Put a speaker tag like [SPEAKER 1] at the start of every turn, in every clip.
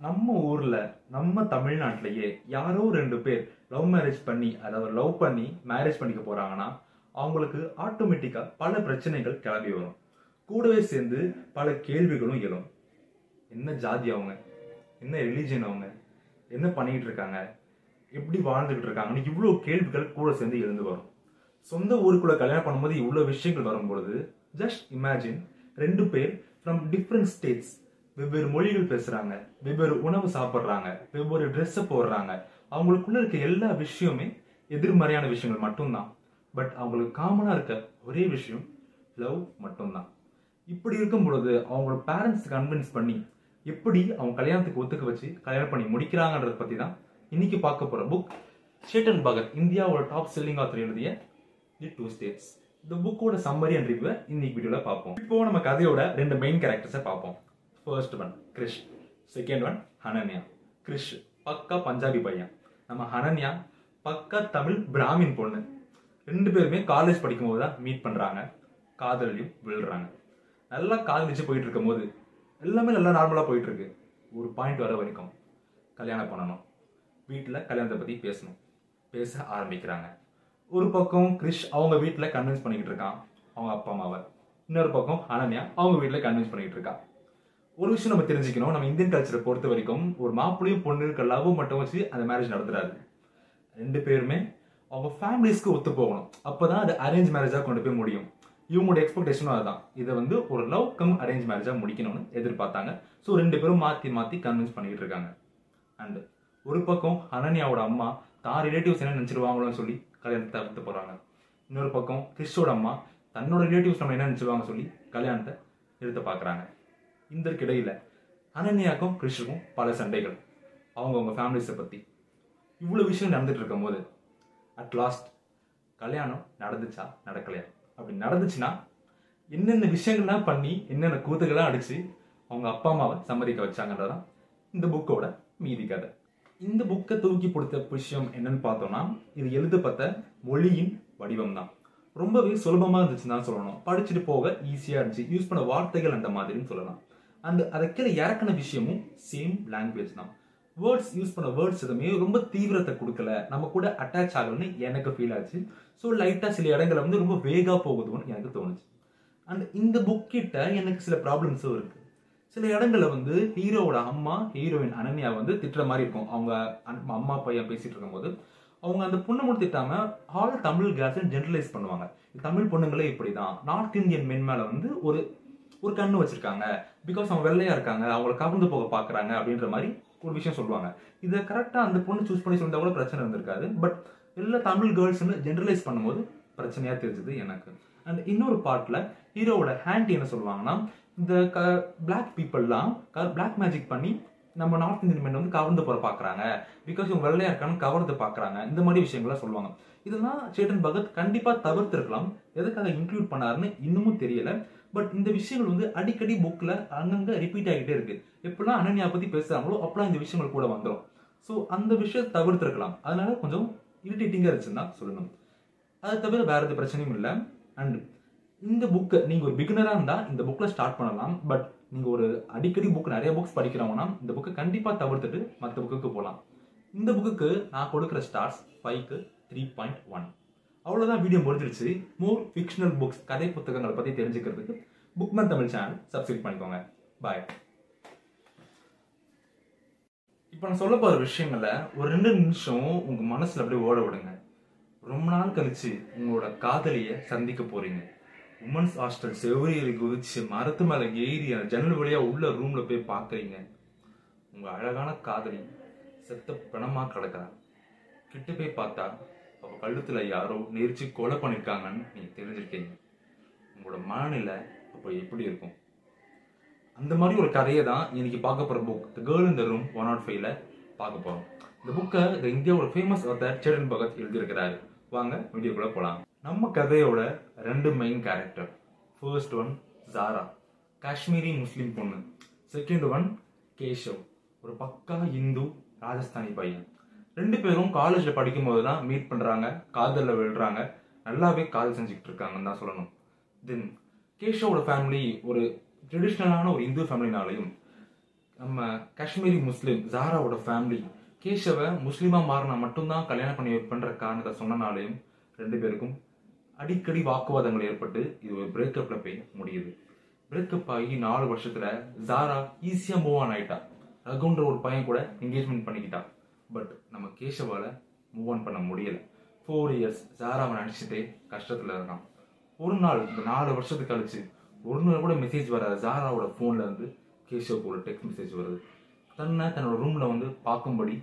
[SPEAKER 1] நம்ம ஊர்ல நம்ம தமிழ்நாட்டிலேயே யாரோ ரெண்டு பேர் லவ் மேரேஜ் பண்ணி அதாவது லவ் பண்ணி மேரேஜ் பண்ணிக்க போறாங்கன்னா அவங்களுக்கு ஆட்டோமேட்டிக்கா பல பிரச்சனைகள் கிளம்பி வரும். கூடவே சேர்ந்து பல கேள்விகளும் எழும். என்ன ஜாதி அவங்க? என்ன ரிலீஜன் அவங்க? என்ன பண்ணிக்கிட்டு இருக்காங்க? எப்படி வாழ்ந்துகிட்டு இருக்காங்கன்னு இவ்வளோ கேள்விகள் கூட சேர்ந்து எழுந்து வரும். சொந்த ஊருக்குள்ள கல்யாணம் பண்ணும்போது இவ்வளோ விஷயங்கள் வரும்பொழுது ஜஸ்ட் இமேஜின் ரெண்டு பேர் ஃப்ரம் டிஃப்ரெண்ட் ஸ்டேட்ஸ் வெவ்வேறு மொழிகள் பேசுறாங்க வெவ்வேறு உணவு சாப்பிட்றாங்க வெவ்வேறு ட்ரெஸ்ஸை போடுறாங்க. அவங்களுக்குள்ள இருக்க எல்லா விஷயமே எதிர்மறையான விஷயங்கள் மட்டும்தான். பட் அவங்களுக்கு காமனா இருக்க ஒரே விஷயம் லவ் மட்டும்தான். இப்படி இருக்கும் பொழுது அவங்களோட பேரண்ட்ஸ் கன்வின்ஸ் பண்ணி எப்படி அவங்க கல்யாணத்துக்கு ஒத்துக்க வச்சு கல்யாணம் பண்ணி முடிக்கிறாங்கன்றத பத்தி தான் இன்னைக்கு பார்க்க போற புக் ஷேட்டன் பகத் இந்தியாவோட டாப் செல்லிங் ஆத்தர் எழுதிய தி டூ ஸ்டேட்ஸ் இந்த புக்கோட சம்மரி அண்ட் ரிவ்யூ இன்னைக்கு வீடியோவில் பார்ப்போம். இப்போ நம்ம கதையோட ரெண்டு மெயின் கேரக்டர்ஸை பார்ப்போம். First one Krish second one Hananya Krish பக்கா பஞ்சாபி பையன். நம்ம ஹனன்யா பக்கா தமிழ் பிராமின் பொண்ணு. ரெண்டு பேருமே காலேஜ் படிக்கும்போது தான் மீட் பண்ணுறாங்க காதலையும் விழுறாங்க. நல்லா காதலிச்சு போயிட்டு இருக்கும் போது எல்லாமே நல்லா நார்மலாக போயிட்டு இருக்கு. ஒரு பாயிண்ட் வர வரைக்கும் கல்யாணம் பண்ணணும். வீட்டில் கல்யாணத்தை பற்றி பேசணும். பேச ஆரம்பிக்கிறாங்க. ஒரு பக்கம் கிரிஷ் அவங்க வீட்டில் கன்வின்ஸ் பண்ணிக்கிட்டு இருக்கான் அவங்க அப்பா அம்மாவை. இன்னொரு பக்கம் அனன்யா அவங்க வீட்டில் கன்வின்ஸ் பண்ணிக்கிட்டு இருக்கான் ஒரு விஷயம் நம்ம தெரிஞ்சுக்கணும். நம்ம இந்தியன் கல்ச்சரை பொறுத்த வரைக்கும் ஒரு மாப்பிள்ளையும் பொண்ணு லவ் மட்டும் வச்சு அந்த மேரேஜ் நடத்துறாரு. ரெண்டு பேருமே அவங்க ஃபேமிலிஸ்க்கு ஒத்து போகணும். அப்பதான் அது அரேஞ்ச் மேரேஜா கொண்டு போய் முடியும். இவங்களோட எக்ஸ்பெக்டேஷனும் அதுதான். இதை வந்து ஒரு லவ் கம் அரேஞ்ச் மேரேஜா முடிக்கணும்னு எதிர்பார்த்தாங்க. ஸோ ரெண்டு பேரும் மாத்தி மாத்தி கன்வின்ஸ் பண்ணிக்கிட்டு இருக்காங்க. அண்ட் ஒரு பக்கம் அனன்யாவோட அம்மா தான் ரிலேட்டிவ்ஸ் என்ன நினைச்சிருவாங்களோன்னு சொல்லி கல்யாணத்தை தவிர்த்து போறாங்க. இன்னொரு பக்கம் கிறிஸ்டோட அம்மா தன்னோட ரிலேட்டிவ்ஸ் நம்ம என்ன நினைச்சிருவாங்க சொல்லி கல்யாணத்தை நிறுத்த பார்க்குறாங்க. இந்தற்கிடையில் அனன்யாக்கும் கிருஷ்ணுக்கும் பல சண்டைகள். அவங்கவுங்க ஃபேமிலிஸை பற்றி இவ்வளோ விஷயம் நடந்துட்டு இருக்கும் போது அட் லாஸ்ட் கல்யாணம் நடந்துச்சா நடக்கலையா? அப்படி நடந்துச்சுன்னா என்னென்ன விஷயங்கள்லாம் பண்ணி என்னென்ன கூத்துக்கெல்லாம் அடித்து அவங்க அப்பா அம்மாவை சம்மதிக்க வச்சாங்கன்றதான் இந்த புக்கோட மீதி கதை. இந்த புக்கை தூக்கி கொடுத்த விஷயம் என்னன்னு பார்த்தோம்னா இது எழுதப்பட்ட மொழியின் வடிவம் தான் ரொம்பவே சுலபமாக இருந்துச்சுன்னு தான் சொல்லணும். படிச்சுட்டு போக ஈஸியாக இருந்துச்சு. யூஸ் பண்ண வார்த்தைகள் அந்த மாதிரின்னு சொல்லலாம். அண்ட் அதை கீழே இறக்கின விஷயமும் சேம் லாங்குவேஜ் தான். வேர்ட்ஸ் யூஸ் பண்ண வேர்ட்ஸ் எதுவுமே ரொம்ப தீவிரத்தை கொடுக்கல. நம்ம கூட அட்டாச் ஆகலன்னு எனக்கு ஃபீல் ஆச்சு. ஸோ லைட்டாக சில இடங்களை வந்து ரொம்ப வேகாக போகுதுன்னு எனக்கு தோணுச்சு. அண்ட் இந்த புக் கிட்ட எனக்கு சில ப்ராப்ளம்ஸும் இருக்கு. சில இடங்களில் வந்து ஹீரோவோட அம்மா ஹீரோயின் அனன்யா வந்து திட்டுற மாதிரி இருக்கும். அவங்க அன்- அம்மா பையன் பேசிட்டு இருக்கும்போது. அவங்க அந்த பொண்ணு மட்டும் திட்டாம ஆல் தமிழ் கேர்ள்ஸ் ஜென்ரலைஸ் பண்ணுவாங்க. தமிழ் பொண்ணுங்களே இப்படி தான் நார்த் இந்தியன் மென் மேலே வந்து ஒரு ஒரு கண்ணு வச்சிருக்காங்க. பிகாஸ் அவங்க வெள்ளையா இருக்காங்க அவங்கள கவர்ந்து போக பாக்குறாங்க அப்படின்ற மாதிரி ஒரு விஷயம் சொல்லுவாங்க. இதை கரெக்டா அந்த பொண்ணு சூஸ் பண்ணி சொல்லியிருந்தா கூட பிரச்சனை இருந்திருக்காது. பட் எல்லா தமிழ் கேர்ள்ஸ்னு ஜென்ரலைஸ் பண்ணும்போது பிரச்சனையா தெரிஞ்சது எனக்கு. அண்ட் இன்னொரு பார்ட்ல ஹீரோவோட ஹேண்ட் என்ன சொல்லுவாங்கன்னா இந்த க பிளாக் பீப்புளெலாம் பிளாக் மேஜிக் பண்ணி நம்ம நார்த் இந்தியன் மென் வந்து கவர்ந்து போற பாக்குறாங்க. பிகாஸ் இவங்க வெள்ளையா இருக்கான்னு கவர்ந்து பாக்குறாங்க. இந்த மாதிரி விஷயங்கள்லாம் சொல்லுவாங்க. இதெல்லாம் சேட்டன் பகத் கண்டிப்பா தவிர்த்திருக்கலாம். எதுக்காக இன்க்ளூட் பண்ணாருன்னு இன்னமும் தெரியல. பட் இந்த விஷயங்கள் வந்து அடிக்கடி புக்கில் அங்கங்கே ரிப்பீட் ஆகிட்டே இருக்கு. எப்பெல்லாம் அனன்யா பற்றி பேசுகிறாங்களோ அப்பெல்லாம் இந்த விஷயங்கள் கூட வந்துடும் ஸோ அந்த விஷயத்தை தவிர்த்துருக்கலாம். அதனால கொஞ்சம் இரிட்டேட்டிங்காக இருந்துச்சுன்னு தான் சொல்லணும். அதை தவிர வேற எந்த பிரச்சனையும் இல்லை. அண்ட் இந்த புக்கை நீங்கள் ஒரு பிகினராக இருந்தால் இந்த புக்கில் ஸ்டார்ட் பண்ணலாம். பட் நீங்கள் ஒரு அடிக்கடி புக் நிறைய புக்ஸ் படிக்கிறவங்கன்னா இந்த புக்கை கண்டிப்பாக தவிர்த்துட்டு மற்ற புக்குக்கு போகலாம் இந்த புக்குக்கு நான் கொடுக்குற ஸ்டார்ஸ் ஃபைவ்க்கு த்ரீ பாயிண்ட் ஒன் அவ்வளோதான் வீடியோ முடிஞ்சிருச்சு. மோர் ஃபிக்ஷனல் புக்ஸ் கதை புத்தகங்களை பற்றி தெரிஞ்சுக்கிறதுக்கு புக்மேன் தமிழ் சேனல் சப்ஸ்கிரைப் பண்ணிக்கோங்க. பாய் இப்போ நான் சொல்ல போகிற விஷயங்களை ஒரு ரெண்டு நிமிஷம் உங்கள் மனசில் அப்படியே ஓட விடுங்க. ரொம்ப நாள் கழிச்சு உங்களோட காதலியை சந்திக்க போகிறீங்க உமன்ஸ் ஹாஸ்டல் செவ்வரியில் குதிச்சு மரத்து மேலே ஏறி அந்த ஜன்னல் வழியாக உள்ள ரூமில் போய் பார்க்குறீங்க உங்கள் அழகான காதலி செத்த பிணமா கிடக்கிறான் கிட்ட போய் பார்த்தா அவ கழுத்துல யாரோ நெரிச்சு கொலை பண்ணிருக்காங்கன்னு நீங்க தெரிஞ்சிருக்கீங்க. உங்களோட மனநிலை அப்போ எப்படி இருக்கும்? அந்த மாதிரி ஒரு கதையை தான் இன்னைக்கு பார்க்க போற book the girl in the room one not ஃபைவ்ல பார்க்க போறோம். இந்த புக்கை இந்த இந்தியாவோட ஃபேமஸ் ஆத்தர் சேரன் பகத் எழுதியிருக்கிறாரு. வாங்க வீடியோக்குள்ள போலாம். நம்ம கதையோட ரெண்டு main character first one Zara Kashmiri Muslim பொண்ணு. செகண்ட் ஒன் கேஷவ் ஒரு பக்கா இந்து ராஜஸ்தானி பையன். ரெண்டு பேரும் காலேஜில் படிக்கும்போது தான் மீட் பண்ணுறாங்க காதலில் விழுறாங்க. நல்லாவே காதல் செஞ்சுக்கிட்டு இருக்காங்கன்னு தான் சொல்லணும். தென் கேஷவோட ஃபேமிலி ஒரு ட்ரெடிஷ்னலான ஒரு இந்து ஃபேமிலினாலையும் நம்ம காஷ்மீரி முஸ்லீம் ஜாராவோட ஃபேமிலி கேஷவை முஸ்லீமாக மாறினா மட்டும்தான் கல்யாணம் பண்ணி பண்ணுற காரணத்தை சொன்னனாலையும் ரெண்டு பேருக்கும் அடிக்கடி வாக்குவாதங்கள் ஏற்பட்டு இது ஒரு பிரேக்கப்பில் போய் முடியுது. பிரேக்கப் ஆகி நாலு வருஷத்தில் ஜாரா ஈஸியாக மூவ் ஆன் ஆகிட்டா ரகுன்ற ஒரு பையன் கூட என்கேஜ்மெண்ட் பண்ணிக்கிட்டான். பட் நம்ம கேஷவால மூவ் ஆன் பண்ண முடியல. ஃபோர் இயர்ஸ் ஜாராவை நினச்சிட்டே கஷ்டத்தில் இருக்கான். ஒரு நாள் இந்த நாலு வருஷத்துக்கு கழிச்சு ஒரு நாள் கூட மெசேஜ் வராது ஜாராவோட ஃபோனில் இருந்து கேஷவுக்கு ஒரு டெக்ஸ்ட் மெசேஜ் வருது. தன்னை தன்னோட ரூமில் வந்து பார்க்கும்படி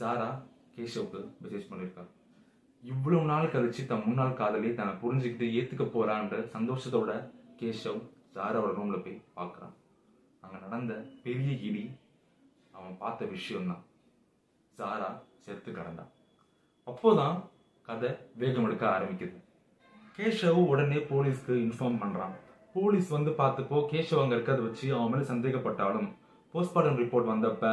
[SPEAKER 1] ஜாரா கேஷவுக்கு மெசேஜ் பண்ணியிருக்கா இவ்வளவு நாள் கழிச்சு தன் முன்னாள் காதலி தன்னை புரிஞ்சுக்கிட்டு ஏற்றுக்க போகிறான்ற சந்தோஷத்தோட கேஷவ் ஜாராவோட ரூமில் போய் பார்க்குறான். அங்கே நடந்த பெரிய இடி அவன் பார்த்த விஷயம்தான். ஜாரா செத்து கடந்தான் அப்போதான் கதை வேகம் எடுக்க ஆரம்பிக்குது கேஷவ் உடனே போலீஸ்க்கு இன்ஃபார்ம் பண்றான் போலீஸ் வந்து பார்த்தப்போ கேஷவ் அங்க இருக்கிறத வச்சு அவன் மேல சந்தேகப்பட்டாலும் போஸ்ட்மார்டம் ரிப்போர்ட் வந்தப்ப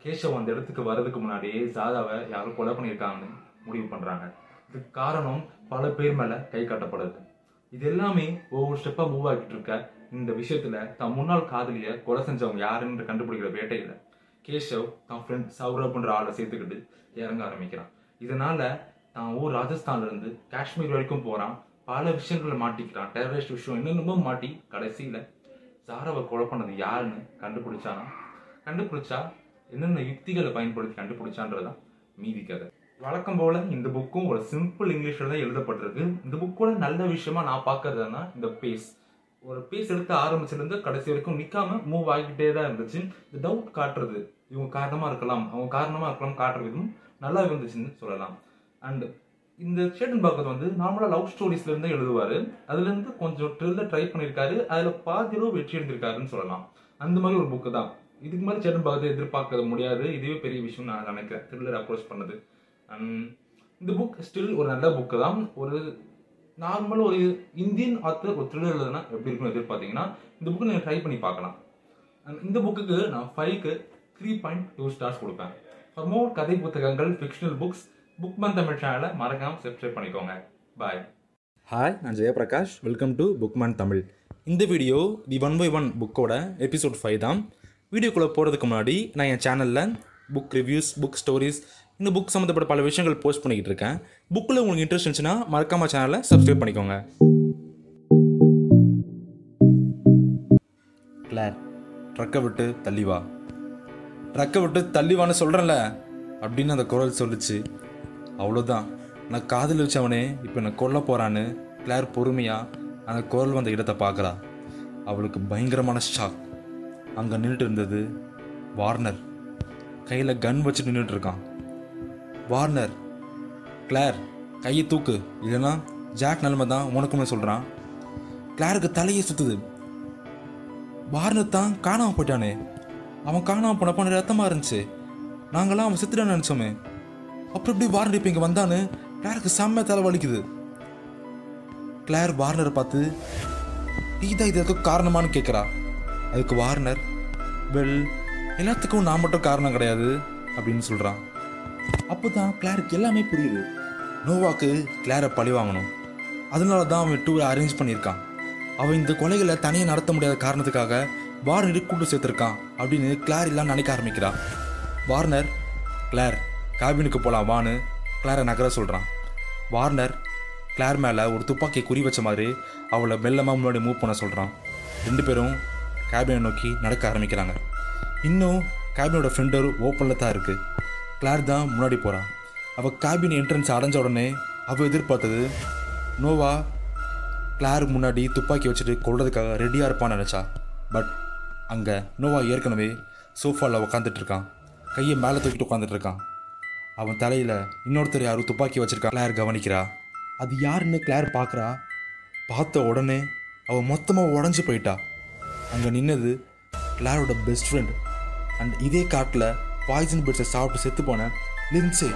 [SPEAKER 1] கேஷவ் அந்த இடத்துக்கு வர்றதுக்கு முன்னாடியே ஜாதாவை யாரும் கொலை பண்ணியிருக்காங்கன்னு முடிவு பண்றாங்க இதுக்கு காரணம் பல பேர் மேல கை காட்டப்படுது இது எல்லாமே ஒவ்வொரு ஸ்டெப்பா மூவ் ஆகிட்டு இருக்க இந்த விஷயத்துல தன் முன்னாள் காதலிய கொலை செஞ்சவங்க யாருன்னு கண்டுபிடிக்கிற வேட்டையில கேஷவ் தன் ஃப்ரெண்ட் சௌரப்ன்ற ஆளை சேர்த்துக்கிட்டு இறங்க ஆரம்பிக்கிறான். இதனால தான் ஊர் ராஜஸ்தான்ல இருந்து காஷ்மீர் வரைக்கும் போறான். பல விஷயங்களை மாட்டிக்கிறான். டெரரிஸ்ட் விஷயம் என்னென்னமோ மாட்டி கடைசியில சாரவை கொலை பண்ணது யாருன்னு கண்டுபிடிச்சானா? கண்டுபிடிச்சா என்னென்ன யுக்திகளை பயன்படுத்தி கண்டுபிடிச்சான்றதுதான் மீதி கதை. வழக்கம் போல இந்த புக்கும் ஒரு சிம்பிள் இங்கிலீஷ்ல தான் எழுதப்பட்டிருக்கு. இந்த புக்கோட நல்ல விஷயமா நான் பார்க்கறதுனா இந்த பேஸ் ஒரு பேஸ் எடுத்து ஆரம்பிச்சிருந்து கடைசி வரைக்கும் நிற்காம மூவ் ஆகிக்கிட்டே தான் இருந்துச்சு. இந்த டவுட் காட்டுறது. இவங்க காரணமாக இருக்கலாம் அவங்க காரணமாக இருக்கலாம் காட்டுற விதம் நல்லா இருந்துச்சுன்னு சொல்லலாம். அண்ட் இந்த சேட்டன் பாக்கத் வந்து நார்மலாக லவ் ஸ்டோரிஸ்லேருந்து எழுதுவார். எழுதுவாரு கொஞ்சம் ட்ரில்லர் ட்ரை பண்ணியிருக்காரு. அதில் பாதியிலோ வெற்றி எடுத்திருக்காருன்னு சொல்லலாம். அந்த மாதிரி ஒரு புக்கு தான். இதுக்கு மாதிரி சேட்டன் பாகத்தை எதிர்பார்க்க முடியாது. இதுவே பெரிய விஷயம் நான் நினைக்கிறேன். த்ரில்லர் அப்ரோச் பண்ணது. அண்ட் இந்த புக் ஸ்டில் ஒரு நல்ல புக்கு தான். ஒரு நார்மல் ஒரு இந்தியன் ஆத்தர் ஒரு த்ரில்லர் எழுதுனா எப்படி இருக்கும்னு எதிர்பார்த்தீங்கன்னா இந்த புக்கு நீங்கள் ட்ரை பண்ணி பார்க்கலாம். அண்ட் இந்த புக்குக்கு நான் ஃபைவ்க்கு த்ரீ பாயிண்ட் டூ ஸ்டார்ஸ் கொடுப்பேன். ஃபார் மோர் கதை புத்தகங்கள் fictional books Bookman Tamil சேனலை மறக்காம சப்ஸ்கிரைப் பண்ணிக்கோங்க. பாய்
[SPEAKER 2] ஹாய் நான் Jayaprakash. Welcome to Bookman Tamil. இந்த video the one by one புக்கோட எபிசோட் ஃபைவ் தான். வீடியோக்குள்ளே போகிறதுக்கு முன்னாடி நான் என் சேனலில் புக் ரிவ்யூஸ் புக் ஸ்டோரிஸ் இந்த புக் சம்மந்தப்பட்ட பல விஷயங்கள் போஸ்ட் பண்ணிக்கிட்டு இருக்கேன். புக்கில் உங்களுக்கு இன்ட்ரெஸ்ட் இருந்துச்சுன்னா மறக்காம சேனலை சப்ஸ்கிரைப் பண்ணிக்கோங்க. கிளார் ட்ரக்கை விட்டு தள்ளி வா. ட்ரக்கை விட்டு தள்ளிவான்னு சொல்கிறேன்ல அப்படின்னு அந்த குரல் சொல்லுச்சு. அவ்வளோதான் நான் காதல் வச்சவனே இப்போ என்னை கொல்ல போகிறான்னு கிளார் பொறுமையாக அந்த குரல் வந்த இடத்தை பார்க்குறா. அவளுக்கு பயங்கரமான ஷாக் அங்கே நின்றுட்டு இருந்தது வார்னர். கையில் கன் வச்சு நின்றுட்டு இருக்கான். வார்னர் கிளார் கையை தூக்கு. இல்லைன்னா ஜாக் நிலைமை தான் உனக்குமே சொல்கிறான் கிளாருக்கு தலையை சுற்றுது வார்னர் தான் காணாமல் போயிட்டானே. அவன் காணாமல் போனப்ப நிறைய ரத்தமாக இருந்துச்சு. நாங்களாம் அவன் செத்துட்டான்னு நினச்சோமே. அப்புறம் எப்படி வார்னர் இப்போ இங்கே வந்தான்னு கிளாருக்கு செம்ம தலை வலிக்குது. கிளார் வார்னரை பார்த்து நீ தான் இது எதுக்கும் காரணமான்னு கேட்குறா அதுக்கு வார்னர் வெல் எல்லாத்துக்கும் நான் மட்டும் காரணம் கிடையாது அப்படின்னு சொல்கிறான் அப்போ தான் கிளாருக்கு எல்லாமே புரியுது. நோவாக்கு கிளாரை பழி வாங்கணும். அதனால தான் அவன் டூரை அரேஞ்ச் பண்ணியிருக்கான். அவன் இந்த கொலைகளை தனியாக நடத்த முடியாத காரணத்துக்காக வார்னரை கூட்டு சேர்த்துருக்கான். அப்படின்னு கிளார் எல்லாம் நினைக்க ஆரம்பிக்கிறா. வார்னர் கிளார் கேபினுக்கு போகலாம் வான்னு கிளாரை நகர சொல்கிறான் வார்னர் கிளார் மேலே ஒரு துப்பாக்கியை குறி வச்ச மாதிரி அவளை மெல்லமாக முன்னாடி மூவ் பண்ண சொல்கிறான் ரெண்டு பேரும் கேபினை நோக்கி நடக்க ஆரம்பிக்கிறாங்க. இன்னும் கேபினோட ஃப்ரெண்டர் ஓப்பனில் தான் இருக்குது கிளார் தான் முன்னாடி போகிறான் அவள் கேபின் என்ட்ரன்ஸ் அடைஞ்ச உடனே அவள் எதிர்பார்த்தது நோவா கிளாருக்கு முன்னாடி துப்பாக்கி வச்சுட்டு கொள்றதுக்காக ரெடியாக இருப்பான்னு நினச்சா. பட் அங்கே நோவா ஏற்கனவே சோஃபாவில் உட்காந்துட்டு இருக்கான் கையை மேலே தூக்கிட்டு உட்காந்துட்டு இருக்கான் அவன் தலையில் இன்னொருத்தர் யாரும் துப்பாக்கி வச்சிருக்கா. கிளார் கவனிக்கிறா. அது யாருன்னு கிளார் பார்க்குறா பார்த்த உடனே அவள் மொத்தமாக உடஞ்சி போயிட்டா. அங்கே நின்னது கிளாரோட பெஸ்ட் ஃப்ரெண்ட் அண்ட் இதே காட்டில் பாய்சன் பிட்ஸை சாப்பிட்டு செத்து போன லின்சே.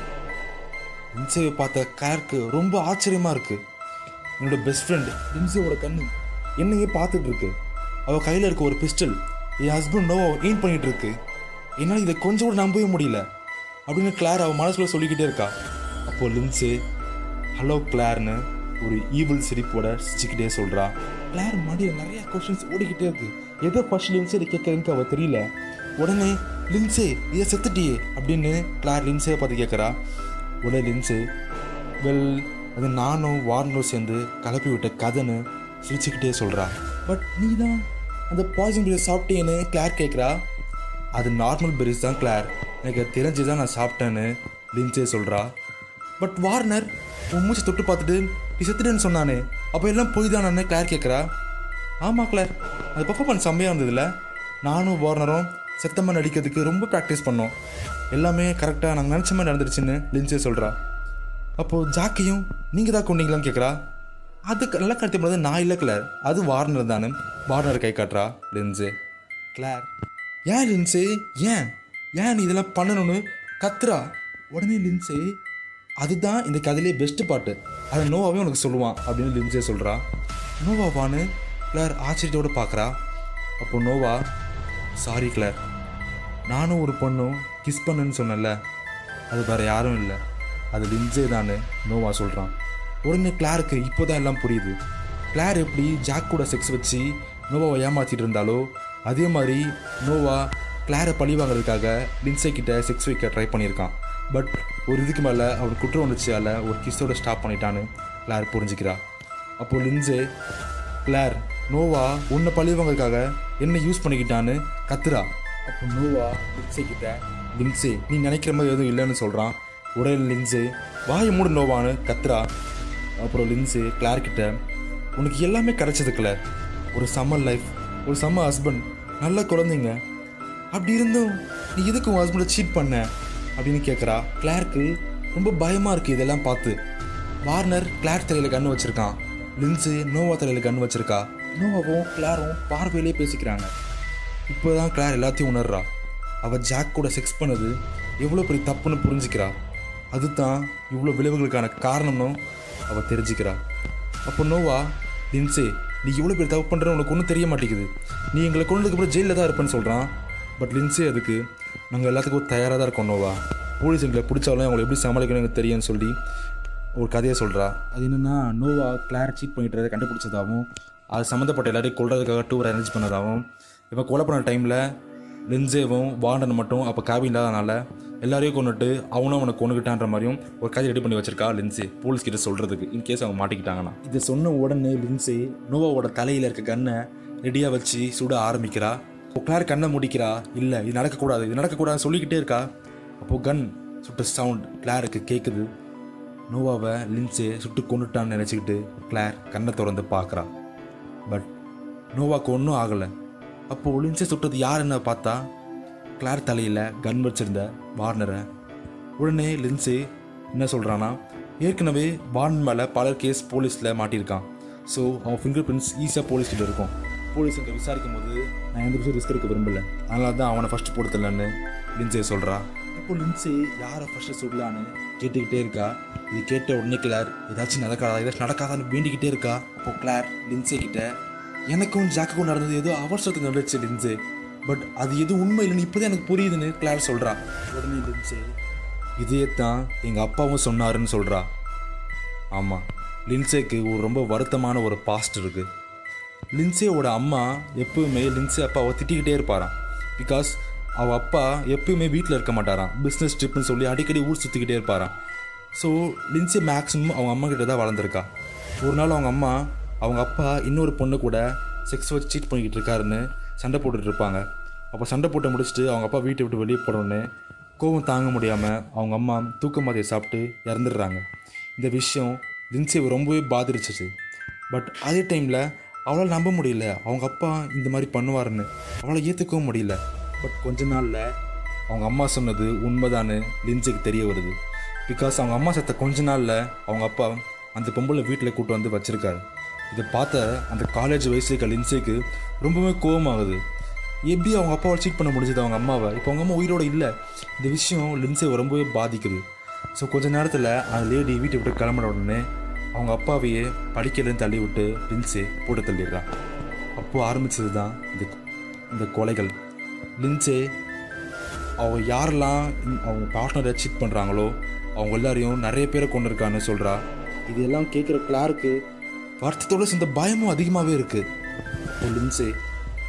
[SPEAKER 2] லின்சேவை பார்த்த கிளாருக்கு ரொம்ப ஆச்சரியமாக இருக்குது என்னோட பெஸ்ட் ஃப்ரெண்ட் லின்சேவோட கண்ணு என்னையே பார்த்துட்டு இருக்கு அவள் கையில் இருக்க ஒரு பிஸ்டல் என் ஹஸ்பண்ட் நோவா ஏன் பண்ணிகிட்டு இருக்கு என்னால் இதை கொஞ்சம் கூட நம்பவே முடியல. அப்படின்னு கிளார் அவள் மனசுக்குள்ள சொல்லிக்கிட்டே இருக்கா. அப்போது லின்ஸு ஹலோ கிளார்னு ஒரு ஈவில் சிரிப்போட சிரிச்சுக்கிட்டே சொல்கிறா கிளார் மடியில் நிறையா கொஷின்ஸ் ஓடிக்கிட்டே இருக்கு. எதை ஃபர்ஸ்ட் லின்சே கேட்குறதுக்கு அவள் தெரியல. உடனே லின்ஸே இதை செத்துட்டியே அப்படின்னு கிளார் லின்ஸே பார்த்து கேட்குறா உடனே லின்ஸு வெல் அது நானும் வார்னரும் சேர்ந்து கலப்பி விட்ட கதைன்னு சிரிச்சுக்கிட்டே சொல்கிறா பட் நீ தான் அந்த பாய்சன் பெரிஸ் சாப்பிட்டேன்னு கிளார் கேட்குறா. அது நார்மல் பெரிஸ் தான் கிளார் எனக்கு தெரிஞ்சு தான் நான் சாப்பிட்டேன்னு லின்சே சொல்கிறா பட் வார்னர் உன் மூச்சை தொட்டு பார்த்துட்டு நீ செத்துட்டேன்னு சொன்னானே. அப்போ எல்லாம் போய் தானே கிளார் கேட்குறா. ஆமாம் கிளார் அது பர்ஃபார்மன்ஸ் செம்மையாக இருந்ததுல. நானும் வார்னரும் செத்தமாக நடிக்கிறதுக்கு ரொம்ப ப்ராக்டிஸ் பண்ணோம். எல்லாமே கரெக்டாக நாங்கள் நினச்ச மாதிரி நடந்துருச்சுன்னு லின்சே சொல்கிறா அப்போது ஜாக்கியும் நீங்கள் தான் கொண்டீங்களான்னு கேட்குறா. அதுக்கு நல்லா கடத்தி போனது நான் இல்லை கிளார் அது வார்னர் தானே. வார்னர் கை காட்டுறா லின்சே. கிளார். ஏன் லின்சே? ஏன்? ஏன் நீ இதெல்லாம் பண்ணணும்னு கத்துறா? உடனே லின்ஸு அதுதான் இந்த கதையிலே பெஸ்ட் பாட்டு. அதை நோவாவே உனக்கு சொல்லுவான் அப்படின்னு லின்ஸே சொல்கிறா நோவாவான்னு கிளார் ஆச்சரியத்தோடு பார்க்குறா. அப்போ நோவா சாரி கிளார். நானும் ஒரு பொண்ணும் கிஸ் பண்ணுன்னு சொன்னேன்ல. அது வேற யாரும் இல்லை. அது லின்ஸே தான் நோவா சொல்கிறான் உடனே கிளாருக்கு இப்போதான் எல்லாம் புரியுது. கிளார் எப்படி ஜாக் கூட செக்ஸ் வச்சு நோவாவை ஏமாற்றிட்டு இருந்தாலோ அதே மாதிரி நோவா கிளாரை பழி வாங்குறதுக்காக லின்சே கிட்ட செக்ஸ் வைக்க ட்ரை பண்ணியிருக்கான். பட் ஒரு இதுக்கு மேலே அவர் குற்ற உணர்ச்சியால் ஒரு கிஸ்ஸோட ஸ்டாப் பண்ணிட்டான்னு கிளார் புரிஞ்சுக்கிறா. அப்போது லின்சே கிளார் நோவா உன்னை பழி வாங்குறதுக்காக என்ன யூஸ் பண்ணிக்கிட்டான்னு கத்துறா. அப்போ நோவா லின்சே கிட்ட லின்சே நீ நினைக்கிற மாதிரி எதுவும் இல்லைன்னு சொல்கிறான் உடனே லின்சே வாயை மூடு நோவான்னு கத்துறா. அப்புறம் லின்ஸு கிளார்கிட்ட உனக்கு எல்லாமே கிடைச்சது ஒரு சம்மர் லைஃப் ஒரு சம்மர் ஹஸ்பண்ட் நல்ல குழந்தைங்க. அப்படி இருந்தும் நீ எதுக்கு உன் ஹஸ்பண்டை சீட் பண்ண? அப்படின்னு கேட்குறா கிளார்க்கு ரொம்ப பயமாக இருக்குது இதெல்லாம் பார்த்து. வார்னர் கிளார் தலையில் கண்ணு வச்சுருக்கான். லின்ஸு நோவா தலையில் கண்ணு வச்சுருக்கா. நோவாவும் கிளாரும் பார்வையிலே பேசிக்கிறாங்க. இப்போதான் கிளார் எல்லாத்தையும் உணர்றா. அவள் ஜாக் கூட செக்ஸ் பண்ணது எவ்வளோ பெரிய தப்புன்னு புரிஞ்சுக்கிறா. அதுதான் இவ்வளோ விளைவுகளுக்கான காரணமும் அவள் தெரிஞ்சுக்கிறா. அப்போ நோவா தின்சே நீ இவ்வளோ பேர் தப்பு பண்ணுற உனக்கு ஒன்றும் தெரிய மாட்டேங்குது. நீ எங்களை கொண்டதுக்கப்புறம் ஜெயிலில் தான் இருப்பேன்னு சொல்கிறான் பட் லின்சே அதுக்கு நாங்கள் எல்லாத்துக்கும் தயாராக தான் இருக்கோம் நோவா. போலீஸ் எங்களை பிடிச்சாலும் அவங்களை எப்படி சமாளிக்கணும் எனக்கு தெரியும்னு சொல்லி ஒரு கதையை சொல்கிறா அது என்னென்னா நோவா கிளார் சீட் பண்ணிட்டு கண்டுபிடிச்சதாகவும் அது சம்மந்தப்பட்ட எல்லாரையும் கொள்றதுக்காக டூர் அரேஞ்ச் பண்ணதாகவும் இப்போ கொலை பண்ண டைமில் லின்சேவும் வார்டன் மட்டும் அப்போ கேபின் இல்லாதனால எல்லாரையும் கொண்டுட்டு அவனும் அவனை கொண்டுக்கிட்டான்ற மாதிரியும் ஒரு கதை ரெடி பண்ணி வச்சிருக்கா லின்சி. போலீஸ் கிட்ட சொல்கிறதுக்கு இன்கேஸ் அவங்க மாட்டிக்கிட்டாங்கன்னா. இதை சொன்ன உடனே லின்சி நோவாவோட தலையில் இருக்க கண்ணை ரெடியாக வச்சு சுட ஆரம்பிக்கிறா. இப்போ கிளார் கண்ணை முடிக்கிறா இல்லை இது நடக்கக்கூடாது இது நடக்கக்கூடாதுன்னு சொல்லிக்கிட்டே இருக்கா. அப்போது கன் சுட்ட சவுண்ட் கிளாருக்கு கேட்குது நோவாவை லின்ஸே சுட்டு கொண்டுட்டான்னு நினச்சிக்கிட்டு கிளார் கண்ணை திறந்து பார்க்குறா. பட் நோவாக்கு ஒன்றும் ஆகலை. அப்போது லின்சே சுட்டது யாருன்னு பார்த்தா கிளார் தலையில் கன் வச்சிருந்த வார்னரை உடனே லின்சே என்ன சொல்கிறான்னா ஏற்கனவே வார்ன் மேலே பல கேஸ் போலீஸில் மாட்டியிருக்கான். ஸோ அவன் ஃபிங்கர் பிரிண்ட்ஸ் ஈஸியாக போலீஸ்கிட்ட இருக்கும். போலீஸ் இங்கே விசாரிக்கும் போது நான் எந்த விஷயம் ரிஸ்க் எடுக்க விரும்பல. அதனால தான் அவனை ஃபஸ்ட்டு போடுத்தலன்னு லின்சே சொல்கிறா இப்போ லின்சே யாரை ஃபஸ்ட்டு சொல்லலான்னு கேட்டுக்கிட்டே இருக்கா. இது கேட்ட உடனே கிளார் ஏதாச்சும் நடக்காதா? ஏதாச்சும் நடக்காதான்னு வேண்டிக்கிட்டே இருக்கா. அப்போ கிளார் லின்சே கிட்ட எனக்கும் ஜாக்குக்கும் நடந்தது ஏதோ அவசரத்துக்கு நடந்துச்சு லின்சே பட் அது எதுவும் உண்மை இல்லைன்னு இப்போதான் எனக்கு புரியுதுன்னு கிளார் சொல்கிறா உடனே லின்சே இதே தான் எங்கள் அப்பாவும் சொன்னாருன்னு சொல்கிறா ஆமாம் லின்சேக்கு ஒரு ரொம்ப வருத்தமான ஒரு பாஸ்ட் இருக்குது லின்சேவோட அம்மா எப்பவுமே லின்சே அப்பாவை திட்டிக்கிட்டே இருப்பாராம். பிகாஸ் அவள் அப்பா எப்பயுமே வீட்டில் இருக்க மாட்டாராம். பிஸ்னஸ் ட்ரிப்னு சொல்லி அடிக்கடி ஊர் சுற்றிக்கிட்டே இருப்பாராம். ஸோ லின்சே மேக்ஸிமம் அவங்க அம்மா கிட்ட தான் வளர்ந்துருக்கா. ஒரு நாள் அவங்க அம்மா அவங்க அப்பா இன்னொரு பொண்ணு கூட செக்ஸ் வச்சு சீட் பண்ணிக்கிட்டு இருக்காருன்னு சண்டை போட்டுட்டு இருப்பாங்க. அப்போ சண்டை போட்டு முடிச்சுட்டு அவங்க அப்பா வீட்டை விட்டு வெளியே போனோடனே கோவம் தாங்க முடியாமல் அவங்க அம்மா தூக்க மாதிரி சாப்பிட்டு இறந்துடுறாங்க. இந்த விஷயம் லின்சேவை ரொம்பவே பாதிச்சிச்சு பட் அதே டைமில் அவளால் நம்ப முடியல. அவங்க அப்பா இந்த மாதிரி பண்ணுவாருன்னு அவளை ஏற்றுக்கவும் முடியல. பட் கொஞ்ச நாளில் அவங்க அம்மா சொன்னது உண்மைதான்னு லின்ஸுக்கு தெரிய வருது. பிகாஸ் அவங்க அம்மா செத்த கொஞ்ச நாளில் அவங்க அப்பா அந்த பொம்பளை வீட்டில் கூட்டு வந்து வச்சுருக்காரு. இதை பார்த்த அந்த காலேஜ் வயசு இருக்க லின்ஸுக்கு ரொம்பவே கோவமாகுது. எப்படி அவங்க அப்பாவை சீட் பண்ண முடிஞ்சது? அவங்க அம்மாவை. இப்போ அவங்க அம்மா உயிரோட இல்லை. இந்த விஷயம் லின்சை ரொம்பவே பாதிக்குது. ஸோ கொஞ்ச நேரத்தில் அந்த லேடி வீட்டை விட்டு கிளம்பின உடனே அவங்க அப்பாவையே படிக்கலன்னு தள்ளி விட்டு லின்ஸே போட்டு தள்ளிடுறான் அப்போது ஆரம்பிச்சது தான் இந்த இந்த கொலைகள். லின்ஸே அவங்க யாரெல்லாம் அவங்க பார்ட்னரை சீட் பண்ணுறாங்களோ அவங்க எல்லாரையும் நிறைய பேரை கொண்டு இருக்கான்னு சொல்கிறா இதெல்லாம் கேட்குற கிளாருக்கு வருத்தத்தோட சேர்ந்த பயமும் அதிகமாகவே இருக்குது இப்போ லின்ஸே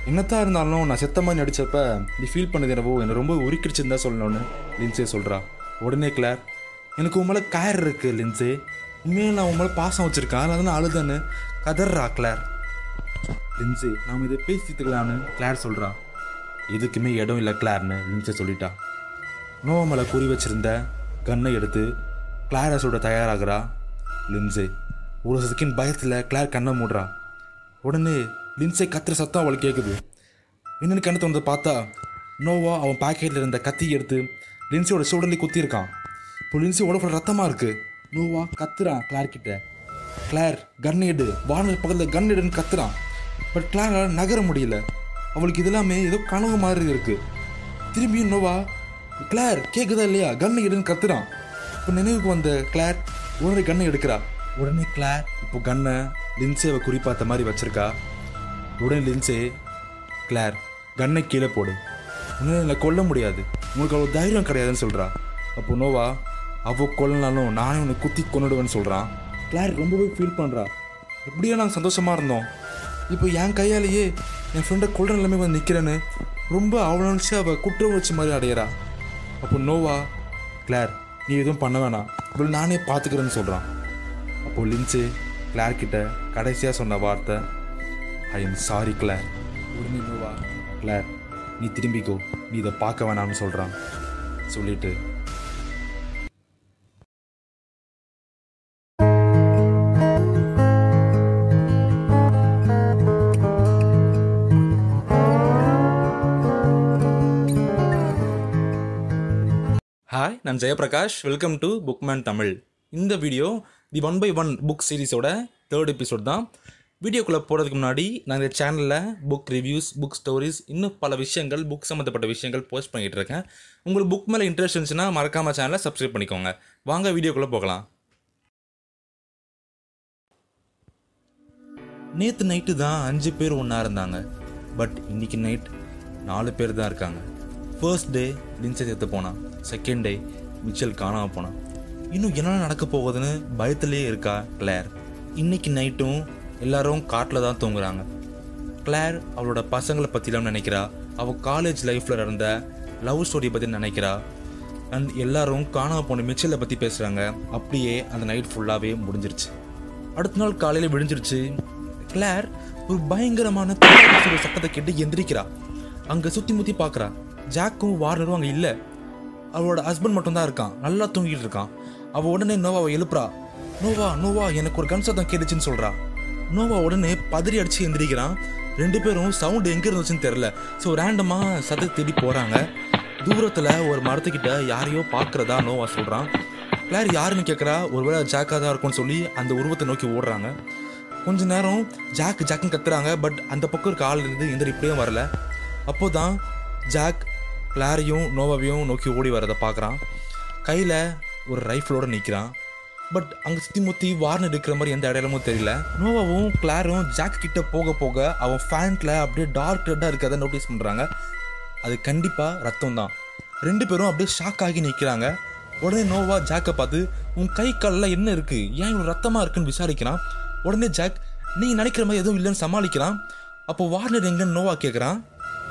[SPEAKER 2] என்னத்தான் இருந்தாலும் நான் செத்த மாதிரி நடித்தப்ப நீ ஃபீல் பண்ணது என்னவோ என்னை ரொம்ப உருக்கிடுச்சுன்னு தான் சொல்லணும்னு லின்சே சொல்கிறா உடனே கிளார் எனக்கு உன் மேலே கயர் இருக்குது லின்சே. உண்மையாக நான் உன் மேலே பாசம் வச்சுருக்கேன். அதனால தான் நான் அழுதேன்னு கதர்றா கிளார். லின்சே நாம் இதை பேசித்துக்கலான்னு கிளார் சொல்கிறா எதுக்குமே இடம் இல்லை கிளார்னு லின்சே சொல்லிட்டா. நோவா மேலே குறி வச்சிருந்த கன்னை எடுத்து கிளாரை சுட தயாராகிறா லின்சே. ஒரு செகண்ட் பயத்தில் கிளார் கண்ணை மூடுறா. உடனே லின்ஸை கத்துற சத்தம் அவளுக்கு கேட்குது என்னென்னு கண்ணு தோணுது பார்த்தா நோவா அவன் பாக்கெட்டில் இருந்த கத்தி எடுத்து லின்சியோட சூடலி குத்திருக்கான் இப்போ லின்சி உடம்புல ரத்தமாக இருக்குது நோவா கத்துறான் கிளார் கிட்ட. கிளார் கன் எடு. வானல் பக்கத்தில் கன் எடுன்னு கத்துறான். பட் கிளாரால் நகர முடியல. அவளுக்கு இதெல்லாமே ஏதோ கனவு மாதிரி இருக்குது திரும்பியும் நோவா கிளார் கேட்குதா இல்லையா? கன் எடுன்னு கத்துறான். இப்போ நினைவுக்கு வந்த கிளார் உடனே கன்னை எடுக்கிறா. உடனே கிளார் இப்போ கன்னை லின்சேவை குறிப்பாத்த மாதிரி வச்சிருக்கா. உடனே லின்சே கிளார் கன்னை கீழே போடு. உடனே என்னை கொல்ல முடியாது. உங்களுக்கு அவ்வளோ தைரியம் கிடையாதுன்னு சொல்கிறா அப்போ நோவா அவ கொல்லனாலும் நானே உன்னை குத்தி கொன்னுடுவேன்னு சொல்கிறான் கிளார் ரொம்பவே ஃபீல் பண்ணுறா எப்படியோ நாங்கள் சந்தோஷமாக இருந்தோம். இப்போ என் கையாலேயே என் ஃப்ரெண்டை கொல்ற நிலைமை வந்து நிற்கிறேன்னு ரொம்ப அவ்வளோ நினச்சி அவள் குற்ற உணர்ச்சி மாதிரி அடையிறா. அப்போ நோவா கிளார் நீ எதுவும் பண்ண வேணாம். இவள் நானே பார்த்துக்கிறேன்னு சொல்கிறான் அப்போ லின்சே கிளார் கிட்ட கடைசியாக சொன்ன வார்த்தை ஐ எம் சாரி கிளார் உடனே நோவா கிளார் நீ திரும்பிக்கோ. நீ இதை பார்க்க வேணாம்னு சொல்கிறான் சொல்லிட்டு ஹாய் நான் Jayaprakash. Welcome to Bookman Tamil இந்த video the one by one book சீரிஸோட third episode தான். வீடியோக்குள்ளே போகிறதுக்கு முன்னாடி நான் இந்த சேனலில் புக் ரிவ்யூஸ் புக் ஸ்டோரிஸ் இன்னும் பல விஷயங்கள் புக் சம்மந்தப்பட்ட விஷயங்கள் போஸ்ட் பண்ணிகிட்டு இருக்கேன். உங்களுக்கு புக் மேலே இன்ட்ரெஸ்ட் இருந்துச்சுன்னா மறக்காம சேனலை சப்ஸ்கிரைப் பண்ணிக்கோங்க. வாங்க வீடியோக்குள்ளே போகலாம். நேற்று நைட்டு தான் அஞ்சு பேர் ஒன்றா இருந்தாங்க. பட் இன்னைக்கு நைட் நாலு பேர் தான் இருக்காங்க. ஃபர்ஸ்ட் டே லின்சை சேர்த்து போனான். செகண்ட் டே மிச்சல் காணாமல் போனான். இன்னும் என்ன நடக்க போகுதுன்னு பயத்திலே இருக்கா கிளேர்? இன்னைக்கு நைட்டும் எல்லாரும் காட்டில் தான் தூங்குறாங்க. கிளேர் அவளோட பசங்களை பற்றிலாம் நினைக்கிறா. அவள் காலேஜ் லைஃப்பில் நடந்த லவ் ஸ்டோரி பற்றி நினைக்கிறா. அண்ட் எல்லாரும் காணாமல் போன மிச்சலை பற்றி பேசுகிறாங்க அப்படியே அந்த நைட் ஃபுல்லாகவே முடிஞ்சிருச்சு. அடுத்த நாள் காலையில் விடிஞ்சிருச்சு. கிளார் ஒரு பயங்கரமான சட்டத்தை சத்தத்தை கேட்டு எந்திரிக்கிறா. அங்கே சுற்றி முற்றி பார்க்குறா ஜாக்கும் வார்னரும் அங்கே இல்லை. அவளோட ஹஸ்பண்ட் மட்டும்தான் இருக்கான். நல்லா தூங்கிட்டு இருக்கான். அவள் உடனே நோவாவை எழுப்புறா. நோவா நோவா எனக்கு ஒரு கன் சத்தம் கேட்டுச்சுன்னு சொல்றா. நோவா உடனே பதறி அடிச்சு எந்திரிக்கிறான். ரெண்டு பேரும் சவுண்ட் எங்க இருந்துச்சுன்னு தெரியல. ஸோ ரேண்டமா சத்தத்தை தேடி போறாங்க. தூரத்துல ஒரு மரத்துக்கிட்ட யாரையோ பாக்குறதா நோவா சொல்றான். கிளார் யாருன்னு கேட்குறா ஒருவேளை ஜாக்கா தான் இருக்கும்னு சொல்லி அந்த உருவத்தை நோக்கி ஓடுறாங்க. கொஞ்ச நேரம் ஜாக் ஜாக்குன்னு கத்துறாங்க. பட் அந்த பக்கம் இருக்க ஆள் இருந்து எந்த ரிப்ளையும் வரல. அப்போதான் ஜாக் கிளாரையும் நோவாவையும் நோக்கி ஓடி வரதை பார்க்குறான் கையில் ஒரு ரைஃபிளோட நிற்கிறான் பட் அங்கே சுற்றி முற்றி வார்னு இருக்கிற மாதிரி எந்த அடையாளமும் தெரியல. நோவாவும் கிளாரும் ஜாக் கிட்ட போக போக அவன் ஃபேண்ட்ல அப்படியே டார்க் ரெட்டாக இருக்கிறத நோட்டீஸ் பண்ணுறாங்க அது கண்டிப்பாக ரத்தம் தான் ரெண்டு பேரும் அப்படியே ஷாக் ஆகி நிற்கிறாங்க உடனே நோவா ஜாக்கை பார்த்து உன் கை காலில் என்ன இருக்கு? ஏன் இவ்வளோ ரத்தமாக இருக்குன்னு விசாரிக்கிறான்? உடனே ஜாக் நீ நினைக்கிற மாதிரி எதுவும் இல்லைன்னு சமாளிக்கிறான். அப்போ வார்னர் எங்கன்னு நோவா கேட்குறான்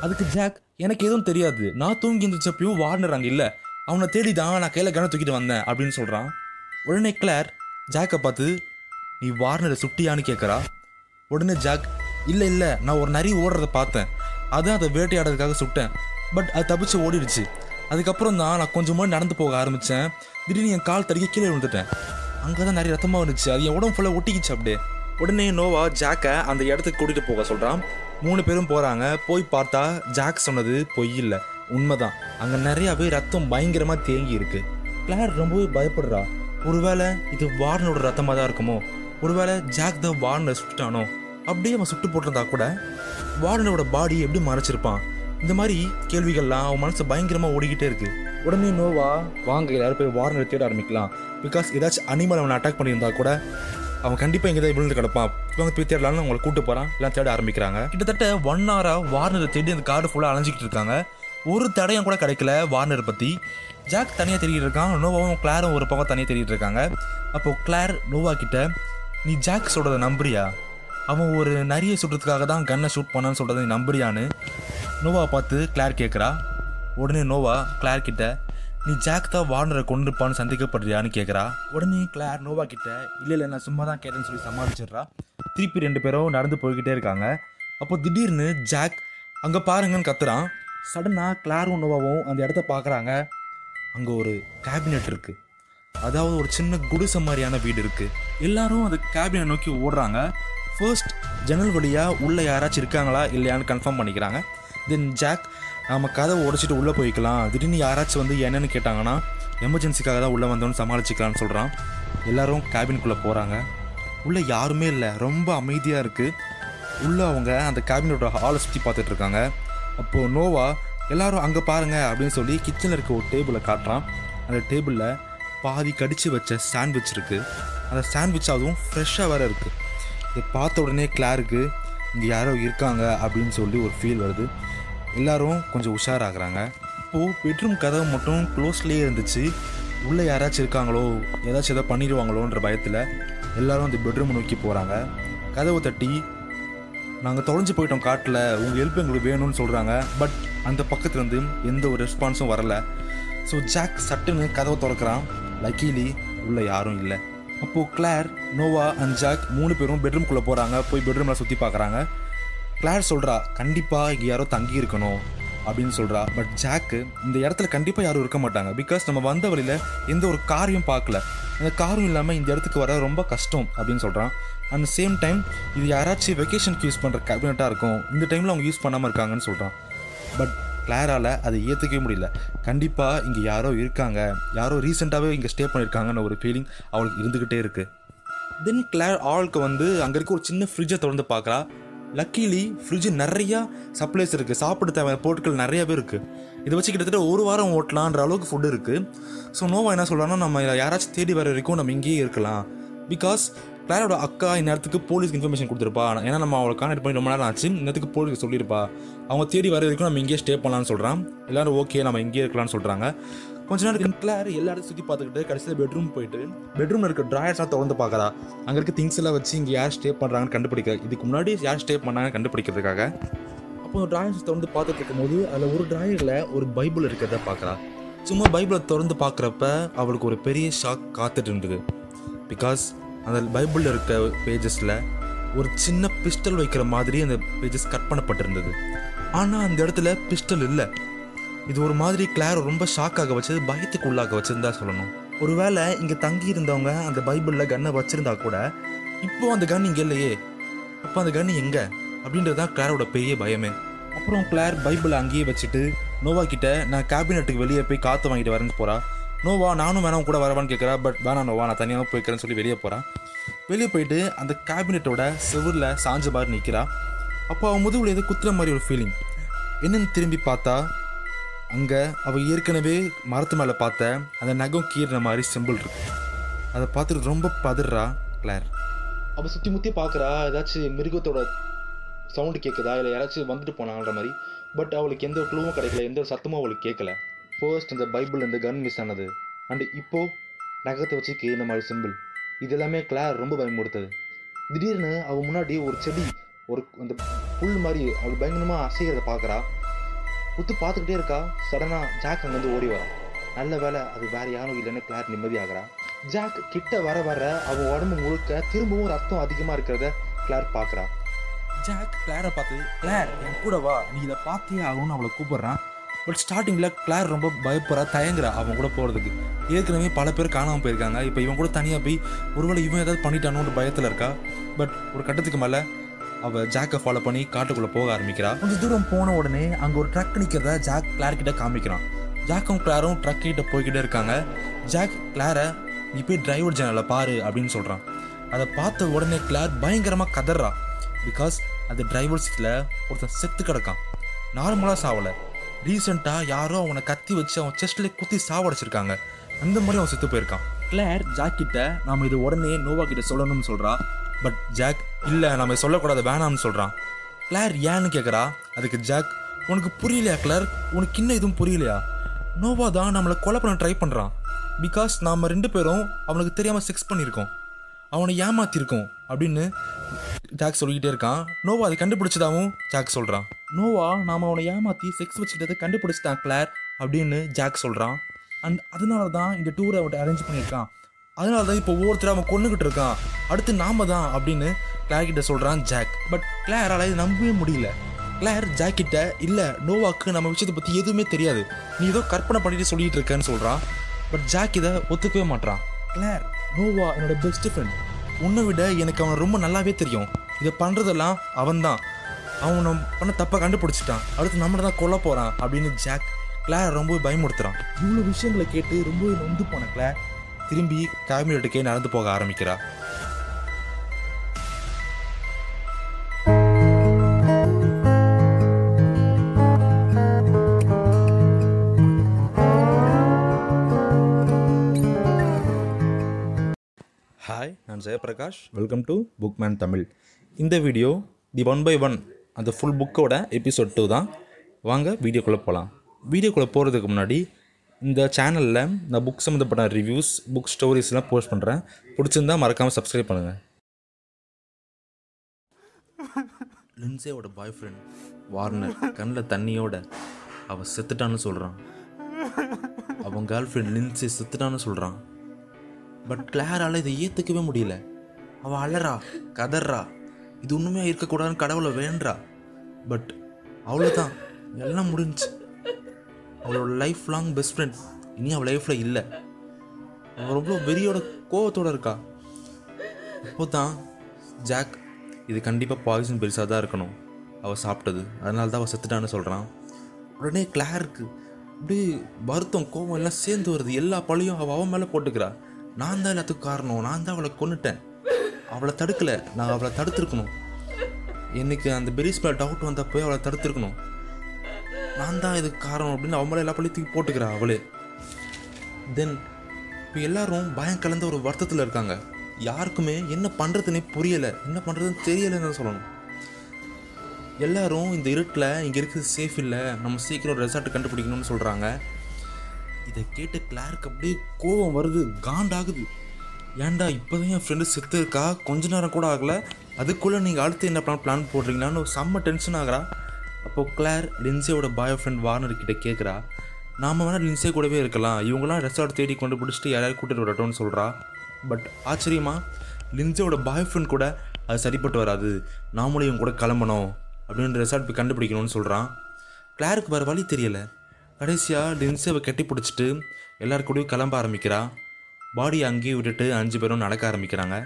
[SPEAKER 2] அதுக்கு ஜாக் எனக்கு எதுவும் தெரியாது. நான் தூங்கி இருந்துச்சப்பையும் வார்னர் அங்கே இல்லை. அவனை தேடி தான் நான் கையில் கன தூக்கிட்டு வந்தேன் அப்படின்னு சொல்கிறான் உடனே கிளார் ஜாக்கை பார்த்து நீ வார்னரை சுட்டியான்னு கேட்குறா உடனே ஜாக் இல்லை இல்லை நான் ஒரு நரி ஓடுறத பார்த்தேன். அதான் அதை வேட்டையாடுறதுக்காக சுட்டேன். பட் அது தப்பிச்சு ஓடிடுச்சு. அதுக்கப்புறம் தான் நான் கொஞ்சமாக நடந்து போக ஆரம்பித்தேன் திடீர்னு என் கால் தடுக்கி கீழே விழுந்துட்டேன். அங்கே தான் நிறைய ரத்தமாக வந்துச்சு. அது என் உடம்பு ஃபுல்லாக ஒட்டிக்கிச்சு அப்படியே. உடனே நோவா ஜாக்கை அந்த இடத்துக்கு கூட்டிகிட்டு போக சொல்கிறான் மூணு பேரும் போகிறாங்க போய் பார்த்தா ஜாக் சொன்னது பொய் இல்லை. உண்மைதான். அங்கே நிறையாவே ரத்தம் பயங்கரமாக தேங்கி இருக்கு. கிளார் ரொம்பவே பயப்படுறா. ஒருவேளை இது வார்னோட ரத்தமாக தான் இருக்குமோ? ஒருவேளை ஜாக் த வார்னை சுட்டுட்டானோ? அப்படியே அவன் சுட்டு போட்டிருந்தா கூட வார்னரோட பாடி எப்படி மறைச்சிருப்பான்? இந்த மாதிரி கேள்விகள்லாம் அவன் மனசு பயங்கரமாக ஓடிக்கிட்டே இருக்கு. உடனே நோவா வாங்க எல்லாரும் போய் வார்னரை தேட ஆரம்பிக்கலாம். பிகாஸ் ஏதாச்சும் அனிமல் அவனை அட்டாக் பண்ணியிருந்தா கூட அவன் கண்டிப்பாக எங்கே விழுந்து கிடப்பான். இவங்க போய் தேடலாம்னு அவங்களை கூட்டு போகிறான் எல்லாம் தேட ஆரம்பிக்கிறாங்க. கிட்டத்தட்ட ஒன் ஹவராக வார்னரை தேடி அந்த காடு ஃபுல்லாக அலைஞ்சிக்கிட்டு இருக்காங்க. ஒரு தடையும் கூட கிடைக்கல வார்னர் பற்றி ஜாக் தனியாக தேடிட்டு இருக்கான். நோவாவும் கிளாரும் ஒரு பக்கம் தனியாக தேடிட்டு இருக்காங்க. அப்போ கிளார் நோவா கிட்ட நீ ஜாக் சொல்கிறத நம்புறியா? அவன் ஒரு நிறைய சுடுறதுக்காக தான் கன்னை ஷூட் பண்ணான்னு சொல்கிறத நீ நம்புறியான்னு? நோவா பார்த்து கிளார் கேட்குறா உடனே நோவா கிளார் கிட்ட நீ ஜாக் தான் வார்னரை கொண்டிருப்பான்னு சந்தேகப்படுறியான்னு கேட்குறா உடனே கிளார் நோவா கிட்ட இல்லை இல்லை நான் சும்மா தான் கேட்டேன்னு சொல்லி சமாளிச்சிடுறா. திருப்பி ரெண்டு பேரும் நடந்து போய்கிட்டே இருக்காங்க. அப்போ திடீர்னு ஜாக் அங்கே பாருங்கன்னு கத்துறான். சடனாக கிளாரும் நோவாவும் அந்த இடத்த பார்க்குறாங்க. அங்கே ஒரு கேபினெட் இருக்குது அதாவது ஒரு சின்ன குடிசை மாதிரியான வீடு இருக்குது எல்லாரும் அந்த கேபினை நோக்கி ஓடுறாங்க. ஃபர்ஸ்ட் ஜன்னல் வழியாக உள்ளே யாராச்சும் இருக்காங்களா? இல்லையான்னு கன்ஃபார்ம் பண்ணிக்கிறாங்க. தென் ஜாக் நம்ம கதவை உடைச்சிட்டு உள்ளே போய்க்கலாம். திடீர்னு யாராச்சும் வந்து என்னென்னு கேட்டாங்கன்னா எமர்ஜென்சிக்காக தான் உள்ளே வந்தோன்னு சமாளிச்சுக்கலாம்னு சொல்கிறான் எல்லாரும் கேபினுக்குள்ளே போகிறாங்க உள்ளே யாருமே இல்லை. ரொம்ப அமைதியாக இருக்குது உள்ளே அவங்க அந்த கேபினோட ஹாலை சுற்றி பார்த்துட்ருக்காங்க அப்போது நோவா எல்லாரும் அங்கே பாருங்க அப்படின்னு சொல்லி கிச்சனில் இருக்க ஒரு டேபிளை காட்டுறான். அந்த டேபிளில் பாதி கடிச்சு வச்ச சாண்ட்விச் இருக்குது அந்த சாண்ட்விச் அதுவும் ஃப்ரெஷ்ஷாக வேறு இருக்குது இதை பார்த்த உடனே கிளாருக்கு இங்கே யாரோ இருக்காங்க அப்படின்னு சொல்லி ஒரு ஃபீல் வருது. எல்லாரும் கொஞ்சம் உஷாராகிறாங்க. இப்போது பெட்ரூம் கதவு மட்டும் க்ளோஸ்லேயே இருந்துச்சு. உள்ளே யாராச்சும் இருக்காங்களோ ஏதாச்சும் எதாவது பண்ணிடுவாங்களோன்ற பயத்தில் எல்லாரும் அந்த பெட்ரூம் நோக்கி போகிறாங்க கதவை தட்டி நாங்கள் தொலைஞ்சு போயிட்டோம் காட்டில். உங்கள் ஹெல்ப் எங்களுக்கு வேணும்னு சொல்கிறாங்க பட் அந்த பக்கத்துலேருந்து எந்த ஒரு ரெஸ்பான்ஸும் வரல. ஸோ ஜாக் சட்டுன்னு கதவை திறக்கிறான். லக்கீலி உள்ள யாரும் இல்லை. அப்போது கிளார் நோவா அண்ட் ஜாக் மூணு பேரும் பெட்ரூம்குள்ளே போகிறாங்க போய் பெட்ரூமில் சுற்றி பார்க்குறாங்க கிளார் சொல்கிறா கண்டிப்பாக இங்கே யாரோ தங்கி இருக்கணும். அப்படின்னு சொல்கிறா பட் ஜாக்கு இந்த இடத்துல கண்டிப்பாக யாரும் இருக்க மாட்டாங்க. பிகாஸ் நம்ம வந்த வழியில் எந்த ஒரு காரையும் பார்க்கல. அந்த காரும் இல்லாமல் இந்த இடத்துக்கு வர ரொம்ப கஷ்டம் அப்படின்னு சொல்கிறான் அண்ட் சேம் டைம் இது யாராச்சும் வெக்கேஷனுக்கு யூஸ் பண்ணுற கேபினட்டாக இருக்கும். இந்த டைமில் அவங்க யூஸ் பண்ணாமல் இருக்காங்கன்னு சொல்கிறான் பட் கிளாரால் அதை ஏற்றுக்கவே முடியல. கண்டிப்பாக இங்கே யாரோ இருக்காங்க. யாரோ ரீசெண்டாகவே இங்கே ஸ்டே பண்ணியிருக்காங்கன்னு ஒரு ஃபீலிங் அவளுக்கு இருந்துக்கிட்டே இருக்குது தென் கிளார் ஆளுக்கு வந்து அங்கே இருக்க ஒரு சின்ன ஃப்ரிட்ஜை திறந்து பார்க்குறா லக்கிலி ஃப்ரிட்ஜ் நிறையா சப்ளைஸ் இருக்குது சாப்பிட தேவையான பொருட்கள் நிறையவே இருக்குது இதை வச்சு கிட்டத்தட்ட ஒரு வாரம் ஓட்டலான்ற அளவுக்கு ஃபுட் இருக்குது ஸோ நோவா என்ன சொல்கிறான்னா நம்ம யாராச்சும் தேடி வர வரைக்கும் நம்ம இங்கேயே இருக்கலாம். பிகாஸ் கிளாரோட அக்கா இந்நேரத்துக்கு போலீஸ்க்கு இன்ஃபர்மேஷன் கொடுத்துருப்பா. ஏன்னா நம்ம அவளை கான்டாக்ட் பண்ணி ரொம்ப நேரம் ஆச்சு. இன்னத்துக்கு போலீஸ்க்கு சொல்லியிருப்பா. அவங்க தேடி வர வரைக்கும் நம்ம இங்கேயே ஸ்டே பண்ணலாம்னு சொல்கிறான் எல்லாரும் ஓகே நம்ம இங்கேயே இருக்கலாம்னு சொல்கிறாங்க கொஞ்ச நேரம் கிளார் எல்லாரும் சுற்றி பார்த்துக்கிட்டு கடைசியில் பெட்ரூம் போயிட்டு பெட்ரூமில் இருக்க ட்ராயர்ஸ்லாம் திறந்து பார்க்குறா. அங்கே இருக்க திங்ஸ் எல்லாம் வச்சு இங்கே யார் ஸ்டே பண்ணுறாங்கன்னு கண்டுபிடிக்க. இதுக்கு முன்னாடி யார் ஸ்டே பண்ணாங்கன்னு கண்டுபிடிக்கிறதுக்காக. அப்போ ட்ராயர்ஸ் திறந்து பார்த்துட்டு இருக்கும்போது அதில் ஒரு ட்ராயரில் ஒரு பைபிள் இருக்கிறத பார்க்குறா. சும்மா பைபிளை திறந்து பார்க்குறப்ப அவளுக்கு ஒரு பெரிய ஷாக் காத்துட்டு இருந்தது. பிகாஸ் அந்த பைபிளில் இருக்க பேஜஸில் ஒரு சின்ன பிஸ்டல் வைக்கிற மாதிரி அந்த பேஜஸ் கட் பண்ணப்பட்டிருந்தது. ஆனால் அந்த இடத்துல பிஸ்டல் இல்லை. இது ஒரு மாதிரி கிளார் ரொம்ப ஷாக்காக வச்சது பயத்துக்கு உள்ளாக வச்சுருந்தா சொல்லணும். ஒருவேளை இங்கே தங்கி இருந்தவங்க அந்த பைபிளில் கன்னை வச்சுருந்தா கூட இப்போ அந்த கன் இங்கே இல்லையே. அப்போ அந்த கன் எங்கே? அப்படின்றது தான் கிளாரோட பெரிய பயமே. அப்புறம் கிளார் பைபிளை அங்கேயே வச்சுட்டு நோவா கிட்ட நான் கேபினெட்டுக்கு வெளியே போய் காற்று வாங்கிட்டு வரேன்னு போகிறா நோவா நானும் வேணாம் கூட வரவான்னு கேட்குறா பட் வேணாம் நோவா நான் தனியாக போய்க்கிறேன்னு சொல்லி வெளியே போகிறான் வெளியே போயிட்டு அந்த கேபினெட்டோட செவுரில் சாஞ்ச மாதிரி நிற்கிறா அப்போ அவன் முதுகுல ஏதோ குத்துற மாதிரி ஒரு ஃபீலிங் என்னன்னு திரும்பி பார்த்தா அங்கே அவள் ஏற்கனவே மரத்து மேலே பார்த்த அந்த நகம் கீறின மாதிரி சிம்பிள் இருக்கு. அதை பார்த்துட்டு ரொம்ப பதறா கிளார் அவள் சுற்றி முற்றி பார்க்குறா ஏதாச்சும் மிருகத்தோட சவுண்டு கேட்குதா இல்லை யாராச்சும் வந்துட்டு போனாங்கன்ற மாதிரி. பட் அவளுக்கு எந்த ஒரு க்ளூவும் கிடைக்கல எந்த ஒரு சத்தமும் அவளுக்கு கேட்கல ஃபர்ஸ்ட் இந்த பைபிள் இந்த கன் மிஸ் ஆனது. அண்ட் இப்போது நகத்தை வச்சு இந்த மாதிரி சிம்பிள் இது எல்லாமே கிளார் ரொம்ப பயமுறுத்தது திடீர்னு அவள் முன்னாடி ஒரு செடி ஒரு அந்த புல் மாதிரி அவள் பயங்கரமாக அசைகிறத பார்க்குறா. உத்து பார்த்துக்கிட்டே இருக்கா. சடனாக ஜாக் அங்கேருந்து ஓடி வரா. நல்ல வேலை அது வேறு யாரும் இல்லைன்னு கிளார் நிம்மதியாகிறா. ஜாக் கிட்ட வர வர அவன் உடம்பு முழுக்க திரும்பவும் ரத்தம் அதிகமாக இருக்கிறத கிளார் பார்க்குறா. ஜாக் கிளாரை பார்த்து கிளார் என் கூட வா. நீ இதை பார்த்தே ஆகணும்னு அவளை கூப்பிடுறான். பட் ஸ்டார்டிங்கில் கிளார் ரொம்ப பயப்படுறா தயங்குறா அவன் கூட போகிறதுக்கு ஏற்கனவே பல பேர் காணாமல் போயிருக்காங்க. இப்போ இவன் கூட தனியாக போய் ஒருவேளை இவன் ஏதாவது பண்ணிட்டானோன்ற பயத்தில் இருக்கா? பட் ஒரு கட்டத்துக்கு மேலே அவ ஜாக்கை ஃபாலோ பண்ணி காட்டுக்குள்ளே போக ஆரம்பிக்கிறா. கொஞ்சம் தூரம் போன உடனே அங்கே ஒரு ட்ரக் நிற்கிறத ஜாக் கிளார்கிட்ட காமிக்கிறான். ஜாக்கும் கிளாரும் ட்ரக் கிட்ட போய்கிட்டே இருக்காங்க. ஜாக் கிளாரை நீ போய் டிரைவர் ஜன்னலில் பாரு அப்படின்னு சொல்கிறான் அதை பார்த்த உடனே கிளார் பயங்கரமாக கதறா. பிகாஸ் அந்த டிரைவர் சீட்டில் ஒருத்தன் செத்து கிடக்கான். நார்மலாக சாவலை. ரீசெண்டாக யாரோ அவனை கத்தி வச்சு அவன் செஸ்ட்லேயே குத்தி சாவடைச்சிருக்காங்க. அந்த மாதிரி அவன் செத்து போயிருக்கான். கிளேர் ஜாக்கிட்ட நாம் இது உடனே நோவா கிட்ட சொல்லணும்னு சொல்கிறா பட் ஜாக் இல்லை நம்ம இதை சொல்லக்கூடாது வேணாம்னு சொல்கிறான் கிளேர் ஏன்னு கேட்குறா அதுக்கு ஜாக் உனக்கு புரியலையா கிளேர் உனக்கு இன்னும் எதுவும் புரியலையா? நோவா தான் நம்மளை கொலை பண்ண ட்ரை பண்ணுறான் பிகாஸ் நாம் ரெண்டு பேரும் அவனுக்கு தெரியாமல் செக்ஸ் பண்ணியிருக்கோம். அவனை ஏமாத்திருக்கோம் அப்படின்னு ஜாக் சொல்லிக்கிட்டே இருக்கான். நோவா அதை கண்டுபிடிச்சதாவும் ஜாக் சொல்கிறான் நோவா நாம் அவனை ஏமாற்றி செக்ஸ் வச்சுக்கிட்டதை கண்டுபிடிச்சிட்டான் கிளார் அப்படின்னு ஜாக் சொல்கிறான் அண்ட் அதனால தான் இந்த டூரை அவன் அரேஞ்ச் பண்ணியிருக்கான். அதனால தான் இப்போ ஒவ்வொருத்தர் அவன் கொண்டுகிட்டு இருக்கான். அடுத்து நாம தான் அப்படின்னு கிளார் கிட்ட சொல்கிறான் ஜாக். பட் கிளாரால் இதை நம்பவே முடியல. கிளார் ஜாக்கிட்ட இல்லை நோவாக்கு நம்ம விஷயத்தை பற்றி எதுவுமே தெரியாது. நீ ஏதோ கற்பனை பண்ணிட்டு சொல்லிட்டு இருக்கேன்னு சொல்கிறான் பட் ஜாக் இதை ஒத்துக்கவே மாட்றான். கிளார் நோவா என்னோட பெஸ்ட் ஃப்ரெண்ட் உன்னை விட எனக்கு அவனை ரொம்ப நல்லாவே தெரியும். இதை பண்ணுறதெல்லாம் அவன்தான். அவன் நம்ம பண்ண தப்பாக கண்டுபிடிச்சிட்டான். அடுத்து நம்மளை தான் கொல்ல போகிறான் அப்படின்னு ஜாக் கிளார் ரொம்ப பயமுறுத்துறான். இவ்வளோ விஷயங்களை கேட்டு ரொம்பவே நொந்து போன கிளார் திரும்பி கேபினட்டுக்கே நடந்து போக ஆரம்பிக்கிறா. ஹாய் நான் Jayaprakash. Welcome to Bookman Tamil இந்த video the one by one. அந்த ஃபுல் புக்கோட எபிசோட் டூ தான். வாங்க வீடியோக்குள்ளே போகலாம் வீடியோக்குள்ளே போகிறதுக்கு முன்னாடி இந்த சேனலில் நான் புக் சம்மந்தப்பட்ட ரிவ்யூஸ் புக் ஸ்டோரிஸ்லாம் போஸ்ட் பண்ணுறேன் பிடிச்சிருந்தா மறக்காமல் சப்ஸ்கிரைப் பண்ணுங்கள் லின்சேவோட பாய் ஃப்ரெண்ட் வார்னர் கண்ணில் தண்ணியோட அவன் செத்துட்டான்னு சொல்கிறான் அவன் கேர்ள் ஃப்ரெண்ட் லின்சே செத்துட்டான்னு சொல்கிறான் பட் கிளாரால் இதை ஏற்றுக்கவே முடியல. அவள் அலறா கதறா இது ஒன்றுமே இருக்கக்கூடாதுன்னு கடவுளை வேண்டா பட் அவ்வளோதான் எல்லாம் முடிஞ்சுச்சு. அவளோட லைஃப் லாங் பெஸ்ட் ஃப்ரெண்ட் இனி அவள் லைஃப்பில் இல்லை. அவள் ரொம்ப வெறியோட கோவத்தோடு இருக்கா. அப்போ தான் ஜாக் இது கண்டிப்பாக பாய்சன் பெருசாக தான் இருக்கணும். அவள் சாப்பிட்டது. அதனால தான் அவள் செத்துட்டான்னு சொல்கிறான் உடனே கிளாருக்கு அப்படியே வருத்தம் கோவம் எல்லாம் சேர்ந்து வருது. எல்லா பழியும் அவள் அவன் மேலே போட்டுக்கிறா. நான் தான் எல்லாத்துக்கும் காரணம். நான் தான் அவளை கொண்டுட்டேன் அவளை தடுக்கலை. நான் அவளை தடுத்திருக்கணும். எனக்கு அந்த பெரிஸ் மேலே டவுட் வந்தப்போ அவளை தடுத்துருக்கணும். நான் தான் இதுக்கு காரணம் அப்படின்னு அவங்களே எல்லா பழியும் தூக்கி போட்டுக்கிறா அவளே. தென் இப்போ எல்லாரும் பயம் கலந்த ஒரு வருத்தத்தில் இருக்காங்க. யாருக்குமே என்ன பண்ணுறதுனே புரியலை. என்ன பண்ணுறதுன்னு தெரியலைன்னு தான் சொல்லணும். எல்லாரும் இந்த இருட்டில் இங்கே இருக்கிறது சேஃப் இல்லை. நம்ம சீக்கிரம் ஒரு ரெசார்ட் கண்டுபிடிக்கணும்னு சொல்கிறாங்க இதை கேட்டு கிளாருக்கு அப்படியே கோபம் வருது. காண்டாகுது. ஏன்டா இப்போதான் என் ஃப்ரெண்டு செத்து இருக்கா கொஞ்ச நேரம் கூட ஆகலை. அதுக்குள்ளே நீங்கள் அடுத்து என்ன பிளான் பிளான் போடுறீங்களான்னு செம்ம டென்ஷன் ஆகுறா. அப்போது கிளார் லின்சேவோட பாய் ஃப்ரெண்ட் வார்னர் கிட்டே கேட்குறா நாம் வேணால் லின்சே கூடவே இருக்கலாம். இவங்களாம் ரெசார்ட் தேடி கொண்டு பிடிச்சிட்டு யாரையாவது கூட்டிட்டு வரட்டும்னு சொல்கிறா பட் ஆச்சரியமா லின்சேவோட பாய் ஃப்ரெண்ட் கூட அது சரிப்பட்டு வராது. நாமளும் இவங்க கூட கிளம்பணும் அப்படின்னு ரெசார்ட் போய் கண்டுபிடிக்கணும்னு சொல்கிறான் கிளாருக்கு வேறு வழி தெரியலை. கடைசியாக லின்சேவை கட்டி பிடிச்சிட்டு எல்லாருக்கூடயும் கிளம்ப ஆரம்பிக்கிறா. பாடி அங்கேயே விட்டுட்டு அஞ்சு பேரும் நடக்க ஆரம்பிக்கிறாங்க.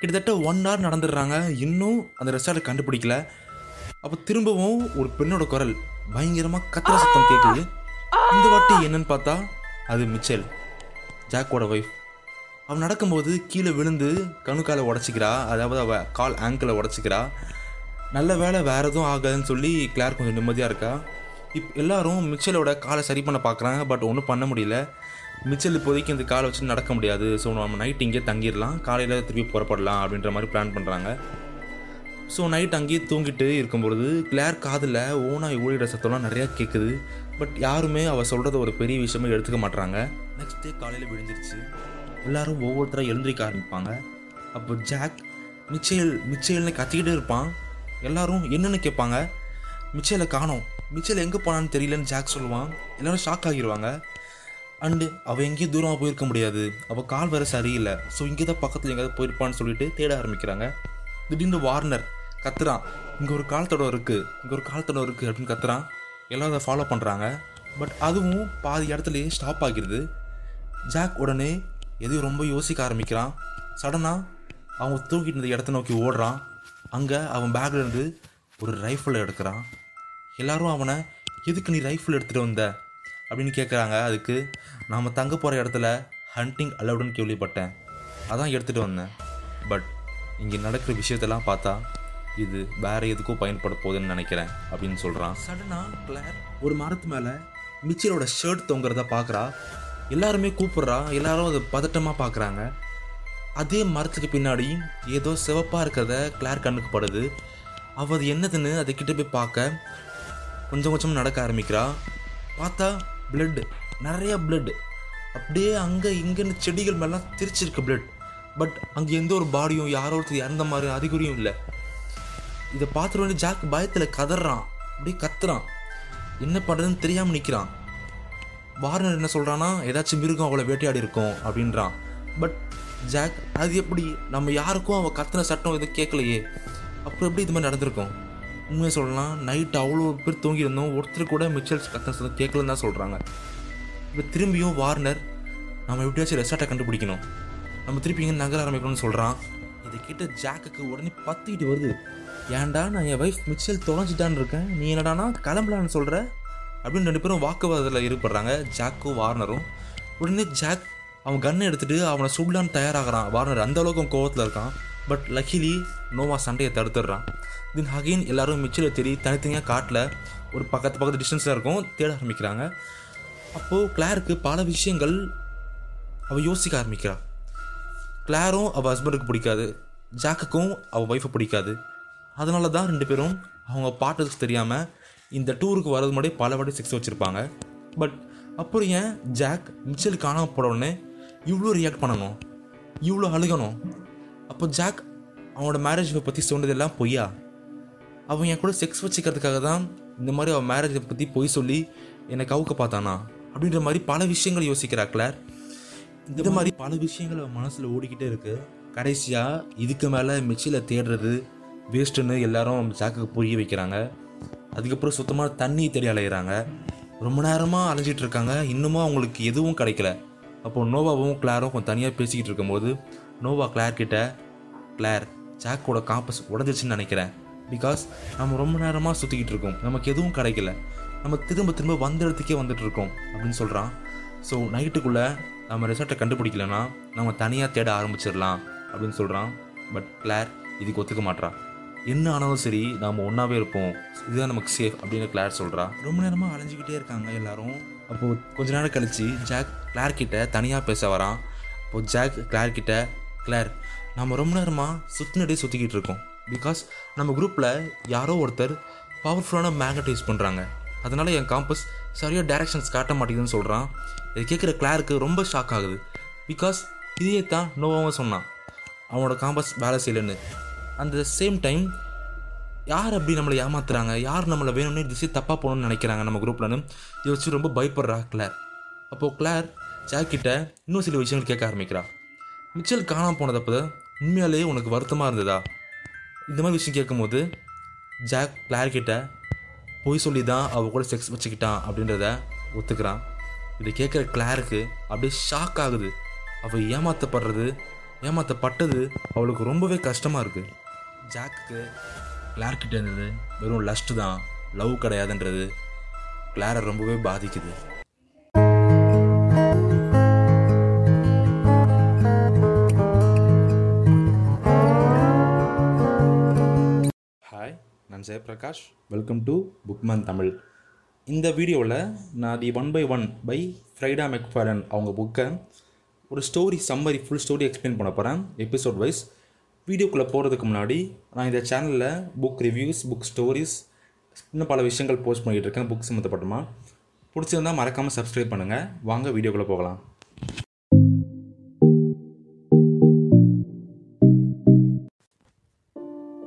[SPEAKER 2] கிட்டத்தட்ட ஒன் ஹவர் நடந்துடுறாங்க. இன்னும் அந்த ரெசார்ட்டை கண்டுபிடிக்கல. அப்போ திரும்பவும் ஒரு பெண்ணோட குரல் பயங்கரமாக கத்திர சத்தம் கேட்குது இந்த வாட்டி என்னன்னு பார்த்தா அது மிச்சல் ஜாக்கோட ஒய்ஃப் அவன் நடக்கும்போது கீழே விழுந்து கணுக்காலை உடச்சிக்கிறா. அதாவது அவள் கால் ஆங்கிளை உடச்சிக்கிறா. நல்ல வேலை வேறு எதுவும் ஆகாதுன்னு சொல்லி கிளார் கொஞ்சம் நிம்மதியாக இருக்கா. இப் எல்லாரும் மிச்சலோட காலை சரி பண்ண பார்க்குறாங்க பட் ஒன்றும் பண்ண முடியல. மிச்சல் இப்போதைக்கு இந்த காலை வச்சு நடக்க முடியாது. ஸோ நம்ம நைட் இங்கே தங்கிடலாம். காலையில் திருப்பி புறப்படலாம் அப்படின்ற மாதிரி பிளான் பண்ணுறாங்க ஸோ நைட் அங்கேயே தூங்கிட்டு இருக்கும்பொழுது கிளார் காதில் ஓனாய் ஓடிடுற சத்தம்லாம் நிறையா கேட்குது பட் யாருமே அவள் சொல்கிறத ஒரு பெரிய விஷயமே எடுத்துக்க மாட்றாங்க. நெக்ஸ்ட் டே காலையில் விழுந்துருச்சு எல்லாரும் ஒவ்வொருத்தராக எழுந்திரிக்க ஆரம்பிப்பாங்க. அப்போ ஜாக் மிச்சேல் மிச்சேல்னு கத்திக்கிட்டே இருப்பான். எல்லாரும் என்னென்னு கேட்பாங்க. மிச்சேலை காணோம். மிச்சேல் எங்கே போனான்னு தெரியலன்னு ஜாக் சொல்லுவான். எல்லோரும் ஷாக் ஆகிடுவாங்க அண்டு அவள் எங்கேயும் தூரமாக போயிருக்க முடியாது. அவள் கால் வேறு சரியில்லை. ஸோ இங்கே தான் பக்கத்தில் எங்கேயாவது போயிருப்பான்னு சொல்லிட்டு தேட ஆரம்பிக்கிறாங்க. திடீர்னு வார்னர் கத்துறான். இங்கே ஒரு காலத்தடம் இருக்குது இங்கே ஒரு காலத்தடம் இருக்குது அப்படின்னு கத்துறான். எல்லாம் அதை ஃபாலோ பண்ணுறாங்க பட் அதுவும் பாதி இடத்துலையே ஸ்டாப் ஆகிடுது ஜாக் உடனே எதையும் ரொம்ப யோசிக்க ஆரம்பிக்கிறான். சடனாக அவன் தூக்கிட்டு இருந்த இடத்த நோக்கி ஓடுறான். அங்கே அவன் பேக்கில் இருந்து ஒரு ரைஃபிள் எடுக்கிறான். எல்லாரும் அவனை எதுக்கு நீ ரைஃபிள் எடுத்துகிட்டு வந்த? அப்படின்னு கேட்குறாங்க அதுக்கு நாம் தங்க போகிற இடத்துல ஹண்டிங் அலவுடுன்னு கேள்விப்பட்டேன். அதான் எடுத்துகிட்டு வந்தேன். பட் இங்கே நடக்கிற விஷயத்தெல்லாம் பார்த்தா இது வேற எதுக்கும் பயன்பட போகுதுன்னு நினைக்கிறேன் அப்படின்னு சொல்கிறான் சடனாக கிளார் ஒரு மரத்து மேலே மிச்சலோட ஷர்ட் தொங்குறத பார்க்குறா எல்லாருமே கூப்பிடுறா. எல்லாரும் அதை பதட்டமாக பார்க்குறாங்க அதே மரத்துக்கு பின்னாடி ஏதோ சிவப்பாக இருக்கிறத கிளார் கண்ணுக்கு படுது. அவள் அது என்னதுன்னு அதை கிட்ட போய் பார்க்க கொஞ்சம் கொஞ்சம் நடக்க ஆரம்பிக்கிறா. பார்த்தா பிளட் நிறைய பிளட் அப்படியே அங்கே இங்கேன்னு செடிகள் மேலாம் திரிச்சிருக்கு பிளட் பட் அங்கே எந்த ஒரு பாடியும் யாரோ ஒருத்தர் இறந்த மாதிரி அறிகுறியும் இல்லை. இதை பார்த்துட்டு வந்து ஜாக் பயத்தில் கதறான். அப்படியே கத்துறான். என்ன பண்ணுறதுன்னு தெரியாமல் நிற்கிறான் வார்னர் என்ன சொல்கிறான்னா ஏதாச்சும் மிருகம் அவளை வேட்டையாடி இருக்கும் அப்படின்றான். பட் ஜாக் அது எப்படி? நம்ம யாருக்கும் அவள் கத்துன சட்டம் எதுவும் கேட்கலையே. அப்புறம் எப்படி இது மாதிரி நடந்திருக்கும்? உண்மையை சொல்லலாம். நைட் அவ்வளோ பேர் தூங்கியிருந்தோம். ஒருத்தர் கூட மிச்சல்ஸ் கத்துன கேட்கலன்னு தான் சொல்கிறாங்க இப்போ திரும்பியும் வார்னர் நம்ம எப்படியாச்சும் ரெசார்ட்டை கண்டுபிடிக்கணும். நம்ம திருப்பி இங்கே நகர ஆரம்பிக்கணும்னு சொல்கிறான் இதை கேட்ட ஜாக்குக்கு உடனே பத்திக்கிட்டு வருது. ஏன்டா நான் என் வைஃப் மிச்சல் தொலைஞ்சிட்டான்னு இருக்கேன். நீ என்னடானா கிளம்பலான்னு சொல்கிற அப்படின்னு ரெண்டு பேரும் வாக்குவாதத்தில் ஈடுபடுறாங்க. ஜாக்கும் வார்னரும். உடனே ஜாக் அவன் கன்னை எடுத்துகிட்டு அவனை சுடலான்னு தயாராகிறான். வார்னர் அந்த அளவுக்கு அவன் கோவத்தில் இருக்கான். பட் லக்கிலி நோவா சண்டையை தடுத்துடுறான். தென் அகைன் எல்லாரும் மிச்சலை தேடி தனித்தனியாக காட்டில் ஒரு பக்கத்து பக்கத்து டிஸ்டன்ஸில் இருக்கும் தேட ஆரம்பிக்கிறாங்க. அப்போது கிளாருக்கு பல விஷயங்கள் அவள் யோசிக்க ஆரம்பிக்கிறாள் கிளாரும் அவள் ஹஸ்பண்டுக்கு பிடிக்காது. ஜாக்குக்கும் அவள் ஒய்ஃபை பிடிக்காது. அதனால தான் ரெண்டு பேரும் அவங்க பாட்டுக்கு தெரியாமல் இந்த டூருக்கு வரது முன்னாடி பல வாட்டி செக்ஸ் வச்சுருப்பாங்க. பட் அப்புறம் ஏன் ஜாக் மிச்சல் காணாமல் போன உடனே இவ்வளோ ரியாக்ட் பண்ணணும்? இவ்வளோ அழுகணும்? அப்போ ஜாக் அவனோட மேரேஜை பற்றி சொன்னதெல்லாம் பொய்யா? அவன் என் கூட செக்ஸ் வச்சுக்கிறதுக்காக தான் இந்த மாதிரி அவன் மேரேஜை பற்றி பொய் சொல்லி என்னை கவுக்க பார்த்தானா? அப்படின்ற மாதிரி பல விஷயங்கள் யோசிக்கிறா கிளார். இந்த மாதிரி பல விஷயங்கள் அவன் மனசில் ஓடிக்கிட்டே இருக்கு. கடைசியாக இதுக்கு மேலே மிச்சியில் தேடுறது வேஸ்ட்டுன்னு எல்லாரும் ஜாக்குக்கு புரிய வைக்கிறாங்க. அதுக்கப்புறம் சுத்தமாக தண்ணி தேடி அலையிறாங்க. ரொம்ப நேரமாக அலைஞ்சிட்டு இருக்காங்க. இன்னமும் அவங்களுக்கு எதுவும் கிடைக்கல. அப்போ நோவாவும் கிளாரும் கொஞ்சம் தனியாக பேசிக்கிட்டு இருக்கும்போது நோவா கிளார் கிட்ட கிளார் ஜாக்கோட காம்பஸ் உடஞ்சிச்சுன்னு நினைக்கிறேன். பிகாஸ் நம்ம ரொம்ப நேரமாக சுற்றிக்கிட்டு இருக்கோம். நமக்கு எதுவும் கிடைக்கல. நம்ம திரும்ப திரும்ப வந்த இடத்துக்கே வந்துட்டு இருக்கோம் அப்படின்னு சொல்கிறான் ஸோ நைட்டுக்குள்ளே நம்ம ரிசார்ட்டை கண்டுபிடிக்கலன்னா நம்ம தனியாக தேட ஆரம்பிச்சிடலாம் அப்படின்னு சொல்கிறான் பட் கிளார் இதுக்கு ஒத்துக்க மாட்றா என்ன ஆனாலும் சரி நாம் ஒன்றாவே இருப்போம். இதுதான் நமக்கு சேஃப் அப்படின்னு கிளார் சொல்கிறா ரொம்ப நேரமாக அலைஞ்சிக்கிட்டே இருக்காங்க எல்லாரும். அப்போது கொஞ்ச நேரம் கழித்து ஜாக் கிளார் கிட்ட தனியாக பேச வரான். அப்போது ஜாக் கிளார் கிட்ட கிளார் நம்ம ரொம்ப நேரமாக சுற்றினடே சுற்றிக்கிட்டு இருக்கோம். பிகாஸ் நம்ம குரூப்பில் யாரோ ஒருத்தர் பவர்ஃபுல்லான மேக்னெட் யூஸ் பண்ணுறாங்க அதனால் என் காம்பஸ் சரியாக டைரக்ஷன்ஸ் காட்ட மாட்டேங்குதுன்னு சொல்கிறான் இதை கேட்குற கிளாருக்கு ரொம்ப ஷாக் ஆகுது. பிகாஸ் இதையே தான் நோவாகவும் சொன்னான். அவனோட காம்பஸ் வேலை செய்யலைன்னு. அந்த சேம் டைம் யார் அப்படி நம்மளை ஏமாத்துறாங்க? யார் நம்மளை வேணும்னே திசை தப்பாக போகணும்னு நினைக்கிறாங்க நம்ம குரூப்லன்னு இதை வச்சு ரொம்ப பயப்படுறா கிளார் அப்போது கிளார் ஜாக்கிட்ட இன்னும் சில விஷயங்கள் கேட்க ஆரம்பிக்கிறான் மிச்சல் காணாமல் போனதப்போ உண்மையாலேயே உனக்கு வருத்தமாக இருந்ததா? இந்த மாதிரி விஷயம் கேட்கும்போது ஜாக் கிளார்கிட்ட பொய் சொல்லி தான் அவள் கூட செக்ஸ் வச்சுக்கிட்டான் அப்படின்றத ஒத்துக்கிறான். இதை கேட்குற கிளாருக்கு அப்படியே ஷாக் ஆகுது. அவள் ஏமாத்தப்படுறது ஏமாத்தப்பட்டது அவளுக்கு ரொம்பவே கஷ்டமாக இருக்குது ஜாக்குக்கு கிளார்கிட்ட இருந்தது வெறும் லஸ்ட்டு தான் லவ் கிடையாதுன்றது கிளாரை ரொம்பவே பாதிக்குது. நான் Jayaprakash welcome to Bookman Tamil இந்த வீடியோவில் நான் the one by one by Freida McFadden அவங்க புக்கை ஒரு story summary full story explain பண்ண போகிறேன் எபிசோட் வைஸ் வீடியோக்குள்ளே போகிறதுக்கு முன்னாடி நான் இந்த சேனலில் புக் ரிவ்யூஸ் புக் ஸ்டோரிஸ் இன்னும் பல விஷயங்கள் போஸ்ட் பண்ணிகிட்டு இருக்கேன் புக் சம்மந்தப்பட்டமா பிடிச்சிருந்தா மறக்காமல் சப்ஸ்கிரைப் பண்ணுங்கள் வாங்க வீடியோக்குள்ளே போகலாம்.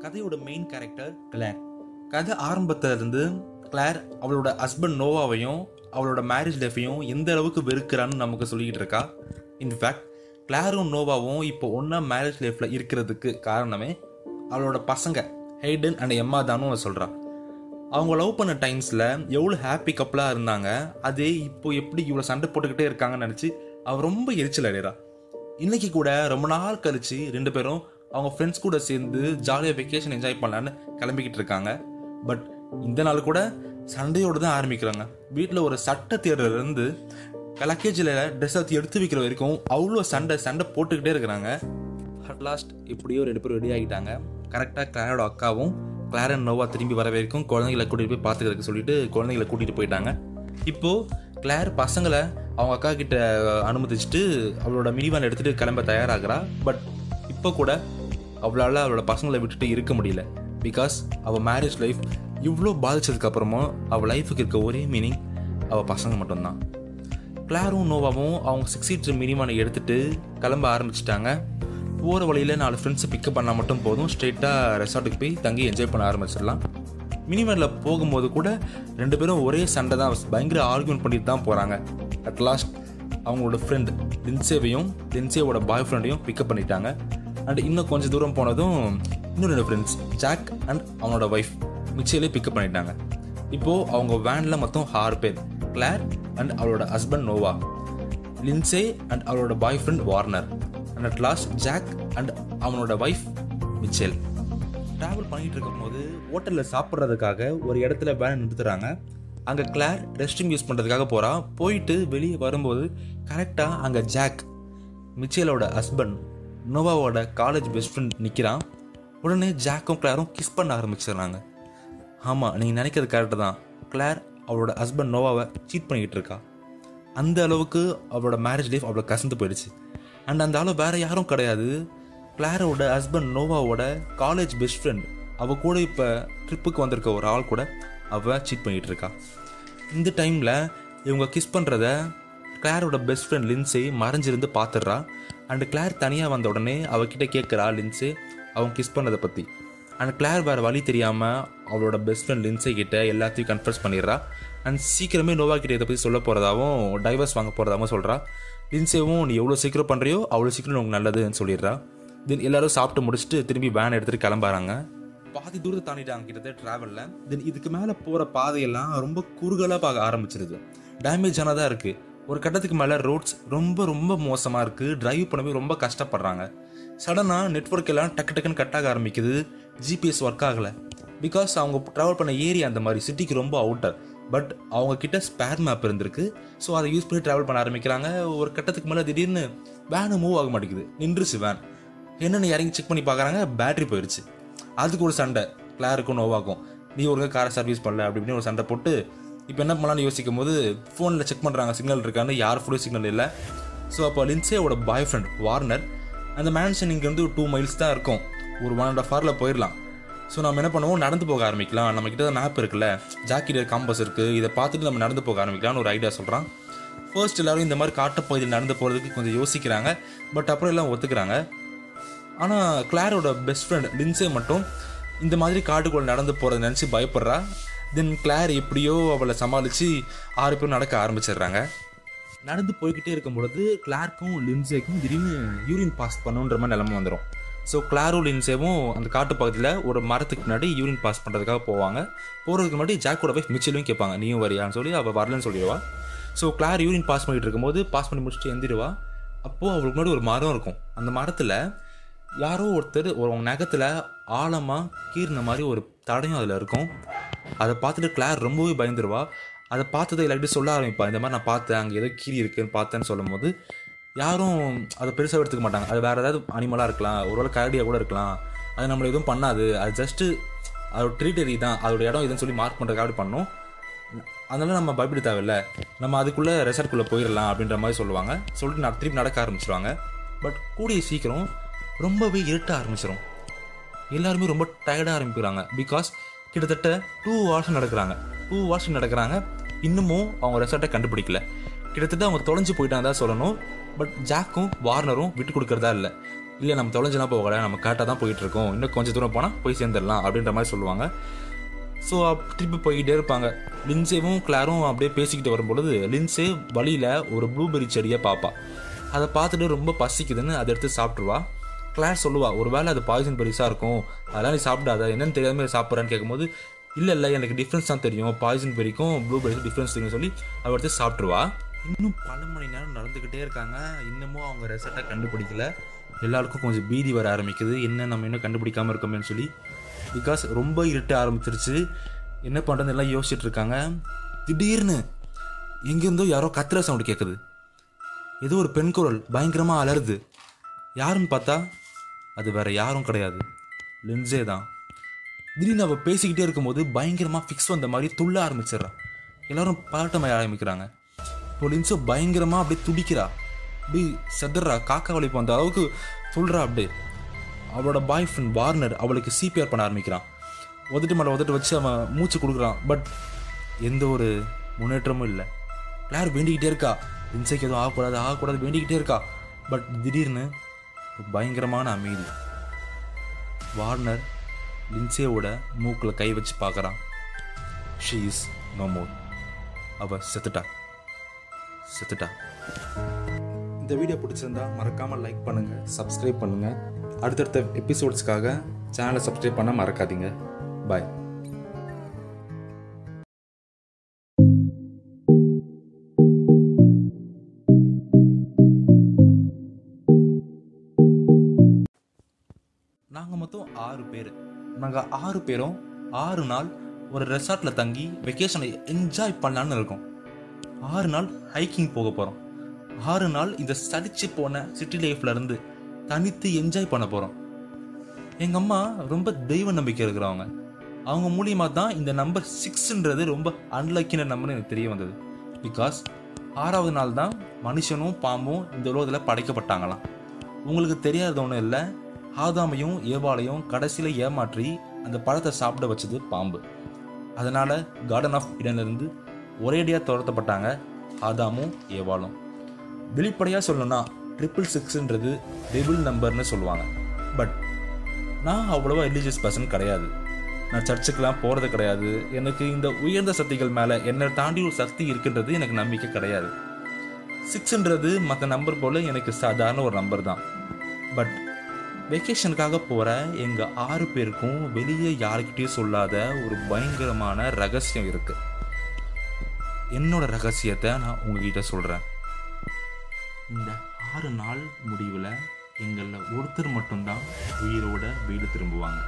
[SPEAKER 2] கதையோட மெயின் கேரக்டர் கிளேர் கதை ஆரம்பத்திலிருந்து இருந்து அவளோட ஹஸ்பண்ட் நோவாவையும் அவளோட மேரேஜ் லைஃப்பையும் எந்த அளவுக்கு வெறுக்கிறான்னு நமக்கு சொல்லிக்கிட்டு இருக்கா? இன்ஃபேக்ட் கிளாரும் நோவாவும் இப்போ ஒன்றா மேரேஜ் லைஃப்பில் இருக்கிறதுக்கு காரணமே அவளோட பசங்க ஹெய்டன் அண்ட் எம்மா தானும் அவள் சொல்கிறா அவங்க லவ் பண்ண டைம்ஸில் எவ்வளோ ஹாப்பி கப்பலாக இருந்தாங்க அதே இப்போ எப்படி இவ்வளோ சண்டை போட்டுக்கிட்டே இருக்காங்கன்னு நினச்சி அவள் ரொம்ப எரிச்சல் அடைகிறா இன்றைக்கி கூட ரொம்ப நாள் கழித்து ரெண்டு பேரும் அவங்க ஃப்ரெண்ட்ஸ் கூட சேர்ந்து ஜாலியாக வெக்கேஷன் என்ஜாய் பண்ணலான்னு கிளம்பிக்கிட்டு இருக்காங்க. பட் இந்த நாள் கூட சண்டையோடு தான் ஆரம்பிக்கிறாங்க. வீட்டில் ஒரு சட்டை தேடுறதுலேருந்து லக்கேஜில் ட்ரெஸ் எடுத்து எடுத்து வைக்கிற வரைக்கும் அவ்வளோ சண்டை சண்டை போட்டுக்கிட்டே இருக்கிறாங்க. அட் லாஸ்ட் இப்படியோ ரெண்டு பேரும் ரெடி ஆகிட்டாங்க. கரெக்டாக கிளாரோட அக்காவும் கிளாரன் நோவா திரும்பி வர வரைக்கும் குழந்தைங்களை கூட்டிகிட்டு போய் பார்த்துக்கிறதுக்கு சொல்லிட்டு குழந்தைங்களை கூட்டிகிட்டு போயிட்டாங்க. இப்போது கிளார் பசங்களை அவங்க அக்கா கிட்ட அனுமதிச்சுட்டு அவளோட மினிவான் எடுத்துகிட்டு கிளம்ப தயாராகிறா. பட் இப்போ கூட அவளால் அவளோட பசங்களை விட்டுட்டு இருக்க முடியல. பிகாஸ் அவள் மேரேஜ் லைஃப் இவ்வளோ பாதித்ததுக்கப்புறமும் அவள் லைஃபுக்கு இருக்க ஒரே மீனிங் அவள் பசங்க மட்டும்தான். கிளாரும் நோவாவும் அவங்க சிக்ஸ் சீட்ஸ் மினிவானை எடுத்துட்டு கிளம்ப ஆரம்பிச்சிட்டாங்க. போகிற வழியில் நாலு ஃப்ரெண்ட்ஸை பிக்கப் பண்ணால் மட்டும் போதும். ஸ்ட்ரெயிட்டாக ரெசார்ட்டுக்கு போய் தங்கி என்ஜாய் பண்ண ஆரம்பிச்சிடலாம். மினிமேனில் போகும்போது கூட ரெண்டு பேரும் ஒரே சண்டை தான். பயங்கர ஆர்கியூமெண்ட் பண்ணிட்டு தான் போகிறாங்க அட் லாஸ்ட் அவங்களோட ஃப்ரெண்ட் லின்சேவையும் லின்சேவோட பாய் ஃப்ரெண்டையும் பிக்கப் பண்ணிட்டாங்க. அண்ட் இன்னும் கொஞ்சம் தூரம் போனதும் இன்னும் ரெண்டு ஃப்ரெண்ட்ஸ் ஜாக் அண்ட் அவனோட ஒய்ஃப் மிச்சையிலே பிக்கப் பண்ணிட்டாங்க. இப்போது அவங்க வேனில் மொத்தம் ஆறு பேர் கிளார் அண்ட் அவளோட ஹஸ்பண்ட் நோவா லின்சே அண்ட் அவளோட boyfriend Warner and at last Jack and அவனோட ஒய்ஃப் மிச்சேல் ட்ராவல் பண்ணிட்டு இருக்கும்போது ஹோட்டலில் சாப்பிட்றதுக்காக ஒரு இடத்துல வேன் நிறுத்துறாங்க. அங்கே கிளார் ரெஸ்ட் ரூம் யூஸ் பண்ணுறதுக்காக போகிறா போயிட்டு வெளியே வரும்போது கரெக்டாக அங்கே ஜாக் மிச்சேலோட ஹஸ்பண்ட் நோவாவோட காலேஜ் பெஸ்ட் ஃப்ரெண்ட் நிற்கிறான் உடனே ஜாக்கும் கிளாரும் கிஸ் பண்ண ஆரம்பிச்சிடுறாங்க. ஆமாம் நீங்கள் நினைக்கிறது கரெக்டு தான். கிளார் அவளோட ஹஸ்பண்ட் நோவாவை சீட் பண்ணிக்கிட்டு இருக்கா. அந்த அளவுக்கு அவளோட மேரேஜ் லைஃப் அவ்வளோ கசந்து போயிடுச்சு. அண்ட் அந்த அளவு வேறு யாரும் கிடையாது. கிளாரோட ஹஸ்பண்ட் நோவாவோட காலேஜ் பெஸ்ட் ஃப்ரெண்ட் அவள் கூட இப்போ ட்ரிப்புக்கு வந்திருக்க ஒரு ஆள் கூட அவள் சீட் பண்ணிகிட்டு இருக்கா. இந்த டைமில் இவங்க கிஸ் பண்ணுறத கிளாரோட பெஸ்ட் ஃப்ரெண்ட் லின்ஸை மறைஞ்சிருந்து பார்த்துடுறா. அண்ட் கிளார் தனியாக வந்த உடனே அவகிட்ட கேட்குறா லின்ஸு அவன் கிஸ் பண்ணதை பற்றி அண்ட் கிளார் வேறு வழி தெரியாமல் அவளோட பெஸ்ட் ஃப்ரெண்ட் லின்ஸை கிட்ட எல்லாத்தையும் கன்ஃபர்ஸ் பண்ணிடுறா. அண்ட் சீக்கிரமே நோவா கிட்ட இதை பற்றி சொல்ல போகிறதாவும் டைவர்ஸ் வாங்க போகிறதாவும் சொல்கிறா லின்ஸேவும் நீ எவ்வளோ சீக்கிரம் பண்ணுறியோ அவ்வளோ சீக்கிரம் உனக்கு நல்லதுன்னு சொல்லிடுறா. தென் எல்லாரும் சாப்பிட்டு முடிச்சுட்டு திரும்பி வேன் எடுத்துகிட்டு கிளம்புறாங்க. பாதி தூரத்தை தாண்டிட்டாங்க கிட்டத்தட்ட ட்ராவலில் தென் இதுக்கு மேலே போகிற பாதையெல்லாம் ரொம்ப குறுகலாக பார்க்க ஆரம்பிச்சிருது. டேமேஜ் ஆனதாக இருக்குது ஒரு கட்டத்துக்கு மேலே ரோட்ஸ் ரொம்ப ரொம்ப மோசமாக இருக்குது ட்ரைவ் பண்ணவே ரொம்ப கஷ்டப்படுறாங்க. சடனாக நெட்ஒர்க் எல்லாம் டக்கு டக்குன்னு கட் ஆக ஆரம்பிக்குது. ஜிபிஎஸ் ஒர்க் ஆகலை. பிகாஸ் அவங்க ட்ராவல் பண்ண ஏரியா அந்த மாதிரி சிட்டிக்கு ரொம்ப அவுட்டர் பட் அவங்க கிட்ட ஸ்பேர் மேப் இருந்திருக்கு. ஸோ அதை யூஸ் பண்ணி ட்ராவல் பண்ண ஆரம்பிக்கிறாங்க. ஒரு கட்டத்துக்கு மேலே திடீர்னு வேனு மூவ் ஆக மாட்டேங்குது. நின்றுச்சு வேன் என்னென்னு இறங்கி செக் பண்ணி பார்க்குறாங்க? பேட்டரி போயிடுச்சு அதுக்கு ஒரு சண்டை. கிளாருக்கும் நோவாக்கும் நீ ஒரு காரை சர்வீஸ் பண்ணல அப்படி இப்படின்னு ஒரு சண்டை போட்டு இப்போ என்ன பண்ணலாம்னு யோசிக்கும் போது ஃபோனில் செக் பண்ணுறாங்க சிக்னல் இருக்கான்னு யார் ஃபுல்லும் சிக்னல் இல்லை. ஸோ அப்போ லின்சேவோட பாய் ஃப்ரெண்ட் வார்னர் அந்த மேன்ஷன் இங்கேருந்து டூ மைல்ஸ் தான் இருக்கும். ஒரு ஒன் அண்ட் ஆஃப் ஹவரில் போயிடலாம். ஸோ நம்ம என்ன பண்ணுவோம்? நடந்து போக ஆரம்பிக்கலாம். நம்ம கிட்ட மேப் இருக்குல்ல. ஜாக்கிட்ட காம்பஸ் இருக்குது இதை பார்த்துட்டு நம்ம நடந்து போக ஆரம்பிக்கலாம்னு ஒரு ஐடியா சொல்கிறான் ஃபர்ஸ்ட் எல்லாரும் இந்த மாதிரி காட்டுப்பகுதியில் நடந்து போகிறதுக்கு கொஞ்சம் யோசிக்கிறாங்க. பட் அப்புறம் எல்லாம் ஒத்துக்கிறாங்க. ஆனால் கிளாரோட பெஸ்ட் ஃப்ரெண்ட் லின்சே மட்டும் இந்த மாதிரி காட்டுக்குள்ளே நடந்து போகிறத நினச்சி பயப்படுறா. தென் கிளார் எப்படியோ அவளை சமாளித்து ஆறு பேரும் நடக்க ஆரம்பிச்சிடுறாங்க. நடந்து போய்கிட்டே இருக்கும் பொழுது கிளார்க்கும் லின்சேக்கும் திடீர்னு யூரின் பாஸ் பண்ணுன்ற மாதிரி நிலமை வந்துடும் ஸோ கிளாரும் லின்சேவும் அந்த காட்டு பகுதியில் ஒரு மரத்துக்கு முன்னாடி யூரின் பாஸ் பண்ணுறதுக்காக போவாங்க. போகிறதுக்கு முன்னாடி ஜாக்கோட வைஃப் மிச்சலும் கேட்பாங்க. நீயும் வரியான்னு சொல்லி அவள் வரலன்னு சொல்லிடுவா. ஸோ கிளார் யூரின் பாஸ் பண்ணிட்டு இருக்கும்போது பாஸ் பண்ணி முடிச்சுட்டு எந்திடுவா அப்போது அவளுக்கு முன்னாடி ஒரு மரம் இருக்கும். அந்த மரத்தில் யாரோ ஒருத்தர் ஒரு நகத்தில் ஆழமாக கீர்ன மாதிரி ஒரு தடையும் அதில் இருக்கும். அதை பார்த்துட்டு கிளார் ரொம்பவே பயந்துருவா. அதை பார்த்தது எல்லார்கிட்டையும் சொல்ல ஆரம்பிப்பா. இந்த மாதிரி நான் பார்த்தேன். அங்கே ஏதோ கீரி இருக்குன்னு பார்த்தேன்னு சொல்லும்போது யாரும் அதை பெருசாக எடுத்துக்க மாட்டாங்க. அது வேறு ஏதாவது அனிமலாக இருக்கலாம். ஒருவேளை கரடியாக கூட இருக்கலாம். அது நம்மளை எதுவும் பண்ணாது. அது ஜஸ்ட்டு அதோட ட்ரீட்டரி தான். அதோட இடம் இதுன்னு சொல்லி மார்க் பண்ணுறதுக்காக பண்ணோம் அதனால நம்ம பயப்பட தேவையில்ல. நம்ம அதுக்குள்ளே ரெசார்ட்குள்ளே போயிடலாம் அப்படின்ற மாதிரி சொல்லுவாங்க. சொல்லிட்டு நான் திருப்பி நடக்க ஆரம்பிச்சிருவாங்க. பட் கூடிய சீக்கிரம் ரொம்பவே இருட்ட ஆரம்பிச்சிடும் எல்லாருமே ரொம்ப டயர்டாக ஆரம்பிக்கிறாங்க. பிகாஸ் கிட்டத்தட்ட டூ ஹவர்ஸ் நடக்கிறாங்க. டூ ஹவர்ஸ் நடக்கிறாங்க. இன்னமும் அவங்க ரெசார்ட்டை கண்டுபிடிக்கல. கிட்டத்தட்ட அவங்க தொலைஞ்சு போயிட்டாங்க தான் சொல்லணும். பட் ஜாக்கும் வார்னரும் விட்டு கொடுக்கறதா இல்லை. இல்லை நம்ம தொலைஞ்செல்லாம் போகல. நம்ம கரெக்டாக தான் போயிட்டு இருக்கோம். இன்னும் கொஞ்சம் தூரம் போனால் போய் சேர்ந்துடலாம் அப்படின்ற மாதிரி சொல்லுவாங்க. ஸோ திருப்பி போய்கிட்டே இருப்பாங்க. லின்சேவும் கிளாரும் அப்படியே பேசிக்கிட்டு வரும்பொழுது லின்சே வழியில் ஒரு ப்ளூபெரி செடியை பார்ப்பா அதை பார்த்துட்டு ரொம்ப பசிக்குதுன்னு அதை எடுத்து சாப்பிட்ருவா கிளாஸ் சொல்லுவா ஒரு வேளை அது பாய்சன் பெருசாக இருக்கும். அதெல்லாம் நீ சாப்பிடாத. என்னன்னு தெரியாமல் சாப்பிட்றான்னு கேட்கும்போது இல்லை இல்லை எனக்கு டிஃப்ரென்ஸ் தான் தெரியும். பாய்சன் பெரிக்கும் ப்ளூபெரிக்கும் டிஃப்ரென்ஸ் தெரியும் சொல்லி அவள் எடுத்து சாப்பிட்ருவா இன்னும் பல மணி நேரம் நடந்துக்கிட்டே இருக்காங்க. இன்னமும் அவங்க ரெசல்ட்டை கண்டுபிடிக்கல. எல்லாருக்கும் கொஞ்சம் பீதி வர ஆரம்பிக்குது. என்ன நம்ம இன்னும் கண்டுபிடிக்காம இருக்கோமேன்னு சொல்லி. பிகாஸ் ரொம்ப இருட்ட ஆரம்பிச்சிருச்சு. என்ன பண்ணுறதுன்னு எல்லாம் யோசிச்சுட்டு இருக்காங்க. திடீர்னு எங்கேருந்தோ யாரோ கத்திர சவுண்டு கேட்குது ஏதோ ஒரு பெண் குரல் பயங்கரமாக அலறுது. யாருன்னு பார்த்தா அது வேறு யாரும் கிடையாது. லென்ஸே தான். திடீர்னு அவள் பேசிக்கிட்டே இருக்கும்போது பயங்கரமாக ஃபிக்ஸ் வந்த மாதிரி துள்ள ஆரம்பிச்சிடுறா. எல்லாரும் பாராட்டமாக ஆரம்பிக்கிறாங்க. இப்போ லின்சோ பயங்கரமாக அப்படியே துடிக்கிறா. அப்படி செதறா. காக்கா வலிப்பு அந்த அளவுக்கு சொல்கிறா அப்படியே. அவளோட பாய் ஃப்ரெண்ட் வார்னர் அவளுக்கு சிபிஆர் பண்ண ஆரம்பிக்கிறான். உதட்டு மேலே உதட்டு வச்சு அவன் மூச்சு கொடுக்குறான். பட் எந்த ஒரு முன்னேற்றமும் இல்லை. கிளார் வேண்டிக்கிட்டே இருக்கா. இன்சைக்கு எதுவும் ஆகக்கூடாது ஆகக்கூடாது வேண்டிக்கிட்டே இருக்கா. பட் திடீர்னு பயங்கரமான அமைதி. வார்னர் லின்சேவோட மூக்கில் கை வச்சு பார்க்குறான் ஷீ இஸ் நோ மோர் அவ செத்துட்டா. செத்துட்டா. இந்த வீடியோ பிடிச்சிருந்தா மறக்காமல் லைக் பண்ணுங்கள் சப்ஸ்கிரைப் பண்ணுங்கள் அடுத்தடுத்த எபிசோட்ஸ்க்காக சேனலை சப்ஸ்கிரைப் பண்ண மறக்காதீங்க. பாய் ஆறு பேர். நாங்கள் ஆறு பேரும் ஆறு நாள் ஒரு ரெசார்ட்டில் தங்கி வெக்கேஷனை என்ஜாய் பண்ணலான்னு இருக்கோம். ஆறு நாள் ஹைக்கிங் போக போகிறோம் ஆறு நாள் இந்த சடிச்சு போன சிட்டி லைஃப்லேருந்து தனித்து என்ஜாய் பண்ண போகிறோம் எங்கள் அம்மா ரொம்ப தெய்வ நம்பிக்கை இருக்கிறவங்க. அவங்க மூலியமாக தான் இந்த நம்பர் சிக்ஸ்ன்றது ரொம்ப அன்லக்கின நம்பர்னு எனக்கு தெரிய வந்தது. பிகாஸ் ஆறாவது நாள் தான் மனுஷனும் பாம்பும் இந்த உலகத்தில் படைக்கப்பட்டாங்களாம். உங்களுக்கு தெரியாத ஒன்றும் இல்லை. ஆதாமையும் ஏவாலையும் கடைசியில் ஏமாற்றி அந்த பழத்தை சாப்பிட வச்சது பாம்பு. அதனால் கார்டன் ஆஃப் இருந்து ஒரேடியாக துரத்தப்பட்டாங்க ஆதாமும் ஏவாலும் வெளிப்படையாக சொல்லணும்னா ட்ரிபிள் சிக்ஸ்ன்றது டெபிள் நம்பர்னு சொல்லுவாங்க. பட் நான் அவ்வளோவா ரிலீஜியஸ் பர்சன் கிடையாது. நான் சர்ச்சுக்கெலாம் போகிறது கிடையாது. எனக்கு இந்த உயர்ந்த சக்திகள் மேலே என்னை தாண்டி ஒரு சக்தி இருக்குன்றது எனக்கு நம்பிக்கை கிடையாது. சிக்ஸ்ன்றது மற்ற நம்பர் போல் எனக்கு சாதாரண ஒரு நம்பர் தான். பட் வெக்கேஷனுக்காக போகிற எங்கள் ஆறு பேருக்கும் வெளியே யாருக்கிட்டேயும் சொல்லாத ஒரு பயங்கரமான ரகசியம் இருக்குது என்னோட ரகசியத்தை நான் உங்ககிட்ட சொல்கிறேன் இந்த ஆறு நாள் முடிவில் எங்களில் ஒருத்தர் மட்டும்தான் உயிரோட வீடு திரும்புவாங்க.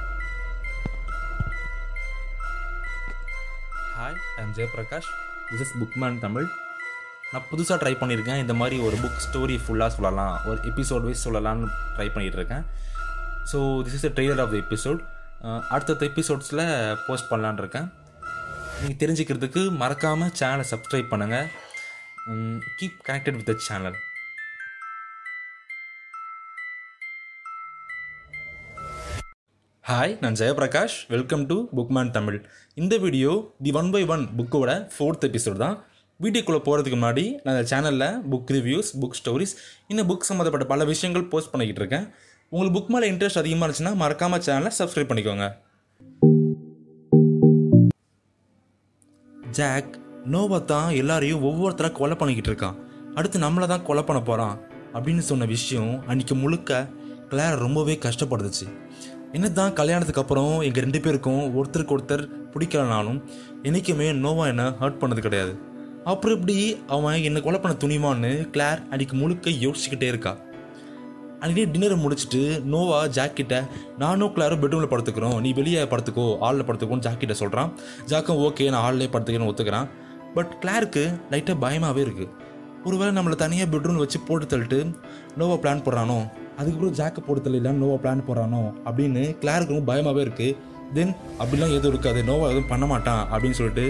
[SPEAKER 2] Hi I'm Jayaprakash this is Bookman Tamil நான் புதுசாக ட்ரை பண்ணியிருக்கேன். இந்த மாதிரி ஒரு புக் ஸ்டோரி ஃபுல்லாக சொல்லலாம். ஒரு எபிசோட் வைஸ் சொல்லலாம்னு ட்ரை பண்ணிகிட்டு இருக்கேன். So this is the trailer of the episode அடுத்தடுத்த எபிசோட்ஸில் போஸ்ட் பண்ணலான்னு இருக்கேன் நீங்கள் தெரிஞ்சுக்கிறதுக்கு மறக்காமல் சேனலை சப்ஸ்கிரைப் பண்ணுங்கள் keep connected with the channel hi நான் Jayaprakash. Welcome to Bookman Tamil இந்த video the one by one புக்கோட ஃபோர்த் எபிசோட் தான். வீடியோக்குள்ளே போகிறதுக்கு முன்னாடி நான் இந்த சேனலில் புக் ரிவ்யூஸ் புக் ஸ்டோரிஸ் இந்த புக் சம்மந்தப்பட்ட பல விஷயங்கள் போஸ்ட் பண்ணிக்கிட்டு இருக்கேன். உங்களுக்கு புக் மேலே இன்ட்ரெஸ்ட் அதிகமாக இருந்துச்சுன்னா மறக்காமல் சேனலை சப்ஸ்கிரைப் பண்ணிக்கோங்க. ஜாக் நோவா தான் எல்லாரையும் ஒவ்வொருத்தராக கொலை பண்ணிக்கிட்டு இருக்கான். அடுத்து நம்மளை தான் கொலை பண்ண போகிறான் அப்படின்னு சொன்ன விஷயம் அன்றைக்கி முழுக்க கிளார் ரொம்பவே கஷ்டப்படுதுச்சு என்ன தான் கல்யாணத்துக்கு அப்புறம் எங்கள் ரெண்டு பேருக்கும் ஒருத்தருக்கு ஒருத்தர் பிடிக்கலனாலும் என்றைக்குமே நோவா என்னை ஹர்ட் பண்ணது கிடையாது. அப்புறம் இப்படி அவன் என்னை கொலை பண்ண துணிவான்னு கிளார் அன்றைக்கி முழுக்க யோசிச்சுக்கிட்டே இருக்கா. அன்றைக்கே டின்னரை முடிச்சுட்டு நோவா ஜாக்கிட்ட நானும் கிளாரும் பெட்ரூமில் படுத்துக்கிறோம். நீ வெளியே படுத்துக்கோ ஆளில் படுத்துக்கோன்னு ஜாக்கிட்ட சொல்கிறான் ஜாக்கம் ஓகே நான் ஆளிலே படுத்துக்கிறேன்னு ஒத்துக்கிறான். பட் கிளாருக்கு லைட்டாக பயமாகவே இருக்குது ஒருவேளை நம்மளை தனியாக பெட்ரூமில் வச்சு போட்டு தள்ளிட்டு நோவா பிளான் போடுறானோ? அதுக்கப்புறம் ஜாக்கை போட்டு தள்ளிடலாம் நோவா பிளான் போடுறானோ? அப்படின்னு கிளாருக்கு ரொம்ப பயமாகவே இருக்குது தென் அப்படிலாம் எதுவும் இருக்காது. நோவா எதுவும் பண்ண மாட்டான் அப்படின்னு சொல்லிட்டு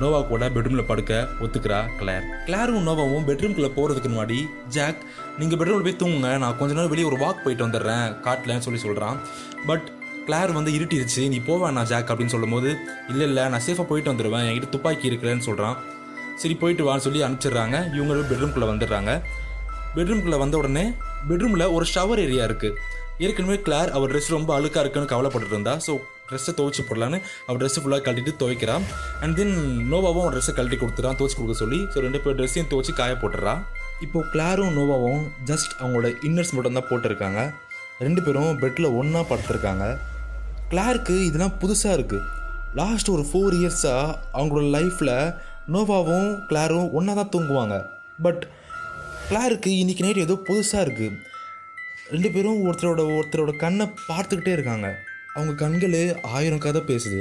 [SPEAKER 2] நோவா கூட பெட்ரூமில் படுக்க ஒத்துக்கிறா கிளேர். கிளாரும் நோவாவும் பெட்ரூம்குள்ள போகிறதுக்கு முன்னாடி ஜாக் நீங்கள் பெட்ரூமில் போய் தூங்குங்க. நான் கொஞ்ச நேரம் வெளியே ஒரு வாக் போயிட்டு வந்துடுறேன். காட்டலன்னு சொல்லி சொல்கிறான் பட் கிளார் வந்து இருட்டிருச்சு. நீ போவேன் நான் ஜாக் அப்படின்னு சொல்லும்போது இல்லை இல்லை நான் சேஃபாக போயிட்டு வந்துடுவேன் என்கிட்ட துப்பாக்கி இருக்கிறேன்னு சொல்கிறான் சரி போயிட்டு வான்னு சொல்லி அனுப்பிச்சிடுறாங்க. இவங்க பெட்ரூம்குள்ளே வந்துடுறாங்க. பெட்ரூம்குள்ளே வந்த உடனே பெட்ரூமில் ஒரு ஷவர் ஏரியா இருக்குது ஏற்கனவே கிளார் அவர் ட்ரெஸ் ரொம்ப அழுக்காக இருக்குன்னு கவலைப்பட்டு இருந்தா. ஸோ ட்ரெஸ்ஸை துவைச்சு போடலான்னு அவன் ட்ரெஸ் ஃபுல்லாக கழட்டிட்டு துவைக்கிறான் அண்ட் தென் நோவாவும் அவன் ட்ரெஸ்ஸை கழட்டி கொடுத்துறான் துவச்சி கொடுக்க சொல்லி. ஸோ ரெண்டு பேர் ட்ரெஸ்ஸையும் துவச்சி காய போட்டுறான் இப்போது கிளாரும் நோவாவும் ஜஸ்ட் அவங்களோட இன்னர்ஸ் மட்டும் தான் போட்டிருக்காங்க. ரெண்டு பேரும் பெட்டில் ஒன்றா படுத்துருக்காங்க. கிளாருக்கு இதெல்லாம் புதுசாக இருக்குது லாஸ்ட் ஒரு ஃபோர் இயர்ஸாக அவங்களோட லைஃப்பில் நோவாவும் கிளாரும் ஒன்றா தான் தூங்குவாங்க. பட் கிளாருக்கு இன்றைக்கி நைட் ஏதோ புதுசாக இருக்குது ரெண்டு பேரும் ஒருத்தரோட ஒருத்தரோட கண்ணை பார்த்துக்கிட்டே இருக்காங்க. அவங்க கண்கள் ஆயிரம் கதை பேசுது.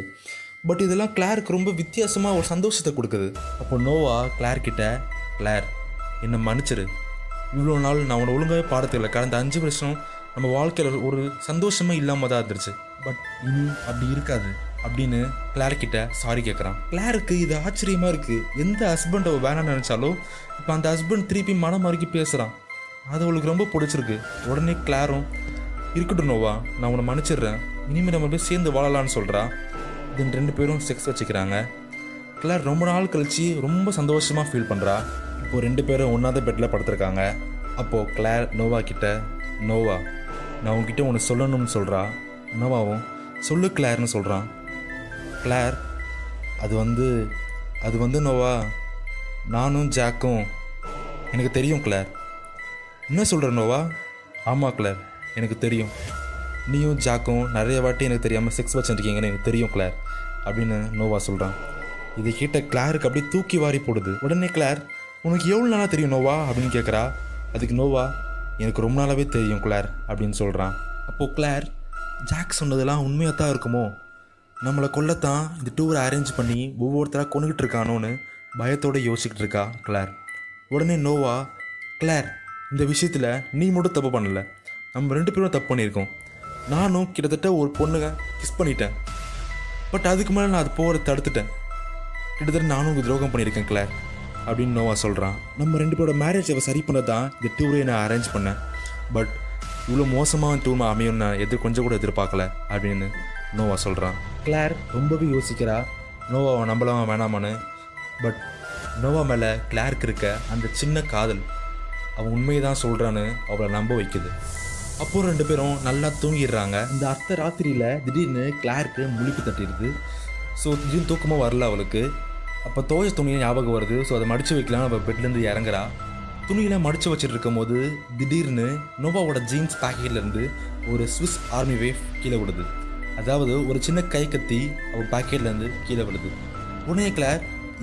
[SPEAKER 2] பட் இதெல்லாம் கிளாருக்கு ரொம்ப வித்தியாசமாக ஒரு சந்தோஷத்தை கொடுக்குது. அப்போ நோவா கிளார் கிட்ட கிளார் என்னை மன்னிச்சிரு. இவ்வளோ நாள் நான் உன்னை ஒழுங்காகவே பாடத்துக்கல. கடந்த அஞ்சு வருஷம் நம்ம வாழ்க்கையில் ஒரு சந்தோஷமே இல்லாமல் தான் இருந்துச்சு. பட் இனி அப்படி இருக்காது. அப்படின்னு கிளார் கிட்ட சாரி கேட்குறான் கிளாருக்கு இது ஆச்சரியமாக இருக்குது எந்த ஹஸ்பண்ட் அவள் வேணாம்னு நினச்சாலும் இப்போ அந்த ஹஸ்பண்ட் திருப்பி மனம் மறுக்கி பேசுகிறான் அது அவளுக்கு ரொம்ப பிடிச்சிருக்கு. உடனே கிளாரும் இருக்கட்டும் நோவா நான் உன்னை மன்னிச்சிடுறேன். இனிமேல் நம்ம போய் சேர்ந்து வாழலாம்னு சொல்கிறா தென் ரெண்டு பேரும் செக்ஸ் வச்சுக்கிறாங்க. கிளார் ரொம்ப நாள் கழித்து ரொம்ப சந்தோஷமாக ஃபீல் பண்ணுறா இப்போது ரெண்டு பேரும் ஒன்றாத பெட்டில் படுத்துருக்காங்க. அப்போது கிளார் நோவா கிட்ட நோவா நான் உங்ககிட்ட ஒன்று சொல்லணும்னு சொல்கிறா நோவாவும் சொல்லு கிளார்னு சொல்கிறான் கிளார் அது வந்து அது வந்து நோவா நானும் ஜாக்கும். எனக்கு தெரியும் கிளார். என்ன சொல்கிற நோவா? ஆமாம் கிளார் எனக்கு தெரியும். நீயும் ஜாக்கும் நிறைய வாட்டி எனக்கு தெரியாமல் செக்ஸ் வச்சுருக்கீங்கன்னு எனக்கு தெரியும் கிளார் அப்படின்னு நோவா சொல்கிறான் இதை கேட்ட கிளாருக்கு அப்படியே தூக்கி வாரி போடுது. உடனே கிளார் உனக்கு எவ்வளோ நாளாக தெரியும் நோவா? அப்படின்னு கேட்குறா அதுக்கு நோவா எனக்கு ரொம்ப நாளாகவே தெரியும் கிளார் அப்படின்னு சொல்கிறான் அப்போது கிளார் ஜாக் சொன்னதெல்லாம் உண்மையாக தான் இருக்குமோ? நம்மளை கொல்லத்தான் இந்த டூரை அரேஞ்ச் பண்ணி ஒவ்வொருத்தராக கொண்டுகிட்டு இருக்கானோன்னு பயத்தோடு யோசிச்சுக்கிட்டு இருக்கா கிளார் உடனே நோவா கிளார் இந்த விஷயத்தில் நீ மட்டும் தப்பு பண்ணலை. நம்ம ரெண்டு பேரும் தப்பு பண்ணியிருக்கோம். நானும் கிட்டத்தட்ட ஒரு பொண்ணுங்க கிஸ் பண்ணிட்டேன். பட் அதுக்கு மேலே நான் அது போகிற தடுத்துட்டேன். கிட்டத்தட்ட நானும் உங்களுக்கு துரோகம் பண்ணியிருக்கேன் கிளார் அப்படின்னு நோவா சொல்கிறான் நம்ம ரெண்டு பேரோட மேரேஜ் அவள் சரி பண்ண தான் இந்த டூரை நான் அரேஞ்ச் பண்ணேன். பட் இவ்வளோ மோசமான டூர் அமையும் நான் எதிர் கொஞ்சம் கூட எதிர்பார்க்கல அப்படின்னு நோவா சொல்கிறான் கிளார் ரொம்பவே யோசிக்கிறா. நோவாவை நம்பலாமா வேணாமான்னு. பட் நோவா மேலே கிளார்க்கு இருக்க அந்த சின்ன காதல் அவன் உண்மையை தான் சொல்கிறான்னு அவளை நம்ப வைக்குது. அப்போ ரெண்டு பேரும் நல்லா தூங்கிடுறாங்க. இந்த அர்த்த ராத்திரியில் திடீர்னு கிளாருக்கு முழிப்பு தட்டிடுது. ஸோ திடீர்னு தூக்கமாக வரல அவளுக்கு. அப்போ தோய துணியை ஞாபகம் வருது. ஸோ அதை மடித்து வைக்கலாம் அவள் பெட்லேருந்து இறங்குறா. துணியில் மடித்து வச்சுட்டு இருக்கும்போது திடீர்னு நோவாவோட ஜீன்ஸ் பாக்கெட்லேருந்து ஒரு ஸ்விஸ் ஆர்மி வேஃப் கீழே விடுது அதாவது ஒரு சின்ன கை கத்தி அவள் பாக்கெட்லேருந்து கீழே விழுது. உடனே கிளார்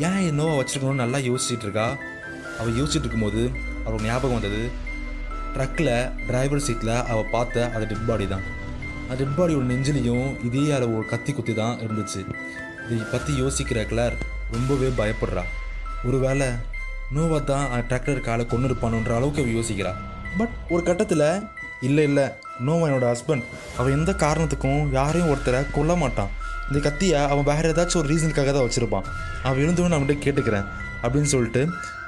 [SPEAKER 2] ஏன் நோவா வச்சிருக்கணும்னு நல்லா யோசிச்சுட்டு இருக்கா? அவள் யோசிச்சுட்டு இருக்கும்போது அவளுக்கு ஞாபகம் வந்தது ட்ரக்கில் டிரைவர் சீட்டில் அவள் பார்த்த அது டெட் பாடி தான். அந்த டெட் பாடியோட நெஞ்சிலையும் இதே அளவு ஒரு கத்தி குத்தி தான் இருந்துச்சு. இதை பற்றி யோசிக்கிற கிளார் ரொம்பவே பயப்படுறா. ஒருவேளை நோவா தான் அந்த டிராக்டர் காலை கொண்டு இருப்பானுன்ற அளவுக்கு அவள் யோசிக்கிறா. பட் ஒரு கட்டத்தில் இல்லை இல்லை நோவா என்னோட ஹஸ்பண்ட் அவன் எந்த காரணத்துக்கும் யாரையும் ஒருத்தரை கொல்ல மாட்டான். இந்த கத்தியை அவன் வேறு ஏதாச்சும் ஒரு ரீசனுக்காக தான் வச்சுருப்பான். அவன் இருந்தவன் நான் அவன்கிட்ட கேட்டுக்கிறேன். அப்படின்னு சொல்லிட்டு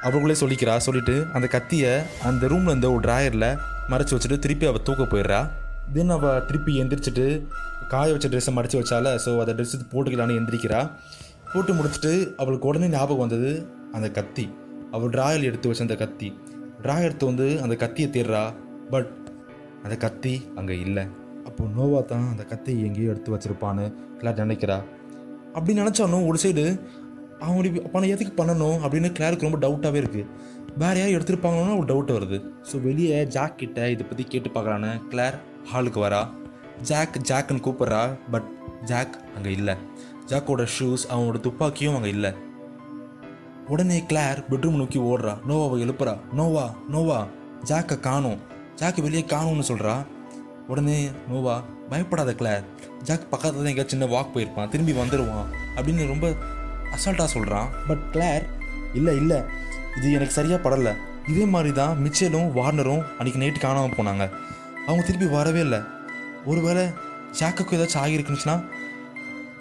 [SPEAKER 2] அவங்களே சொல்லிக்கிறா சொல்லிட்டு அந்த கத்தியை அந்த ரூமில் இருந்த ஒரு ட்ராயரில் மறைச்சி வச்சுட்டு திருப்பி அவள் தூக்க போயிடுறா. தென் அவள் திருப்பி எந்திரிச்சிட்டு காய வச்ச ட்ரெஸ்ஸை மடித்து வச்சால ஸோ அதை ட்ரெஸ் போட்டுக்கலான்னு எந்திரிக்கிறா. போட்டு முடிச்சுட்டு அவளுக்கு உடனே ஞாபகம் வந்தது அந்த கத்தி. அவள் ட்ராயல் எடுத்து வச்ச அந்த கத்தி. ட்ராய் எடுத்து வந்து அந்த கத்தியை தேடுறா. பட் அந்த கத்தி அங்கே இல்லை. அப்போ நோவா தான் அந்த கத்தியை எங்கேயோ எடுத்து வச்சிருப்பான்னு எல்லாம் நினைக்கிறா. அப்படி நினச்சாலும் ஒரு சைடு அவன் பணம் எதுக்கு பண்ணணும் அப்படின்னு கிளாருக்கு ரொம்ப டவுட்டாகவே இருக்குது வேறு யாரும் எடுத்திருப்பாங்களோன்னு ஒரு டவுட் வருது. ஸோ வெளியே ஜாக் கிட்ட இதை பற்றி கேட்டு பார்க்கலான்னு கிளார் ஹாலுக்கு வரா. ஜாக் ஜாக்குன்னு கூப்பிட்றா பட் ஜாக் அங்கே இல்லை. ஜாக்கோட ஷூஸ் அவனோட துப்பாக்கியும் அங்கே இல்லை. உடனே கிளார் பெட்ரூம் நோக்கி ஓடுறா. நோவாவை எழுப்புறா. நோவா நோவா ஜாக்கை காணும். ஜாக்கு வெளியே காணும்னு சொல்கிறா உடனே நோவா பயப்படாத கிளார் ஜாக் பக்கத்தில் தான் எங்கேயா சின்ன வாக் போயிருப்பான். திரும்பி வந்துடுவான் அப்படின்னு ரொம்ப அசால்ட்டாக சொல்கிறான் பட் கிளார் இல்லை இல்லை இது எனக்கு சரியாக படலை. இதே மாதிரி தான் மிச்சலும் வார்னரும் அன்றைக்கி நைட்டு காணாமல் போனாங்க. அவங்க திருப்பி வரவே இல்லை. ஒருவேளை ஜாக்குக்கு ஏதாச்சும் ஆகியிருக்குச்சுன்னா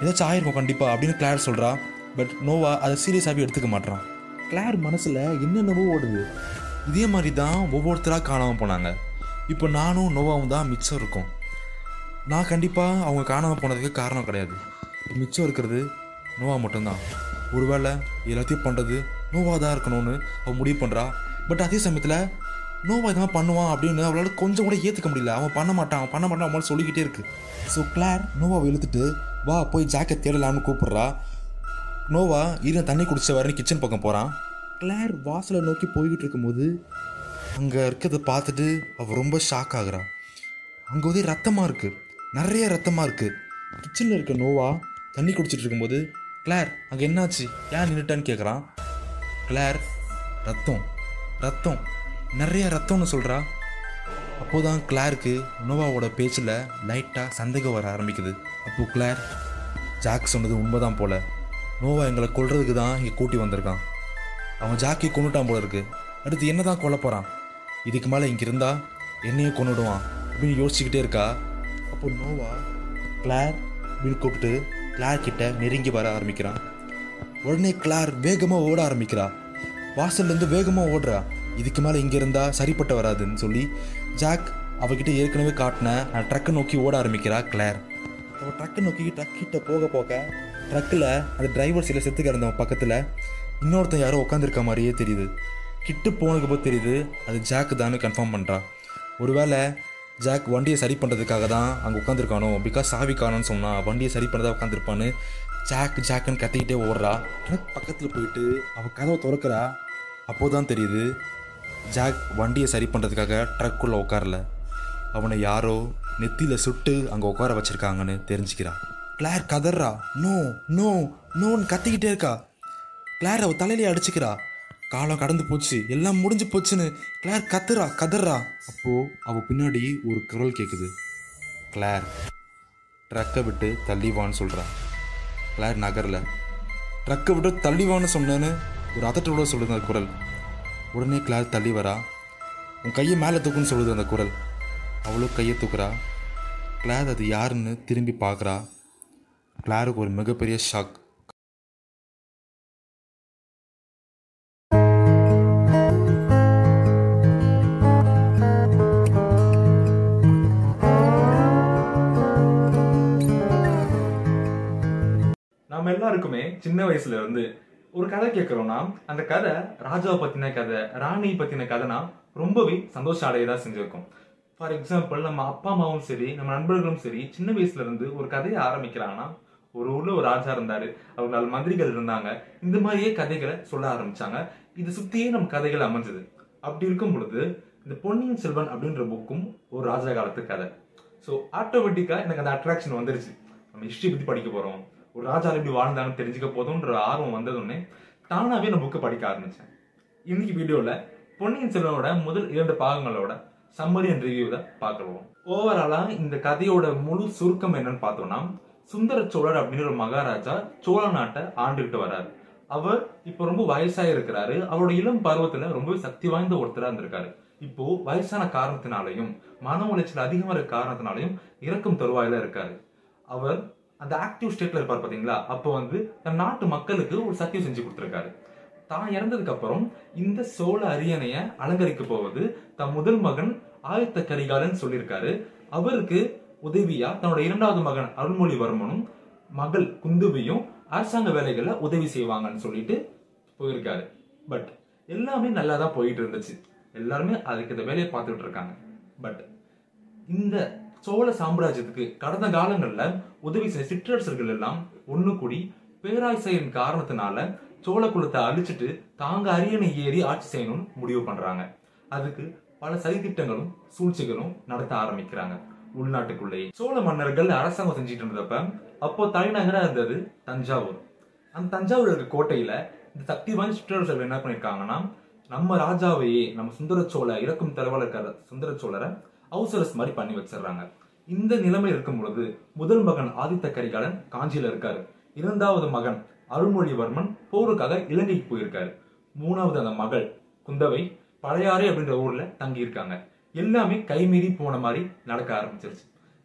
[SPEAKER 2] ஏதாச்சும் ஆயிருக்கும் கண்டிப்பாக அப்படின்னு கிளார் சொல்கிறா பட் நோவா அதை சீரியஸாகவே எடுத்துக்க மாட்றான். கிளார் மனசில் என்னென்னவோ ஓடுது. இதே மாதிரி தான் ஒவ்வொருத்தராக காணாமல் போனாங்க. இப்போ நானும் நோவாவும் தான் மிச்சம் இருக்கோம். நான் கண்டிப்பாக அவங்க காணாமல் போனதுக்கு காரணம் கிடையாது. மிச்சம் இருக்கிறது நோவா மட்டும்தான். ஒருவேளை எல்லாத்தையும் பண்ணுறது நோவா தான் இருக்கணும்னு அவள் முடிவு பண்ணுறா பட் அதே சமயத்தில் நோவா இதெல்லாம் பண்ணுவான் அப்படின்னு அவளால் கொஞ்சம் கூட ஏற்றுக்க முடியல. அவன் பண்ண மாட்டான். அவன் பண்ண மாட்டான். அவன் சொல்லிக்கிட்டே இருக்கு. ஸோ கிளார் நோவாவை இழுத்துட்டு வா போய் ஜாக்கெட் தேடலாம்னு கூப்பிட்றா. நோவா இருந்த தண்ணி குடிச்ச வரன்னு கிச்சன் பக்கம் போகிறான் கிளார் வாசலை நோக்கி போய்கிட்டு இருக்கும்போது அங்கே இருக்கிறத பார்த்துட்டு அவள் ரொம்ப ஷாக் ஆகுறான் அங்கே வந்து ரத்தமாக இருக்குது நிறைய ரத்தமாக இருக்குது கிச்சனில் இருக்க நோவா தண்ணி குடிச்சிட்டு இருக்கும்போது கிளார் அங்கே என்னாச்சு? ஏன் நின்றுட்டான்னு கேட்குறான் கிளார் ரத்தம் ரத்தம். நிறைய ரத்தம்னு சொல்கிறா அப்போதான் கிளாருக்கு நோவாவோட பேச்சில் லைட்டாக சந்தேகம் வர ஆரம்பிக்குது. அப்போது கிளார் ஜாக் சொன்னது உண்மைதான் போல. நோவா எங்களை கொல்றதுக்கு தான் இங்கே கூட்டி வந்திருக்கான். அவன் ஜாக்கி கொண்டுட்டான் போல இருக்கு. அடுத்து என்ன தான் கொல்ல போகிறான் இதுக்கு மேலே இங்கே இருந்தால் என்னையே கொண்டுடுவான் அப்படின்னு யோசிச்சுக்கிட்டே இருக்கா. அப்போ நோவா கிளார் அப்படின்னு கூப்பிட்டு கிளார் கிட்ட நெருங்கி வர ஆரம்பிக்கிறான் உடனே கிளார் வேகமாக ஓட ஆரம்பிக்கிறா. வாசல்லேருந்து வேகமாக ஓடுறா. இதுக்கு மேலே இங்கே இருந்தால் சரிப்பட்டு வராதுன்னு சொல்லி ஜாக் அவகிட்ட ஏற்கனவே காட்டின ட்ரக்கை நோக்கி ஓட ஆரம்பிக்கிறா கிளார் அவள் ட்ரக்கை நோக்கி ட்ரக் கிட்ட போக போக ட்ரக்கில் அந்த டிரைவர் சில செத்து கிடந்தவன் பக்கத்தில் இன்னொருத்தன் யாரோ உட்காந்துருக்க மாதிரியே தெரியுது. கிட்ட போனதுக்கு போது தெரியுது அது ஜாக்கு தான்னு கன்ஃபார்ம் பண்ணுறான் ஒருவேளை ஜாக் வண்டியை சரி பண்ணுறதுக்காக தான் அங்கே உட்காந்துருக்கானோ பிகாஸ் சாவி காணோன்னு சொன்னான் வண்டியை சரி பண்ணதாக உட்காந்துருப்பான்னு ஜாக் ஜாக்குன்னு கத்திக்கிட்டே ஓடுறா. ட்ரக் பக்கத்தில் போயிட்டு அவள் கதவை திறக்கிறா. அப்போ தான் தெரியுது ஜாக் வண்டியை சரி பண்ணுறதுக்காக ட்ரக்குள்ளே உட்காரல. அவனை யாரோ நெத்தியில் சுட்டு அங்கே உட்கார வச்சுருக்காங்கன்னு தெரிஞ்சுக்கிறா. கிளார் கதறா. நோ நோ நோன்னு கத்திக்கிட்டே இருக்கா. கிளார் அவள் தலையிலே அடிச்சுக்கிறா. காலம் கடந்து போச்சு. எல்லாம் முடிஞ்சு போச்சுன்னு கிளார் கத்துறா கதறா. அப்போ அவ பின்னாடி ஒரு குரல் கேட்குது கிளார் ட்ரக்கை விட்டு தள்ளிவான்னு சொல்றா. கிளார் நகரில். ட்ரக்கை விட்டு தள்ளிவான்னு சொன்னேன்னு ஒரு அதட்டோட சொல்லுது அந்த குரல். உடனே கிளார் தள்ளி வரா. உன் கையை மேலே தூக்குன்னு சொல்லுது அந்த குரல். அவ்வளோ கையை தூக்குறா. கிளார் அது யாருன்னு திரும்பி பார்க்குறா. கிளாருக்கு ஒரு மிகப்பெரிய ஷாக்
[SPEAKER 1] நம்ம எல்லாருக்குமே சின்ன வயசுல இருந்து ஒரு கதை கேட்கறோம்னா அந்த கதை ராஜாவை பத்தின கதை ராணி பத்தின கதைனா ரொம்பவே சந்தோஷம் அடையதா செஞ்சிருக்கும். ஃபார் எக்ஸாம்பிள் நம்ம அப்பா அம்மாவும் சரி நம்ம நண்பர்களும் சரி சின்ன வயசுல இருந்து ஒரு கதையை ஆரம்பிக்கிறாங்கன்னா ஒரு ஊர்ல ஒரு ராஜா இருந்தாரு அவர் நாலு மந்திரிகள் இருந்தாங்க இந்த மாதிரியே கதைகளை சொல்ல ஆரம்பிச்சாங்க. இது சுத்தியே நம்ம கதைகள் அமைஞ்சது. அப்படி இருக்கும் பொழுது இந்த பொன்னியின் செல்வன் அப்படின்ற புக்கும் ஒரு ராஜா காலத்து கதை. ஸோ ஆட்டோமேட்டிக்கா எனக்கு அந்த அட்ராக்ஷன் வந்துருச்சு. நம்ம ஹிஸ்டரி பத்தி படிக்க போறோம். ஒரு ராஜா எப்படி வாழ்ந்தான்னு தெரிஞ்சுக்க போதும்ன்ற ஆர்வம் வந்ததுன்னே தானாகவே நான் புக்கை படிக்க ஆரம்பித்தேன் இன்னைக்கு வீடியோவில் பொன்னியின் செல்வனோட முதல் இரண்டு பாகங்களோட சம்மரி அண்ட் ரிவ்யூ பார்க்கலாம். ஓவராலாக இந்த கதையோட முழு சுருக்கம் என்னன்னு பார்த்தோம்னா சுந்தர சோழர் அப்படின்னு ஒரு மகாராஜா சோழ நாட்டை ஆண்டுகிட்டு வர்றாரு அவர் இப்போ ரொம்ப வயசாக இருக்கிறாரு. அவரோட இளம் பருவத்தில் ரொம்பவே சக்தி வாய்ந்த ஒருத்தராக இருந்திருக்காரு. இப்போ வயசான காரணத்தினாலையும் மன உளைச்சல் அதிகமாக இருக்க காரணத்தினாலையும் இறக்கும் தருவாயில இருக்காரு. அவர் அந்த ஆக்டிவ் ஸ்டேட்ல இருப்பார் பாத்தீங்களா? அப்போ வந்து தன் நாட்டு மக்களுக்கு ஒரு சத்தியம் செஞ்சு கொடுத்துருக்காரு. தான் இறந்ததுக்கு அப்புறம் இந்த சோழ அரியணைய அலங்கரிக்க போவது தன் முதல் மகன் ஆயத்த கரிகாலன் சொல்லியிருக்காரு. அவருக்கு உதவியா தன்னோட இரண்டாவது மகன் அருள்மொழிவர்மனும் மகள் குந்துவியும் அரசாங்க வேலைகளை உதவி செய்வாங்கன்னு சொல்லிட்டு போயிருக்காரு. பட் எல்லாமே நல்லா தான் போயிட்டு இருந்துச்சு. எல்லாருமே அதுக்கு இந்த வேலையை பார்த்துட்டு இருக்காங்க. பட் இந்த சோழ சாம்ராஜ்யத்துக்கு கடந்த காலங்கள்ல உதவி செய்த சிற்றரசர்கள் எல்லாம் ஒண்ணு கூடி பேராசையின் காரணத்தினால சோழ குலத்தை அழிச்சிட்டு தாங்க அரியணை ஏறி ஆட்சி செய்யணும்னு முடிவு பண்றாங்க. அதுக்கு பல சதித்திட்டங்களும் சூழ்ச்சிகளும் நடத்த ஆரம்பிக்கிறாங்க. உள்நாட்டுக்குள்ளேயே. சோழ மன்னர்கள் அரசாங்கம் செஞ்சுட்டு இருந்தப்ப அப்போ தலைநகரா இருந்தது தஞ்சாவூர். அந்த தஞ்சாவூர் இருக்க கோட்டையில இந்த சக்தி வாய்ந்த சிற்றரசர்கள் என்ன பண்ணிருக்காங்கன்னா நம்ம ராஜாவையே நம்ம சுந்தர சோழ இறக்கும் தரவல இருக்கிற சுந்தர சோழரை அவசரஸ் மாதிரி பண்ணி வச்சிடுறாங்க. இந்த நிலைமை இருக்கும் பொழுது முதல் மகன் ஆதித்த கரிகாலன் காஞ்சியில இருக்காரு. இரண்டாவது மகன் அருள்மொழிவர்மன் போருக்காக இலங்கைக்கு போயிருக்காரு. மூணாவது அந்த மகள் குந்தவை பழையாறை அப்படின்ற ஊர்ல தங்கியிருக்காங்க. எல்லாமே கைமீறி போன மாதிரி நடக்க ஆரம்பிச்சிருச்சு.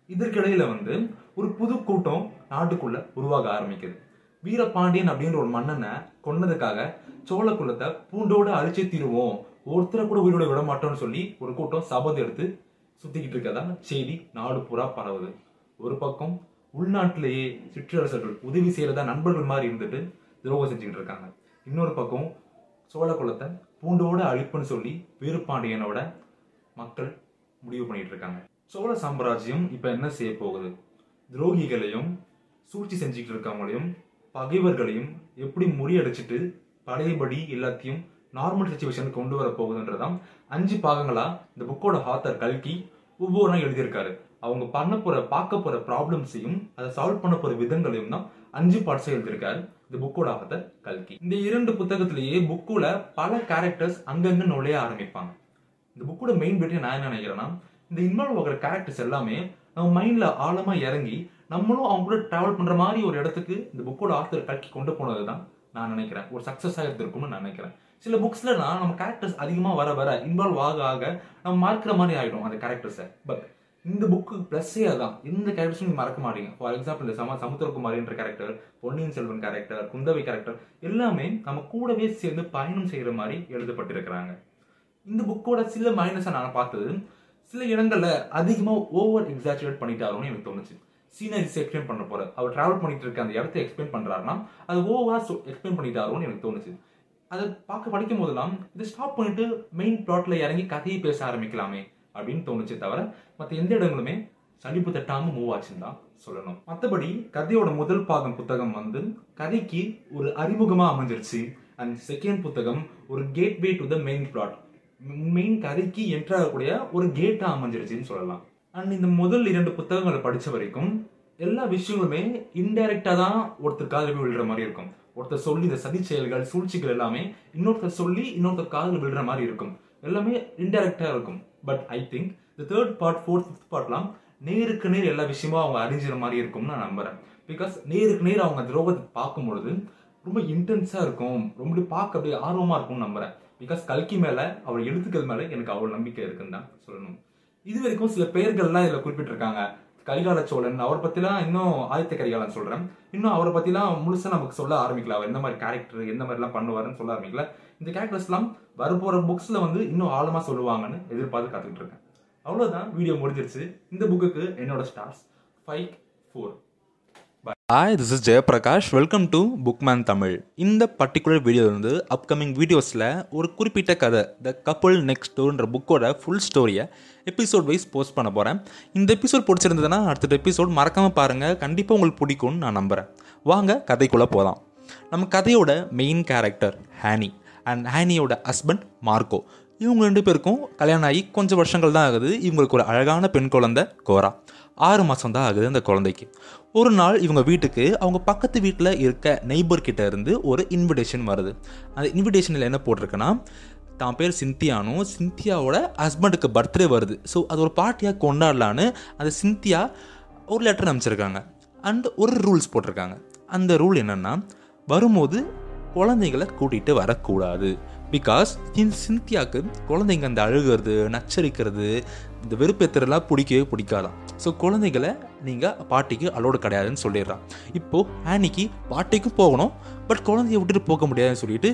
[SPEAKER 1] இதற்கிடையில வந்து ஒரு புது கூட்டம் நாட்டுக்குள்ள உருவாக ஆரம்பிக்குது. வீரபாண்டியன் அப்படின்ற ஒரு மன்னனை கொன்னதுக்காக சோழ குலத்தை பூண்டோட அழிச்சே தீருவோம். ஒருத்தரை கூட உயிரோட விட மாட்டோம்னு சொல்லி ஒரு கூட்டம் சபதம் எடுத்து சுத்திக்கிட்டு இருக்கதா செய்தி நாடு புறா பரவுது. ஒரு பக்கம் உள்நாட்டிலேயே சிற்றரசர்கள் உதவி செய்யறதா நண்பர்கள் மாதிரி இருந்துட்டு துரோகம் செஞ்சுக்கிட்டு இருக்காங்க. இன்னொரு பக்கம் சோழ குலத்தை பூண்டோட அழிப்புன்னு சொல்லி வீரபாண்டியனோட மக்கள் முடிவு பண்ணிட்டு இருக்காங்க. சோழ சாம்ராஜ்யம் இப்ப என்ன செய்ய போகுது? துரோகிகளையும் சூழ்ச்சி செஞ்சுக்கிட்டு இருக்கவங்களையும் பகைவர்களையும் எப்படி முறியடிச்சிட்டு பழையபடி எல்லாத்தையும் நார்மல் சுச்சுவேஷன் கொண்டு வர போகுதுன்றதான் அஞ்சு பாகங்களா இந்த புக்கோட ஹாத்தர் கல்கி ஒவ்வொரு எழுதியிருக்காரு. அவங்க பண்ண போற பார்க்க போற ப்ராப்ளம்ஸையும் அதை சால்வ் பண்ண போற விதங்களையும் தான் அஞ்சு பார்ட்ஸை எழுதியிருக்காரு இந்த புக்கோட ஆத்தர் கல்கி. இந்த இரண்டு புத்தகத்திலேயே புக்குல பல கேரக்டர்ஸ் அங்கங்க நுழைய ஆரம்பிப்பாங்க. இந்த புக்கோட மெயின் பிட்டே நான் என்ன நினைக்கிறேன்னா இந்த இன்வால்வ் ஆகிற கேரக்டர்ஸ் எல்லாமே நம்ம மைண்ட்ல ஆழமா இறங்கி நம்மளும் அவங்க கூட டிராவல் பண்ற மாதிரி ஒரு இடத்துக்கு இந்த புக்கோட ஆத்தர் கல்கி கொண்டு போனது தான் நான் நினைக்கிறேன். ஒரு சக்சஸ் ஆகிருக்கும்னு நான் நினைக்கிறேன். சில புக்ஸ்லலாம் நம்ம கேரக்டர்ஸ் அதிகமாக வர வர இன்வால்வ் ஆக ஆக நம்ம மறக்கிற மாதிரி ஆகிடும் அந்த கேரக்டர்ஸை பட் இந்த புக்கு ப்ளஸ்ஸே அதான். எந்த கேரக்டர்ஸும் நீங்கள் மறக்க மாட்டீங்க. ஃபார் எக்ஸாம்பிள் இந்த சம சமுத்திரகுமாரின்ற character Ponniyin Selvan character Kundavai character எல்லாமே நம்ம கூடவே சேர்ந்து பயணம் செய்கிற மாதிரி எழுதப்பட்டிருக்கிறாங்க. இந்த புக்கோட சில மைனஸை நான் பார்த்தது சில இடங்களில் அதிகமாக ஓவர் எக்ஸாச்சுரேட் பண்ணிட்டாருன்னு எனக்கு தோணுச்சு. சீனரிஸ் எக்ஸ்பிளைன் பண்ண போகிற அவர் ட்ராவல் பண்ணிட்டு இருக்க அந்த இடத்த எக்ஸ்பிளைன் பண்றாருன்னா அது ஓவராக எக்ஸ்பிளைன் பண்ணிட்டாரோன்னு எனக்கு தோணுச்சு. அதை பார்க்க படிக்கும் போதெல்லாம் இதை ஸ்டாப் பண்ணிட்டு மெயின் பிளாட்ல இறங்கி கதையை பேச ஆரம்பிக்கலாமே அப்படின்னு தோணுச்சே தவிர மற்ற எந்த இடங்களுமே சலிப்பு தட்டாம மூவ் ஆச்சுன்னு தான் சொல்லணும். மற்றபடி கதையோட முதல் பாகம் புத்தகம் வந்து கதைக்கு ஒரு அறிமுகமா அமைஞ்சிருச்சு. அண்ட் செகண்ட் புத்தகம் ஒரு gateway to the main plot main கதைக்கு என்ட்ராகக்கூடிய ஒரு கேட்டா அமைஞ்சிருச்சுன்னு சொல்லலாம். அண்ட் இந்த முதல் இரண்டு புத்தகங்களை படித்த வரைக்கும் எல்லா விஷயங்களுமே இன்டைரக்டா தான் ஒருத்தர் காதல் விழுற மாதிரி இருக்கும். ஒருத்தர் சொல்லி இந்த சதி செயல்கள் சூழ்ச்சிகள் எல்லாமே இன்னொருத்தர் சொல்லி இன்னொருத்தர் காதல் விழுற மாதிரி இருக்கும். எல்லாமே இன்டெரக்டாக இருக்கும். But I think the third part fourth fifth பார்ட்லாம் நேருக்கு நேர் எல்லா விஷயமும் அவங்க அறிஞ்சிற மாதிரி இருக்கும்னு நான் நம்புறேன். பிகாஸ் நேருக்கு நேர் அவங்க துரோகத்தை பார்க்கும் பொழுது ரொம்ப இன்டென்ஸாக இருக்கும். ரொம்ப பார்க்க அப்படியே ஆர்வமாக இருக்கும்னு நம்புறேன். பிகாஸ் கல்கி மேலே அவர் எழுத்துக்கள் மேலே எனக்கு அவ்வளோ நம்பிக்கை இருக்குன்னு தான் சொல்லணும். இது வரைக்கும் சில பெயர்கள்லாம் இதில் குறிப்பிட்டிருக்காங்க. கரிகால சோழன் அவர் பத்திலாம் இன்னும் ஆதித்த கரிகாலன் சொல்றேன். இன்னும் அவரை பத்திலாம் முழுசா நமக்கு சொல்ல ஆரம்பிக்கல அவர் என்ன மாதிரி கேரக்டர் எந்த மாதிரி எல்லாம் பண்ணுவாருன்னு சொல்ல ஆரம்பிக்கல. இந்த கேரக்டர்ஸ் எல்லாம் வரப்போற புக்ஸ்ல வந்து இன்னும் ஆழமா சொல்லுவாங்கன்னு எதிர்பார்த்து காத்துக்கிட்டு இருக்கேன். அவ்வளவுதான். வீடியோ முடிஞ்சிருச்சு. இந்த புக்குக்கு என்னோட stars five four
[SPEAKER 2] hi this is Jayaprakash welcome to Bookman Tamil இந்த பர்டிகுலர் வீடியோ வந்து அப்கமிங் வீடியோஸில் ஒரு குறிப்பிட்ட கதை த கப்புள் நெக்ஸ்ட் டோர்ன்ற புக்கோட ஃபுல் ஸ்டோரியை எபிசோட் வைஸ் போஸ்ட் பண்ண போகிறேன் இந்த எபிசோட் பிடிச்சிருந்ததுன்னா அடுத்த எபிசோட் மறக்காமல் பாருங்கள் கண்டிப்பாக உங்களுக்கு பிடிக்கும்னு நான் நம்புகிறேன் வாங்க கதைக்குள்ளே போகலாம் நம்ம கதையோட மெயின் கேரக்டர் ஹேனி அண்ட் ஹேனியோட ஹஸ்பண்ட் மார்க்கோ இவங்க ரெண்டு பேருக்கும் கல்யாணம் ஆகி கொஞ்சம் வருஷங்கள் தான் ஆகுது. இவங்களுக்கு ஒரு அழகான பெண் குழந்தை கோரா ஆறு மாதம் தான் ஆகுது அந்த குழந்தைக்கு. ஒரு நாள் இவங்க வீட்டுக்கு அவங்க பக்கத்து வீட்டில் இருக்க நெய்பர்கிட்ட இருந்து ஒரு இன்விடேஷன் வருது. அந்த இன்விடேஷனில் என்ன போட்டிருக்குன்னா தான் பேர் சிந்தியானும் சிந்தியாவோட ஹஸ்பண்டுக்கு பர்த்டே வருது. ஸோ அது ஒரு பார்ட்டியாக கொண்டாடலான்னு அந்த சிந்தியா ஒரு லெட்டர் அனுப்பிச்சிருக்காங்க. அண்ட் ஒரு ரூல்ஸ் போட்டிருக்காங்க. அந்த ரூல் என்னென்னா வரும்போது குழந்தைங்களை கூட்டிகிட்டு வரக்கூடாது. பிகாஸ் சிந்தியாவுக்கு குழந்தைங்க அந்த அழுகிறது நச்சரிக்கிறது இந்த வெறுப்பேத்துறதுலாம் பிடிக்கவே பிடிக்காதான் ஸோ குழந்தைகளை நீங்கள் பாட்டிக்கு அலோடு கிடையாதுன்னு சொல்லிடுறான். இப்போது ஆனிக்கு பாட்டிக்கும் போகணும் பட் குழந்தைய விட்டுட்டு போக முடியாதுன்னு சொல்லிட்டு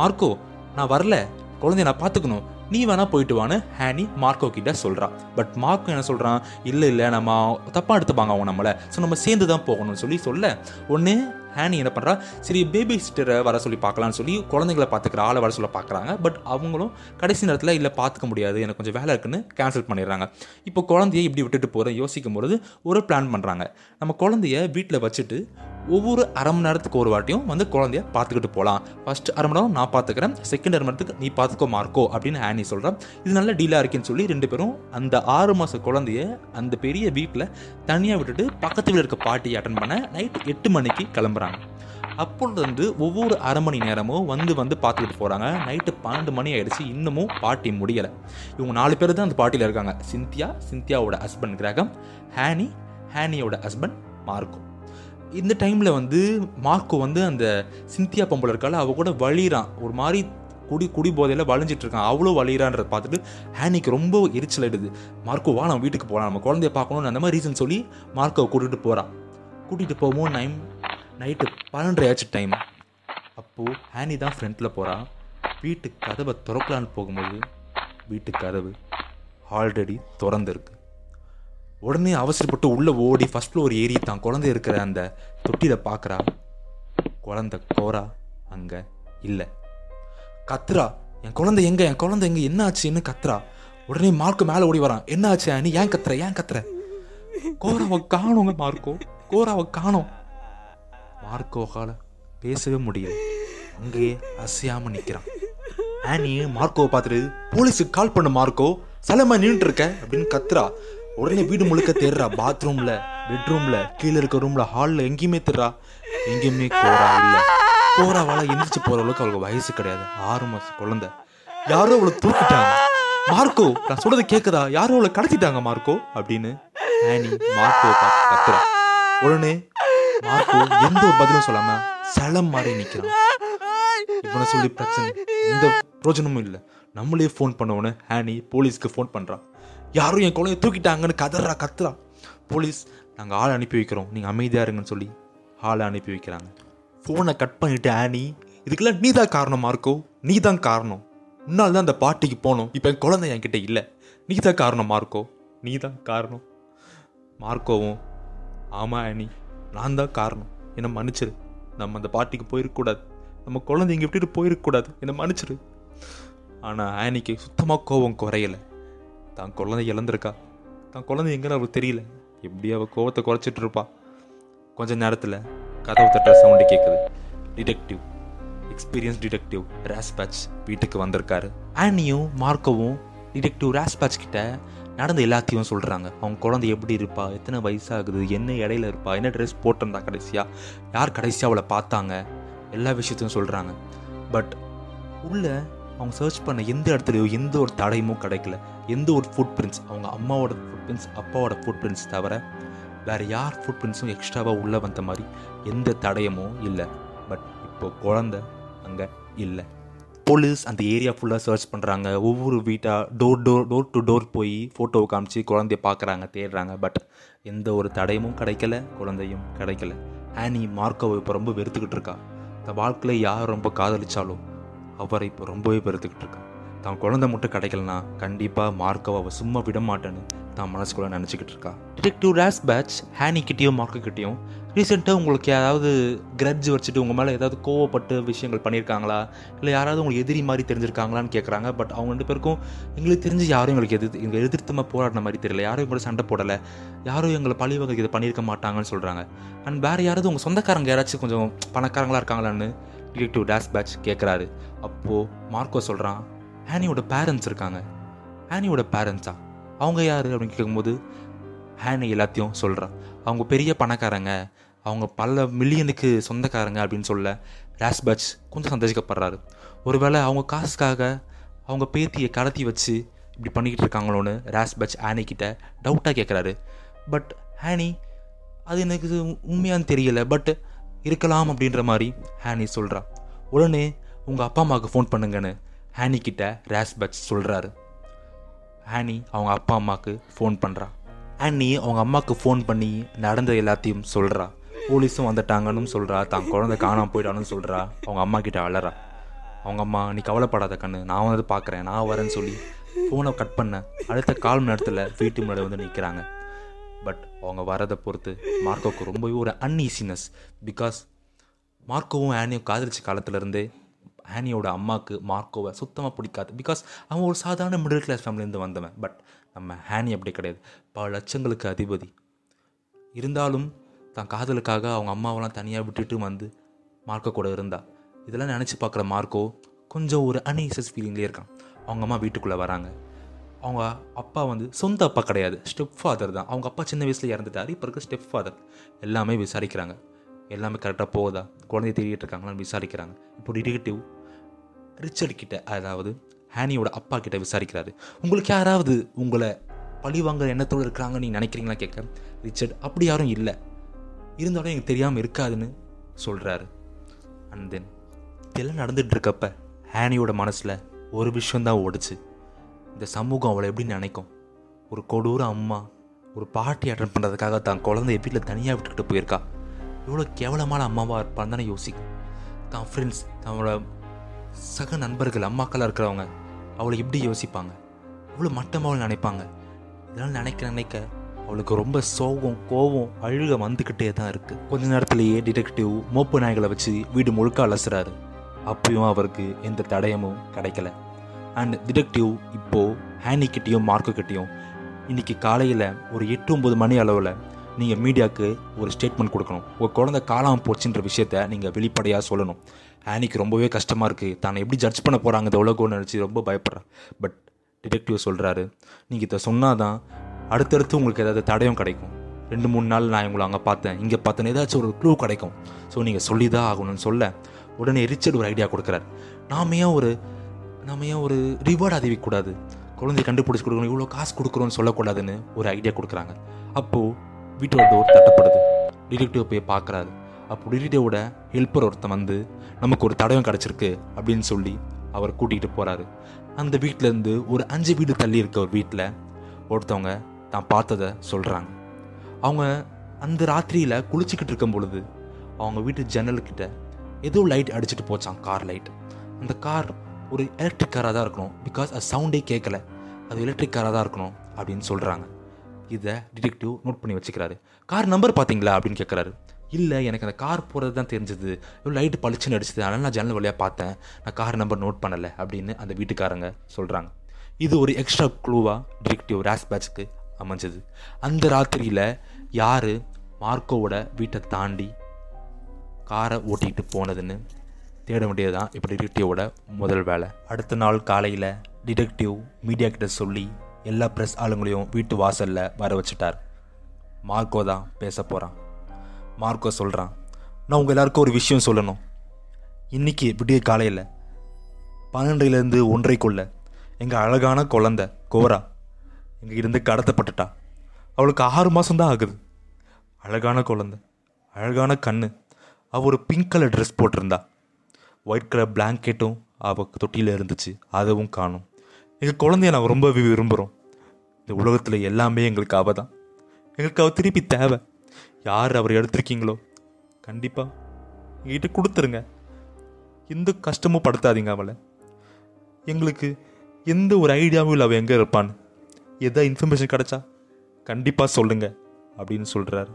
[SPEAKER 2] மார்க்கோ நான் வரல. குழந்தைய நான் பார்த்துக்கணும். நீ வேணா போயிட்டு வான்னு ஹேனி மார்க்கோ கிட்ட சொல்கிறான் பட் மார்க்கோ என்ன சொல்கிறான் இல்லை இல்லை நம்ம தப்பாக எடுத்துப்பாங்க அவங்க நம்மளை. ஸோ நம்ம சேர்ந்து தான் போகணும்னு சொல்லி சொல்ல. ஒன்று ஹேனி என்ன பண்ணுறா சரி பேபி சிஸ்டரை வர சொல்லி பார்க்கலான்னு சொல்லி குழந்தைங்களை பார்த்துக்கிற ஆளை வர சொல்ல பார்க்குறாங்க. பட் அவங்களும் கடைசி நேரத்தில் இல்லை பார்த்துக்க முடியாது. எனக்கு கொஞ்சம் வேலை இருக்குன்னு கேன்சல் பண்ணிடுறாங்க. இப்போ குழந்தைய இப்படி விட்டுட்டு போகிற யோசிக்கும் பொழுது ஒரு பிளான் பண்ணுறாங்க நம்ம குழந்தைய வீட்டில் வச்சுட்டு ஒவ்வொரு அரை மணி நேரத்துக்கு ஒரு வாட்டியும் வந்து குழந்தைய பார்த்துக்கிட்டு போகலாம் ஃபர்ஸ்ட் அரை மணி நேரம் நான் பார்த்துக்கிறேன். செகண்ட் அரை மணி நேரத்துக்கு நீ பார்த்துக்கோ மார்க்கோ அப்படின்னு ஆனி சொல்கிறேன் இது நல்ல டீலாக இருக்குன்னு சொல்லி ரெண்டு பேரும் அந்த ஆறு மாத குழந்தைய அந்த பெரிய வீட்டில் தனியாக விட்டுட்டு பக்கத்து வீட்டில் இருக்க பாட்டியை அட்டன் பண்ண நைட் எட்டு மணிக்கு கிளம்புறாங்க. அப்பொழுது வந்து ஒவ்வொரு அரை மணி நேரமும் வந்து வந்து பார்த்துக்கிட்டு போகிறாங்க நைட்டு பன்னெண்டு மணி ஆயிடுச்சு. இன்னமும் பாட்டி முடியலை. இவங்க நாலு பேர் தான் அந்த பாட்டியில் இருக்காங்க. சிந்தியா சிந்தியாவோட ஹஸ்பண்ட் கிரகம் ஹேனி ஹேனியோட ஹஸ்பண்ட் மார்க்கோ. இந்த டைமில் வந்து மார்க்கோ வந்து அந்த சிந்தியா பொம்பளை இருக்கால அவள் கூட வழியிறான் ஒரு மாதிரி குடி குடி போதையில் வளைஞ்சிட்டு இருக்கான். அவ்வளோ வழிறான்றத பார்த்துட்டு ஹேனிக்கு ரொம்ப எரிச்சல் ஆயிடுது. மார்க்கோ வா நம்ம வீட்டுக்கு போகலாம் நம்ம குழந்தைய பார்க்கணும்னு அந்த மாதிரி ரீசன் சொல்லி மார்க்கோவை கூட்டிகிட்டு போகிறான் கூட்டிகிட்டு போகும்போது நைம் நைட்டு பன்னெண்டரை ஆச்சு டைம் அப்போது ஹேனி தான் ஃப்ரெண்டில் போகிறான் வீட்டு கதவை திறக்கலான்னு போகும்போது வீட்டு கதவு ஆல்ரெடி திறந்துருக்கு. உடனே அவசரப்பட்டு உள்ளே ஓடி ஃபஸ்ட் ஃப்ளோர் ஏறி தான் குழந்தை இருக்கிற அந்த தொட்டியில் பார்க்குறா குழந்தை கோரா அங்கே இல்லை. கத்துறா. என் குழந்தை எங்க? என் குழந்தை எங்கே என்ன ஆச்சுன்னு கத்துறா? உடனே மார்க்கு மேலே ஓடி வரான். என்ன ஆச்சு ஆனி ஏன் கத்துற? ஏன் கத்துற? கோராவை காணோங்க மார்க்கோ. கோராவை காணோம். மார்க்கோவால பேசவே முடியல. அங்கேயே அசையாம நிக்கிறான். ஆனி மார்க்கோவை பார்த்துட்டு போலீஸுக்கு கால் பண்ண மார்க்கோ. சலமா நின்றுட்டு இருக்க அப்படின்னு கத்துறா. உடனே வீடு முழுக்க தேடுறா. பாத்ரூம்ல பெட்ரூம்ல கீழே இருக்க ரூம்ல ஹால்ல எங்கேயுமே தேடுறா. எங்கேயுமே கோரா இல்ல. கோராவால எந்திரிச்சு போற அளவுக்கு அவளுக்கு வயசு கிடையாது. ஆறு மாசம் குழந்தை. யாரோ அவளை தூக்கிட்டாங்க. மார்க்கோ நான் சொல்றது கேக்குதா? யாரோ அவளை கடத்திட்டாங்க மார்க்கோ அப்படின்னு ஆனி மார்க்கோ கத்துறா. உடனே மார்க்கோ எந்த ஒரு பதிலும் சொல்லாம சலம் மாறி நிக்கிறான். இவனை சொல்லி பிரச்சனை. எந்த பிரோஜனமும் இல்லை. நம்மளே ஃபோன் பண்ணவொன்னு ஹேனி போலீஸ்க்கு ஃபோன் பண்ணுறான் யாரும் என் குழந்தைய தூக்கிட்டாங்கன்னு கதறா கத்துறா. போலீஸ் நாங்கள் ஆளை அனுப்பி வைக்கிறோம். நீங்கள் அமைதியாக இருங்கன்னு சொல்லி ஆளை அனுப்பி வைக்கிறாங்க. ஃபோனை கட் பண்ணிட்டு ஆனி இதுக்கெல்லாம் நீ தான் காரணம் மார்க்கோ. நீ தான் காரணம். முன்னால் தான் அந்த பாட்டிக்கு போனோம். இப்போ என் குழந்தை என்கிட்ட இல்லை. நீ தான் காரணம் மார்க்கோ. நீ தான் காரணம். மார்க்கோவும் ஆமாம் ஆனி நான் தான் காரணம். என்னை மன்னிச்சிரு. நம்ம அந்த பாட்டிக்கு போயிருக்கக்கூடாது. நம்ம குழந்தை இங்கே விட்டுட்டு போயிருக்கக்கூடாது. என்னை மன்னிச்சிரு. ஆனால் ஆனிக்கு சுத்தமாக கோபம் குறையலை. தான் குழந்தை இழந்திருக்கா? தான் குழந்தை எங்கேன்னு அவளுக்கு தெரியல. எப்படி அவள் கோவத்தை குறைச்சிட்டு இருப்பா கொஞ்ச நேரத்தில் கதவு தட்டுற சவுண்டு கேட்குது டிடெக்டிவ் எக்ஸ்பீரியன்ஸ் டிடெக்டிவ் ரேஸ்பேட்ச் வீட்டுக்கு வந்திருக்காரு. ஆனியும் மார்க்கவும் டிடெக்டிவ் ரேஸ்பேட்ச் கிட்ட நடந்த எல்லாத்தையும் சொல்கிறாங்க அவங்க குழந்தை எப்படி இருப்பா? எத்தனை வயசாகுது? என்ன இடையில இருப்பா? என்ன ட்ரெஸ் போட்டிருந்தா கடைசியாக யார் கடைசியாக அவளை பார்த்தாங்க? எல்லா விஷயத்தையும் சொல்கிறாங்க பட் உள்ள அவங்க சர்ச் பண்ண எந்த இடத்துலையும் எந்த ஒரு தடையுமோ கிடைக்கல. எந்த ஒரு ஃபுட் பிரிண்ட்ஸ் அவங்க அம்மாவோட ஃபுட் பிரிண்ட்ஸ் அப்பாவோட ஃபுட் பிரிண்ட்ஸ் தவிர வேறு யார் ஃபுட் பிரிண்ட்ஸும் எக்ஸ்ட்ராவாக உள்ளே வந்த மாதிரி எந்த தடயமும் இல்லை. பட் இப்போ குழந்த அங்கே இல்லை. போலீஸ் அந்த ஏரியா ஃபுல்லாக சர்ச் பண்ணுறாங்க ஒவ்வொரு வீட்டாக door door door to door போய் ஃபோட்டோவை காமிச்சு குழந்தைய பார்க்குறாங்க தேடுறாங்க. பட் எந்த ஒரு தடயமும் கிடைக்கல குழந்தையும் கிடைக்கல. ஆனி மார்க்கோவை இப்போ ரொம்ப வெறுத்துக்கிட்டு இருக்கா. இந்த வாழ்க்கையில் யார் ரொம்ப காதலிச்சாலும் அவரை இப்போ ரொம்பவே பெருத்துக்கிட்டு இருக்கா தான் குழந்தை மட்டும் கிடைக்கலனா கண்டிப்பாக மார்க்கவை அவள் சும்மா விட மாட்டேன்னு தான் மனசுக்குள்ளே நினச்சிக்கிட்டு இருக்கா. டிடெக்டிவ் ராஸ் பேட்ச் ஹேனிக்கிட்டேயும் மார்க்குக்கிட்டேயும் ரீசெண்டாக உங்களுக்கு யாராவது கிரட்ஜ் வச்சுட்டு உங்கள் மேலே ஏதாவது கோவப்பட்டு விஷயங்கள் பண்ணியிருக்காங்களா? இல்லை யாராவது உங்களுக்கு எதிரி மாதிரி தெரிஞ்சிருக்காங்களான்னு கேட்குறாங்க பட் அவங்க ரெண்டு பேருக்கும் எங்களுக்கு தெரிஞ்சு யாரும் எங்களுக்கு எதிர்த்து எங்கள் எதிர்த்துமா போராடின மாதிரி தெரியல. யாரும் எங்களோட சண்டை போடலை. யாரும் எங்களை பழி வகை இதை பண்ணியிருக்க மாட்டாங்கன்னு சொல்கிறாங்க அண்ட் வேறு யாராவது உங்கள் சொந்தக்காரங்க யாராச்சும் கொஞ்சம் பணக்காரங்களாக இருக்காங்களான்னு டிடெக்டிவ் டேஸ் பேட்ச் கேட்குறாரு அப்போது மார்க்கோ சொல்கிறான் ஹேனியோட பேரண்ட்ஸ் இருக்காங்க. ஹேனியோட பேரண்ட்ஸா அவங்க யார்? அப்படின்னு கேட்கும்போது ஹேனி எல்லாத்தையும் சொல்கிறான் அவங்க பெரிய பணக்காரங்க. அவங்க பல மில்லியனுக்கு சொந்தக்காரங்க அப்படின்னு சொல்ல ராஸ்பேட்ச் கொஞ்சம் சந்தோஷிக்கப்படுறாரு ஒருவேளை அவங்க காசுக்காக அவங்க பேத்தியை கடத்தி வச்சு இப்படி பண்ணிக்கிட்டு இருக்காங்களோன்னு ராஸ்பேட்ச் ஹேனி கிட்ட டவுட்டாக கேட்குறாரு பட் ஹேனி அது எனக்கு உண்மையான்னு தெரியல. பட் இருக்கலாம் அப்படின்ற மாதிரி ஹேனி சொல்கிறா உடனே உங்கள் அப்பா அம்மாவுக்கு ஃபோன் பண்ணுங்கன்னு ஹேனி கிட்ட ரேஸ்பட்ஸ் சொல்கிறாரு ஹேனி அவங்க அப்பா அம்மாவுக்கு ஃபோன் பண்ணுறா ஹேனி அவங்க அம்மாவுக்கு ஃபோன் பண்ணி நடந்த எல்லாத்தையும் சொல்கிறா போலீஸும் வந்துட்டாங்கன்னு சொல்கிறா தான் குழந்தை காணாமல் போயிட்டான்னு சொல்கிறா அவங்க அம்மா கிட்ட அழறா அவங்க அம்மா நீ கவலைப்படாத கண்ணு. நான் வந்து பார்க்குறேன் நான் வரேன்னு சொல்லி ஃபோனை கட் பண்ண அடுத்த கால் மணி நேரத்தில் வீட்டு முன்னாடி வந்து நிற்கிறாங்க அவங்க வரதை பொறுத்து மார்க்கோக்கு ரொம்பவே ஒரு அன்ஈசினஸ் பிகாஸ் மார்க்கோவும் ஆனியும் காதலிச்ச காலத்துலேருந்தே ஆனியோட அம்மாவுக்கு மார்க்கோவை சுத்தமாக பிடிக்காது. பிகாஸ் அவன் ஒரு சாதாரண மிடில் கிளாஸ் ஃபேமிலியிலேருந்து வந்தவன். பட் நம்ம ஹேனி அப்படி கிடையாது. பல லட்சங்களுக்கு அதிபதி. இருந்தாலும் தான் காதலுக்காக அவங்க அம்மாவெல்லாம் தனியாக விட்டுட்டு வந்து மார்க்கோ கூட இருந்தா. இதெல்லாம் நினச்சி பார்க்குற மார்க்கோ கொஞ்சம் ஒரு அன்இசஸ் ஃபீலிங்லேயே இருக்கான். அவங்க அம்மா வீட்டுக்குள்ளே வராங்க. அவங்க அப்பா வந்து சொந்த அப்பா கிடையாது. ஸ்டெப் ஃபாதர் தான். அவங்க அப்பா சின்ன வயசில் இறந்துட்டார். இப்போ இருக்க ஸ்டெப் ஃபாதர் எல்லாமே விசாரிக்கிறாங்க. எல்லாமே கரெக்டாக போகுதா? குழந்தைய தேடிட்டு இருக்காங்களான்னு விசாரிக்கிறாங்க. இப்போ டிடெக்டிவ் ரிச்சர்ட் கிட்ட அதாவது ஹேனியோட அப்பா கிட்ட விசாரிக்கிறாரு. உங்களுக்கு யாராவது உங்களை பழி வாங்குற எண்ணத்தோடு இருக்கிறாங்கன்னு நீங்கள் நினைக்கிறீங்களா? கேட்க ரிச்சர்ட் அப்படி யாரும் இல்லை. இருந்தாலும் எனக்கு தெரியாமல் இருக்காதுன்னு சொல்கிறாரு அண்ட் தென் இதெல்லாம் நடந்துட்டு ஹேனியோட மனசில் ஒரு விஷயந்தான் ஓடுச்சு. இந்த சமூகம் அவளை எப்படி நினைக்கும்? ஒரு கொடூர அம்மா ஒரு பார்ட்டி அட்டன் பண்ணுறதுக்காக தான் குழந்தைய வீட்டில் தனியாக விட்டுக்கிட்டு போயிருக்கா. இவ்வளோ கேவலமான அம்மாவாக இருப்பான்னு தானே யோசிக்கும். தான் ஃப்ரெண்ட்ஸ் தன்னோட சக நண்பர்கள் அம்மாக்களாக இருக்கிறவங்க அவளை எப்படி யோசிப்பாங்க? இவ்வளோ மட்டமாக நினைப்பாங்க. இதெல்லாம் நினைக்க நினைக்க அவளுக்கு ரொம்ப சோகம் கோவம் அழுக வந்துக்கிட்டே தான் இருக்குது கொஞ்ச நேரத்திலேயே டிடெக்டிவ் மோப்பு நாய்களை வச்சு வீடு முழுக்க அலசுறாரு. அப்பயும் அவருக்கு எந்த தடயமும் கிடைக்கல. அண்ட் டிடெக்டிவ் இப்போது ஹேனிக்கிட்டேயும் மார்க்குக்கிட்டேயும் இன்னைக்கு காலையில் ஒரு எட்டு ஒம்பது மணி அளவில் நீங்கள் மீடியாவுக்கு ஒரு ஸ்டேட்மெண்ட் கொடுக்கணும். உங்கள் குழந்தை காலாமல் போச்சுன்ற விஷயத்த நீங்கள் வெளிப்படையாக சொல்லணும். ஹேனிக்கு ரொம்பவே கஷ்டமாக இருக்குது தானே எப்படி ஜட்ஜ் பண்ண போகிறாங்க இந்த உலகம்னு நினச்சி ரொம்ப பயப்படுறா. பட் டிடெக்டிவ் சொல்கிறாரு நீங்கள் இதை சொன்னால் தான் அடுத்தடுத்து உங்களுக்கு ஏதாவது தடயம் கிடைக்கும். ரெண்டு மூணு நாள் நான் உங்களை அங்கே பார்த்தேன். இங்கே பார்த்தேன். ஏதாச்சும் ஒரு க்ளூ கிடைக்கும். ஸோ நீங்கள் சொல்லி தான் ஆகணும்னு சொல்ல உடனே ரிச்சர்ட் ஒரு ஐடியா கொடுக்குறாரு. நாம ஏன் ஒரு நம்ம ஏன் ஒரு ரிவார்டு அறிவிக்கக்கூடாது குழந்தைய கண்டுபிடிச்சி கொடுக்கணும் இவ்வளோ காசு கொடுக்குறோன்னு சொல்லக்கூடாதுன்னு ஒரு ஐடியா கொடுக்குறாங்க. அப்போது வீட்டோட டோர் தட்டப்படுது. டிடெக்டிவ் போய் பார்க்குறாரு. அப்போ டிடெக்டிவோட ஹெல்ப்பர் ஒருத்தன் வந்து நமக்கு ஒரு தடவை கிடச்சிருக்கு அப்படின்னு சொல்லி அவர் கூட்டிகிட்டு போகிறாரு அந்த வீட்டிலேருந்து ஒரு அஞ்சு வீடு தள்ளி இருக்க ஒரு வீட்டில் ஒருத்தவங்க தான் பார்த்ததை சொல்கிறாங்க அவங்க அந்த ராத்திரியில் குளிச்சுக்கிட்டு இருக்கும் பொழுது அவங்க வீட்டு ஜன்னல்கிட்ட ஏதோ லைட் அடிச்சுட்டு போச்சான் கார் லைட் அந்த கார் ஒரு எலக்ட்ரிக் காராக தான் இருக்கணும். பிகாஸ் அது சவுண்டே கேட்கல அது எலக்ட்ரிக் காராக தான் இருக்கணும் அப்படின்னு சொல்கிறாங்க இதை டிடெக்டிவ் நோட் பண்ணி வச்சுக்கிறாரு. கார் நம்பர் பார்த்தீங்களா அப்படின்னு கேட்குறாரு இல்லை எனக்கு அந்த கார் போகிறது தான் தெரிஞ்சது. லைட்டு பளிச்சுன்னு அடிச்சது. அதனால் நான் ஜன்னல் வழியாக பார்த்தேன். நான் கார் நம்பர் நோட் பண்ணலை அப்படின்னு அந்த வீட்டுக்காரங்க சொல்கிறாங்க இது ஒரு எக்ஸ்ட்ரா க்ளூவாக டிடெக்டிவ் ராஸ்பேட்ச்க்கு அமைஞ்சது. அந்த ராத்திரியில் யார் மார்க்கோவோட வீட்டை தாண்டி காரை ஓட்டிகிட்டு போனதுன்னு தேட வேண்டியது தான் இப்போ டிடெக்டிவோட முதல் வேலை. அடுத்த நாள் காலையில் டிடெக்டிவ் மீடியா கிட்ட சொல்லி எல்லா ப்ரெஸ் ஆளுங்களையும் வீட்டு வாசலில் வர வச்சுட்டார். மார்க்கோ தான் பேச போகிறான் மார்க்கோ சொல்கிறான் நான் உங்கள் எல்லாருக்கும் ஒரு விஷயம் சொல்லணும். இன்னைக்கு விடிய காலையில் பன்னெண்டுலேருந்து ஒன்றைக்குள்ள எங்கள் அழகான குழந்த கோரா எங்கள் இருந்து கடத்தப்பட்டுட்டா. அவளுக்கு ஆறு மாதம் தான் ஆகுது. அழகான குழந்த அழகான கண்ணு. அவள் ஒரு பிங்க் கலர் ட்ரெஸ் போட்டிருந்தா. ஒயிட் கலர் பிளாங்கெட்டும் அவள் தொட்டியில் இருந்துச்சு. அதுவும் காணும். எங்கள் குழந்தைய நாங்கள் ரொம்ப விரும்புகிறோம் இந்த உலகத்தில் எல்லாமே எங்களுக்கு அவள் தான். எங்களுக்கு அவள் திருப்பி தேவை. யார் அவர் எடுத்திருக்கீங்களோ? கண்டிப்பாக எங்கிட்ட கொடுத்துருங்க. எந்த கஷ்டமும் படுத்தாதீங்க அவளை. எங்களுக்கு எந்த ஒரு ஐடியாவும் இல்லை அவள் எங்கே இருப்பான்னு எதாவது இன்ஃபர்மேஷன் கிடைச்சா கண்டிப்பாக சொல்லுங்கள் அப்படின்னு சொல்கிறாரு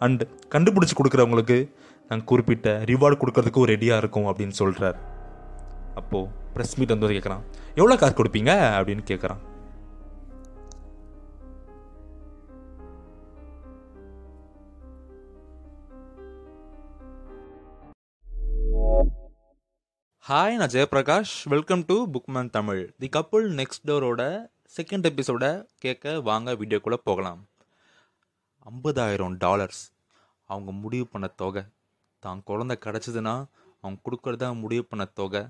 [SPEAKER 2] அண்டு கண்டுபிடிச்சி கொடுக்குறவங்களுக்கு நாங்கள் குறிப்பிட்ட ரிவார்டு கொடுக்கறதுக்கும் ரெடியாக இருக்கும் அப்படின்னு சொல்கிறார் அப்போது ப்ரெஸ் மீட் வந்து கேட்குறான் எவ்வளோ காசு கொடுப்பீங்க? அப்படின்னு கேட்குறான் ஹாய் நான் Jayaprakash. Welcome to Bookman Tamil the couple next டோரோட second எபிசோட கேட்க வாங்க வீடியோக்குள்ளே போகலாம். ஐம்பதாயிரம் டாலர்ஸ் அவங்க முடிவு பண்ண தொகை தான் குழந்தை கிடச்சிதுன்னா அவங்க கொடுக்குறதா முடிவு பண்ண தொகை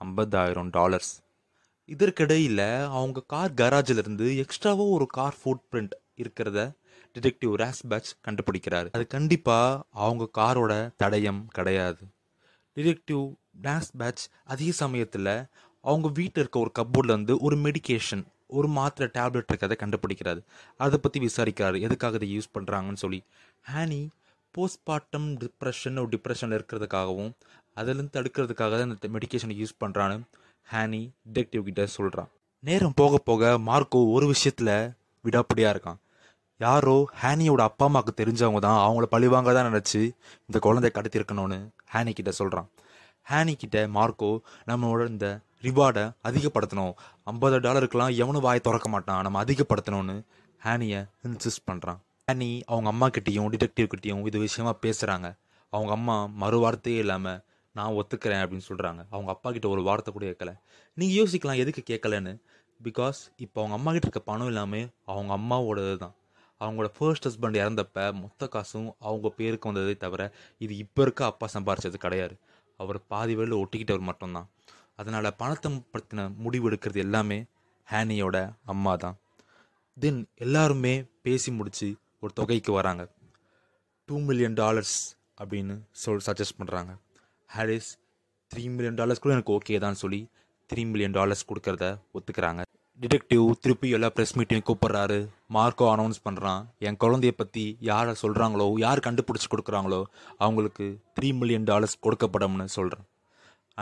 [SPEAKER 2] ஐம்பதாயிரம் டாலர்ஸ் இதற்கிடையில் அவங்க கார் கராஜிலிருந்து எக்ஸ்ட்ராவோ எக்ஸ்ட்ராவாக ஒரு கார் ஃபுட் பிரிண்ட் இருக்கிறத டிடெக்டிவ் ராஸ்பேட்ச் கண்டுபிடிக்கிறாரு. அது கண்டிப்பாக அவங்க காரோட தடயம் கிடையாது. டிடெக்டிவ் டான்ஸ் பேட்ச் அதே சமயத்தில் அவங்க வீட்டில் இருக்க ஒரு கப்போர்ட்லேருந்து வந்து ஒரு மெடிகேஷன் ஒரு மாத்திரை டேப்லெட் இருக்கிறத கண்டுபிடிக்கிறாரு. அதை பற்றி விசாரிக்கிறாரு. எதுக்காக இதை யூஸ் பண்ணுறாங்கன்னு சொல்லி. ஹேனி போஸ்ட்மார்ட்டம் டிப்ரெஷன் ஒரு டிப்ரெஷனில் இருக்கிறதுக்காகவும் அதிலிருந்து தடுக்கிறதுக்காக தான் இந்த மெடிக்கேஷனை யூஸ் பண்ணுறான்னு ஹேனி டிடெக்டிவ் கிட்ட சொல்கிறான் நேரம் போக போக மார்க்கோ ஒரு விஷயத்தில் விடாப்படியாக இருக்கான். யாரோ ஹேனியோட அப்பா அம்மாவுக்கு தெரிஞ்சவங்க தான் அவங்கள பழிவாங்க தான் நினச்சி இந்த குழந்தைய கடத்திருக்கணும்னு ஹேனி கிட்ட சொல்கிறான் ஹேனி கிட்ட மார்க்கோ நம்மளோட இந்த ரிவார்டை அதிகப்படுத்தணும். ஐம்பது டாலருக்கெலாம் எவனும் வாய் திறக்க மாட்டான். நம்ம அதிகப்படுத்தணும்னு ஹேனியை இன்சிஸ்ட் பண்ணுறான் ஹேனி அவங்க அம்மா கிட்டேயும் டிடெக்டிவ் கிட்டேயும் இது விஷயமா பேசுகிறாங்க அவங்க அம்மா மறு வார்த்தையே இல்லாமல் நான் ஒத்துக்கிறேன் அப்படின்னு சொல்கிறாங்க அவங்க அப்பா கிட்ட ஒரு வார்த்தை கூட கேட்கல. நீங்கள் யோசிக்கலாம் எதுக்கு கேட்கலன்னு? பிகாஸ் இப்போ அவங்க அம்மா கிட்ட இருக்க பணம் இல்லாமல் அவங்க அம்மாவோடது தான். அவங்களோட ஃபர்ஸ்ட் ஹஸ்பண்ட் இறந்தப்ப மொத்த காசும் அவங்க பேருக்கு வந்ததே தவிர இது இப்போ இருக்க அப்பா சம்பாரிச்சது கிடையாது. அவர் பாதி வேலை ஒட்டிக்கிட்டவர் மட்டும்தான். அதனால் பணத்தை பற்றின முடிவு எடுக்கிறது எல்லாமே ஹேனியோட அம்மா தான். தென் எல்லாருமே பேசி முடித்து ஒரு தொகைக்கு வராங்க. டூ மில்லியன் டாலர்ஸ் அப்படின்னு சொல் சஜஸ்ட் பண்ணுறாங்க ஹாரிஸ் த்ரீ மில்லியன் டாலர்ஸ் கூட எனக்கு ஓகே தான் சொல்லி த்ரீ மில்லியன் டாலர்ஸ் கொடுக்கறத ஒத்துக்கிறாங்க. டிடெக்டிவ் திருப்பி எல்லா ப்ரெஸ் மீட்டையும் கூப்பிட்றாரு. மார்க்கோ அனௌன்ஸ் பண்ணுறான் என் குழந்தைய பற்றி யாரை சொல்கிறாங்களோ யார் கண்டுபிடிச்சி கொடுக்குறாங்களோ அவங்களுக்கு த்ரீ மில்லியன் டாலர்ஸ் கொடுக்கப்படும்னு சொல்கிறேன்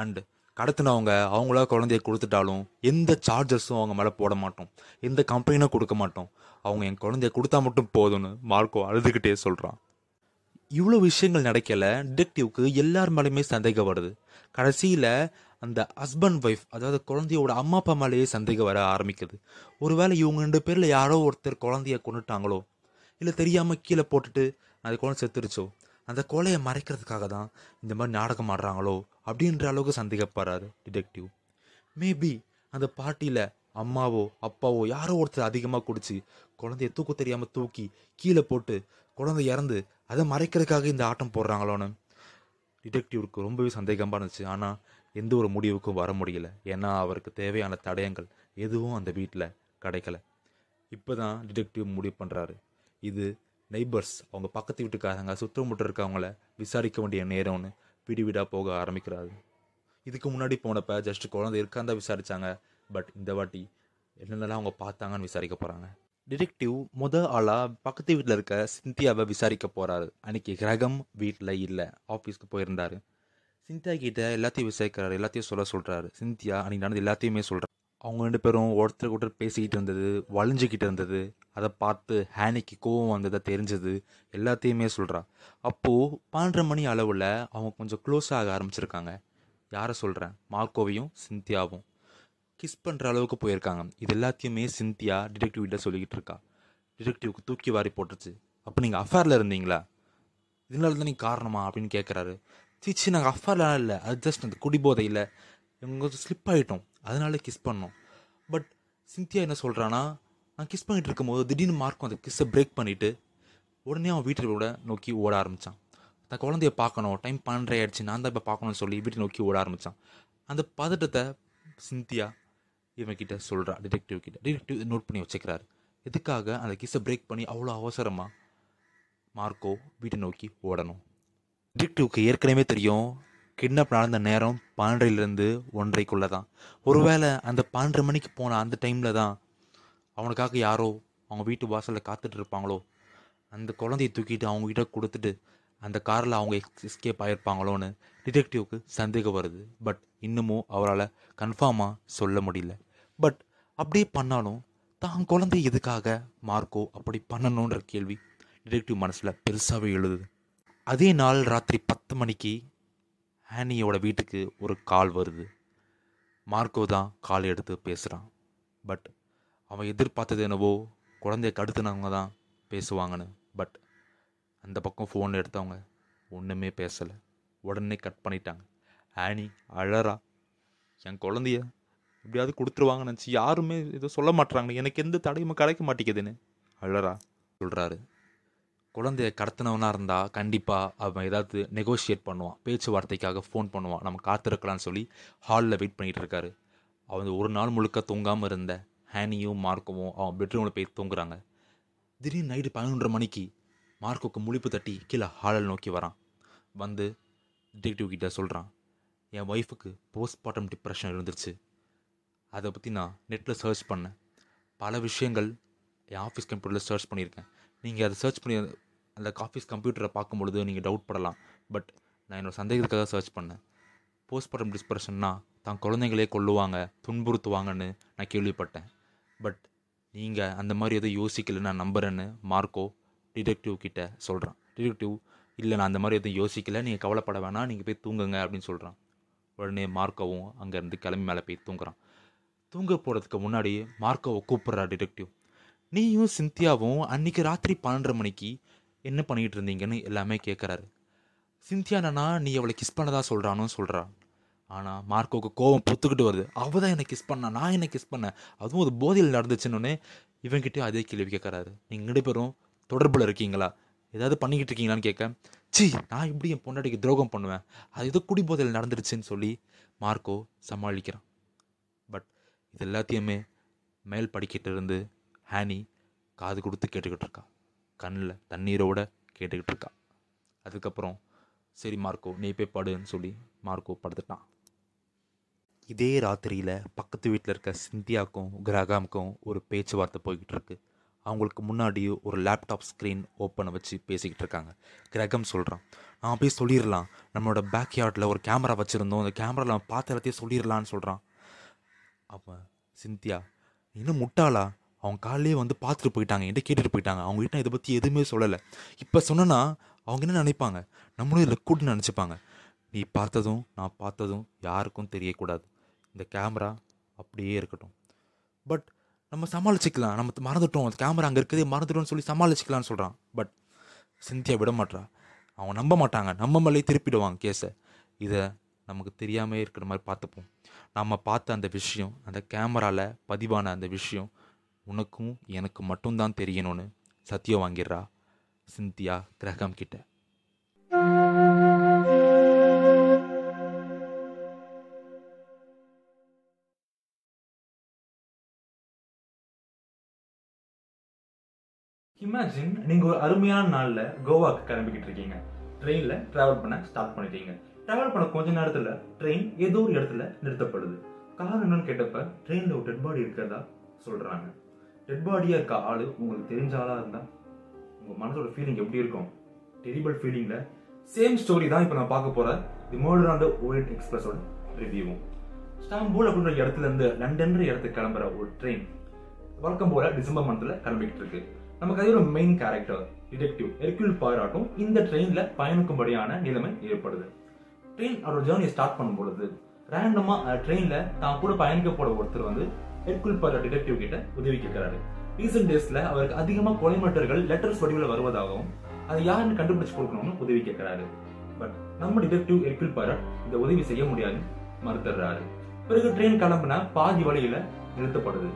[SPEAKER 2] அண்டு கடத்தினவங்க அவங்களா குழந்தைய கொடுத்துட்டாலும் எந்த சார்ஜஸும் அவங்க மேலே போட மாட்டோம். எந்த கம்பெனியும் கொடுக்க மாட்டோம். அவங்க என் குழந்தைய கொடுத்தா மட்டும் போதும்னு மார்க்கோ அழுதுகிட்டே சொல்கிறான் இவ்வளோ விஷயங்கள் நடக்கல. டிடெக்டிவ்க்கு எல்லார் மேலேயுமே சந்தேகம் வருது. கடைசியில் அந்த ஹஸ்பண்ட் ஒய்ஃப் அதாவது குழந்தையோட அம்மா அப்பா மேலேயே சந்தேகம் வர ஆரம்பிக்குது. ஒருவேளை இவங்க ரெண்டு பேரில் யாரோ ஒருத்தர் குழந்தைய கொண்டுட்டாங்களோ இல்லை தெரியாமல் கீழே போட்டுட்டு அந்த குழந்தை செத்துருச்சோ? அந்த கொலையை மறைக்கிறதுக்காக தான் இந்த மாதிரி நாடகம் ஆடுறாங்களோ அப்படின்ற அளவுக்கு சந்தேகப்படுறாரு டிடெக்டிவ் மேபி அந்த பார்ட்டியில் அம்மாவோ அப்பாவோ யாரோ ஒருத்தர் அதிகமாக குடிச்சு குழந்தைய தூக்க தெரியாமல் தூக்கி கீழே போட்டு குழந்தை இறந்து அதை மறைக்கிறதுக்காக இந்த ஆட்டம் போடுறாங்களோன்னு டிடெக்டிவ்க்கு ரொம்பவே சந்தேகமாக இருந்துச்சு. ஆனால் எந்த ஒரு முடிவுக்கும் வர முடியல. ஏன்னா அவருக்கு தேவையான தடயங்கள் எதுவும் அந்த வீட்டில் கிடைக்கல. இப்போ தான் டிடெக்டிவ் முடிவு பண்ணுறாரு இது நெய்பர்ஸ் அவங்க பக்கத்து வீட்டுக்காரங்க சுற்றமுற்ற இருக்கவங்கள விசாரிக்க வேண்டிய நேரம்னு வீடு வீடாக போக ஆரம்பிக்கிறாரு. இதுக்கு முன்னாடி போனப்ப ஜஸ்ட் குழந்தை இருக்காந்தா விசாரித்தாங்க பட் இந்த வாட்டி என்னென்னலாம் அவங்க பார்த்தாங்கன்னு விசாரிக்க போகிறாங்க டிடெக்டிவ் முத ஆளாக பக்கத்து வீட்டில் இருக்க சிந்தியாவை விசாரிக்க போகிறாரு அன்னைக்கு கிரகம் வீட்டில் இல்லை ஆஃபீஸ்க்கு போயிருந்தாரு. சிந்தியா கிட்ட எல்லாத்தையும் விசாரிக்கிறாரு எல்லாத்தையும் சொல்ல சொல்கிறாரு சிந்தியா அன்னைக்கு நடந்து எல்லாத்தையுமே சொல்கிறார் அவங்க ரெண்டு பேரும் ஒருத்தருக்கு ஒருத்தர் பேசிக்கிட்டு இருந்தது வளைஞ்சிக்கிட்டு இருந்தது. அதை பார்த்து ஹேனிக்கு கோவம் வந்ததை தெரிஞ்சது. எல்லாத்தையுமே சொல்கிறா அப்போது பன்னெண்டரை மணி அளவில் அவங்க கொஞ்சம் க்ளோஸ் ஆக ஆரம்பிச்சிருக்காங்க. யாரை சொல்கிறேன் மார்க்கோவையும் சிந்தியாவும். கிஸ் பண்ணுற அளவுக்கு போயிருக்காங்க. இது எல்லாத்தையுமே சிந்தியா டிடெக்டிவ் கிட்ட சொல்லிக்கிட்டு இருக்கா. டிடெக்டிவ்க்கு தூக்கி வாரி போட்டுருச்சு. அப்போ நீங்கள் அஃபேரில் இருந்தீங்களா? இதனால தான் நீங்கள் காரணமா அப்படின்னு கேட்குறாரு சீச்சி நாங்கள் அஃபேர்லாம் இல்லை. அது ஜஸ்ட் அந்த குடிபோதையில். இவங்க ஸ்லிப் ஆகிட்டோம் அதனால கிஸ் பண்ணோம். பட் சிந்தியா என்ன சொல்கிறான்னா நான் கிஸ் பண்ணிட்டு இருக்கும்போது திடீர்னு மார்க்கும் அந்த கிஸ்ஸை பிரேக் பண்ணிவிட்டு உடனே அவன் வீட்டோட நோக்கி ஓட ஆரம்பித்தான் தன் குழந்தைய பார்க்கணும் டைம் பன்னெண்டரை ஆயிடுச்சு நான் தான் இப்போ பார்க்கணும்னு சொல்லி வீட்டை நோக்கி ஓட ஆரம்பித்தான் அந்த பதட்டத்தை சிந்தியா இவன் கிட்ட சொல்கிறா டிடெக்டிவ் கிட்ட. டிடெக்டிவ் நோட் பண்ணி வச்சுக்கிறாரு. எதுக்காக அந்த கிஸ்ஸை பிரேக் பண்ணி அவ்வளோ அவசரமாக மார்க்கோ வீட்டை நோக்கி ஓடணும்? டிடெக்டிவ்க்கு ஏற்கனவே தெரியும் கிட்னாப் நடந்த நேரம் பன்னெண்டிலிருந்து ஒன்றைக்குள்ளே தான் ஒருவேளை அந்த பன்னெண்டரை மணிக்கு போன அந்த டைமில் தான் அவனுக்காக யாரோ அவங்க வீட்டு வாசலில் காத்துட்டு இருப்பாங்களோ? அந்த குழந்தைய தூக்கிட்டு அவங்ககிட்ட கொடுத்துட்டு அந்த காரில் அவங்க எஸ்கேப் ஆகிருப்பாங்களோன்னு டிடெக்டிவ்க்கு சந்தேகம் வருது. பட் இன்னமும் அவரால் கன்ஃபார்மாக சொல்ல முடியல. பட் அப்படியே பண்ணாலும் தான் குழந்தை எதுக்காக மார்க்கோ அப்படி பண்ணணுன்ற கேள்வி டிடெக்டிவ் மனசில் பெருசாகவே எழுதுது. அதே நாள் ராத்திரி பத்து மணிக்கு ஹேனியோட வீட்டுக்கு ஒரு கால் வருது. மார்க்கோ தான் கால் எடுத்து பேசுகிறான் பட் அவன் எதிர்பார்த்தது என்னவோ குழந்தைய கடுத்துனவங்க தான் பேசுவாங்கன்னு. பட் அந்த பக்கம் ஃபோன் எடுத்தவங்க ஒன்றுமே பேசலை. உடனே கட் பண்ணிட்டாங்க. ஆனி அழறா என் குழந்தைய எப்படியாவது கொடுத்துருவாங்கன்னு நினச்சி யாருமே எதுவும் சொல்ல மாட்றாங்க எனக்கு எந்த தடையுமே கிடைக்க மாட்டேங்குதுன்னு. அழறா சொல்கிறாரு குழந்தைய கடத்தினவனாக இருந்தால் கண்டிப்பாக அவன் ஏதாவது நெகோஷியேட் பண்ணுவான். பேச்சுவார்த்தைக்காக ஃபோன் பண்ணுவான். நம்ம காத்திருக்கலாம்னு சொல்லி ஹாலில் வெயிட் பண்ணிகிட்டு இருக்காரு. அவன் ஒரு நாள் முழுக்க தூங்காமல் இருந்த ஹேனியும் மார்க்கமும் அவன் பெட்ரூமில் போய் தூங்குறாங்க. திடீர்னு நைட்டு பதினொன்றரை மணிக்கு மார்க்கோக்கு முழிப்பு தட்டி கீழே ஹாலில் நோக்கி வரான். வந்து டிடெக்டிவ் கிட்ட சொல்கிறான் என் ஒய்ஃபுக்கு போஸ்ட்மார்ட்டம் டிப்ரெஷன் இருந்துருச்சு. அதை பற்றி நான் நெட்டில் சர்ச் பண்ணேன். பல விஷயங்கள் என் ஆஃபீஸ் கம்ப்யூட்டரில் சர்ச் பண்ணியிருக்கேன். நீங்கள் அதை சர்ச் பண்ணி அந்த ஆஃபீஸ் கம்ப்யூட்டரை பார்க்கும்பொழுது நீங்கள் டவுட் படலாம். பட் நான் என்னோட சந்தேகத்துக்காக சர்ச் பண்ணேன். போஸ்ட்மார்ட்டம் டிஸ்பிரஷன்னா தான் குழந்தைங்களே கொல்லுவாங்க துன்புறுத்துவாங்கன்னு நான் கேள்விப்பட்டேன். பட் நீங்கள் அந்த மாதிரி எதுவும் யோசிக்கலை நான் நம்புகிறேன்னு மார்க்கோ டிடெக்டிவ் கிட்ட சொல்கிறான் டிடெக்டிவ் இல்லை நான் அந்த மாதிரி எதுவும் யோசிக்கல. நீங்கள் கவலைப்பட வேணாம். நீங்கள் போய் தூங்குங்க அப்படின்னு சொல்கிறான் உடனே மார்க்கோவும் அங்கேருந்து கிளம்பி மேலே போய் தூங்குறான். தூங்க போகிறதுக்கு முன்னாடி மார்க்கோவை கூப்பிட்றா டிடெக்டிவ் நீயும் சிந்தியாவும் அன்னைக்கு ராத்திரி பன்னெண்டரை மணிக்கு என்ன பண்ணிக்கிட்டு இருந்தீங்கன்னு எல்லாமே கேட்குறாரு சிந்தியா நானா நீ அவளை கிஸ் பண்ணதா சொல்கிறானு சொல்கிறா ஆனால் மார்க்கோவுக்கு கோவம் பொத்துக்கிட்டு வருது. அவள் தான் என்னை கிஸ் பண்ணா நான் என்ன கிஸ் பண்ணேன். அதுவும் ஒரு போதையில் நடந்துச்சுன்னு இவன்கிட்டயும் அதே கேள்வி கேட்குறாரு நீங்கள் ரெண்டு பேரும் தொடர்பில் இருக்கீங்களா? ஏதாவது பண்ணிக்கிட்டு இருக்கீங்களான்னு கேட்க சி நான் இப்படி என் பொண்டாட்டிக்கு துரோகம் பண்ணுவேன்? அது ஏதோ குடி போதையில் நடந்துருச்சுன்னு சொல்லி மார்க்கோ சமாளிக்கிறான். பட் இது எல்லாத்தையுமே மேல் படிக்கிட்டு இருந்து ஹேனி காது கொடுத்து கேட்டுக்கிட்டு இருக்கா. கண்ணில் தண்ணீரோட கேட்டுக்கிட்டு இருக்கா. அதுக்கப்புறம் சரி மார்க்கோ நீ போய் படுன்னு சொல்லி மார்க்கோ படுத்துட்டான். இதே ராத்திரியில் பக்கத்து வீட்டில் இருக்க சிந்தியாவுக்கும் கிரகாமுக்கும் ஒரு பேச்சுவார்த்தை போய்கிட்டு இருக்கு. அவங்களுக்கு முன்னாடி ஒரு லேப்டாப் ஸ்க்ரீன் ஓப்பனை வச்சு பேசிக்கிட்டு இருக்காங்க. கிரகம் சொல்கிறான் நான் போய் சொல்லிடலாம் நம்மளோட பேக் யார்டில் ஒரு கேமரா வச்சுருந்தோம். அந்த கேமராவில் பார்த்த எல்லாத்தையும் சொல்லிடலான்னு சொல்கிறான் அப்போ சிந்தியா இன்னும் முட்டாளா? அவங்க காலையிலே வந்து பார்த்துட்டு போயிட்டாங்க. என்கிட்ட கேட்டுட்டு போயிட்டாங்க. அவங்க கிட்ட இதை பற்றி எதுவுமே சொல்லலை. இப்போ சொன்னேன்னா அவங்க என்ன நினைப்பாங்க? நம்மளும் இதில் கூட்டு நினச்சிப்பாங்க. நீ பார்த்ததும் நான் பார்த்ததும் யாருக்கும் தெரியக்கூடாது. இந்த கேமரா அப்படியே இருக்கட்டும். பட் நம்ம சமாளிச்சிக்கலாம். நம்ம மறந்துட்டோம். அந்த கேமரா அங்கே இருக்கதே மறந்துட்டோம்னு சொல்லி சமாளிச்சிக்கலாம்னு சொல்கிறான் பட் சிந்தியா விட மாட்டா அவங்க நம்ப மாட்டாங்க. நம்ம மேலே திருப்பிடுவாங்க கேஸை. இதை நமக்கு தெரியாமல் இருக்கிற மாதிரி பார்த்துப்போம். நம்ம பார்த்த அந்த விஷயம் அந்த கேமராவில் பதிவான அந்த விஷயம் உனக்கும் எனக்கு மட்டும்தான் தெரியணும்னு சத்தியம் வாங்கிடுறா. சிந்தியா கிரகம் கிட்ட.
[SPEAKER 1] இமேஜின் நீங்க ஒரு அருமையான நாள்ல கோவாக்கு கிளம்பிக்கிட்டு இருக்கீங்க. ட்ரெயின்ல டிராவல் பண்ண ஸ்டார்ட் பண்ணிட்டீங்க. டிராவல் பண்ண கொஞ்ச நேரத்துல ட்ரெயின் ஏதோ ஒரு இடத்துல நிறுத்தப்படுது. காரணம் என்னன்னு கேட்டப்ப ட்ரெயின்ல ஒரு டெட் பாடி இருக்கிறதா சொல்றாங்க. டெட் பாடியாக இருக்க ஆளு உங்களுக்கு தெரிஞ்ச ஆளாக இருந்தால் உங்கள் மனசோட ஃபீலிங் எப்படி இருக்கும்? டெரிபிள் ஃபீலிங்கில் சேம் ஸ்டோரி தான் இப்போ நான் பார்க்க போகிற the murder on the Orient எக்ஸ்பிரஸோட ரிவ்யூவும் ஸ்டாம்பூல் அப்படின்ற இடத்துல இருந்து லண்டன்ற இடத்துக்கு கிளம்புற ஒரு ட்ரெயின் வழக்கம் போல டிசம்பர் மந்தில் கிளம்பிக்கிட்டு இருக்கு. நமக்கு அதே ஒரு மெயின் கேரக்டர் டிடெக்டிவ் எர்குல் பாராட்டும் இந்த ட்ரெயினில் பயணிக்கும்படியான நிலைமை ஏற்படுது. ட்ரெயின் அவரோட ஜேர்னியை ஸ்டார்ட் பண்ணும் பொழுது ரேண்டமாக ட்ரெயினில் தான் கூட பயணிக்க போகிற ஒருத்தர் வந்து ஹெர்குல் பர டிடெக்டிவ் கிட்ட உதவி கேட்கிறாரு ரீசெண்ட் டேஸ்ல அவருக்கு அதிகமா கொலை மட்டர்கள் லெட்டர்ஸ் வடிவில் வருவதாகவும் அது யாருன்னு கண்டுபிடிச்சு கொடுக்கணும்னு உதவி கேட்கிறாரு பட் நம்ம டிடெக்டிவ் எர்குல் பாரட் இந்த உதவி செய்ய முடியாது மறுத்துறாரு பிறகு ட்ரெயின் கிளம்புனா பாதி வழியில நிறுத்தப்படுது.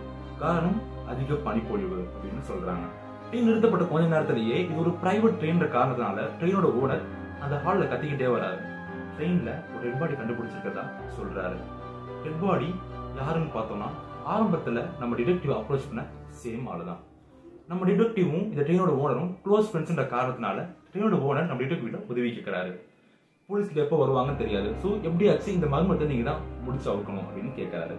[SPEAKER 1] காரணம் அதிக பனிப்பொழிவு அப்படின்னு சொல்றாங்க. ட்ரெயின் நிறுத்தப்பட்ட கொஞ்ச நேரத்திலேயே இது ஒரு பிரைவேட் ட்ரெயின்ற காரணத்தினால ட்ரெயினோட ஓனர் அந்த ஹால்ல கத்திக்கிட்டே வராரு. ட்ரெயின்ல ஒரு டெட் பாடி கண்டுபிடிச்சிருக்கதா சொல்றாரு. டெட் பாடி யாருன்னு பார்த்தோம்னா ஆரம்பத்தில் நம்ம டிடெக்டிவ் அப்ரோச் பண்ண சேம் ஆளுதான். நம்ம டிடெக்டிவும் இந்த ட்ரெயினோட ஓனரும் க்ளோஸ் ஃப்ரெண்ட்ஸ்ன்ற காரணத்தினால ட்ரெயினோட ஓனர் நம்ம டிடெக்டிவ்ல உதவி கேட்குறாரு போலீஸ்க்கு எப்போ வருவாங்கன்னு தெரியாது. ஸோ எப்படியாச்சு இந்த மர்மத்தை நீங்கள் தான் முடிச்சு அவுக்கணும் அப்படின்னு கேட்கறாரு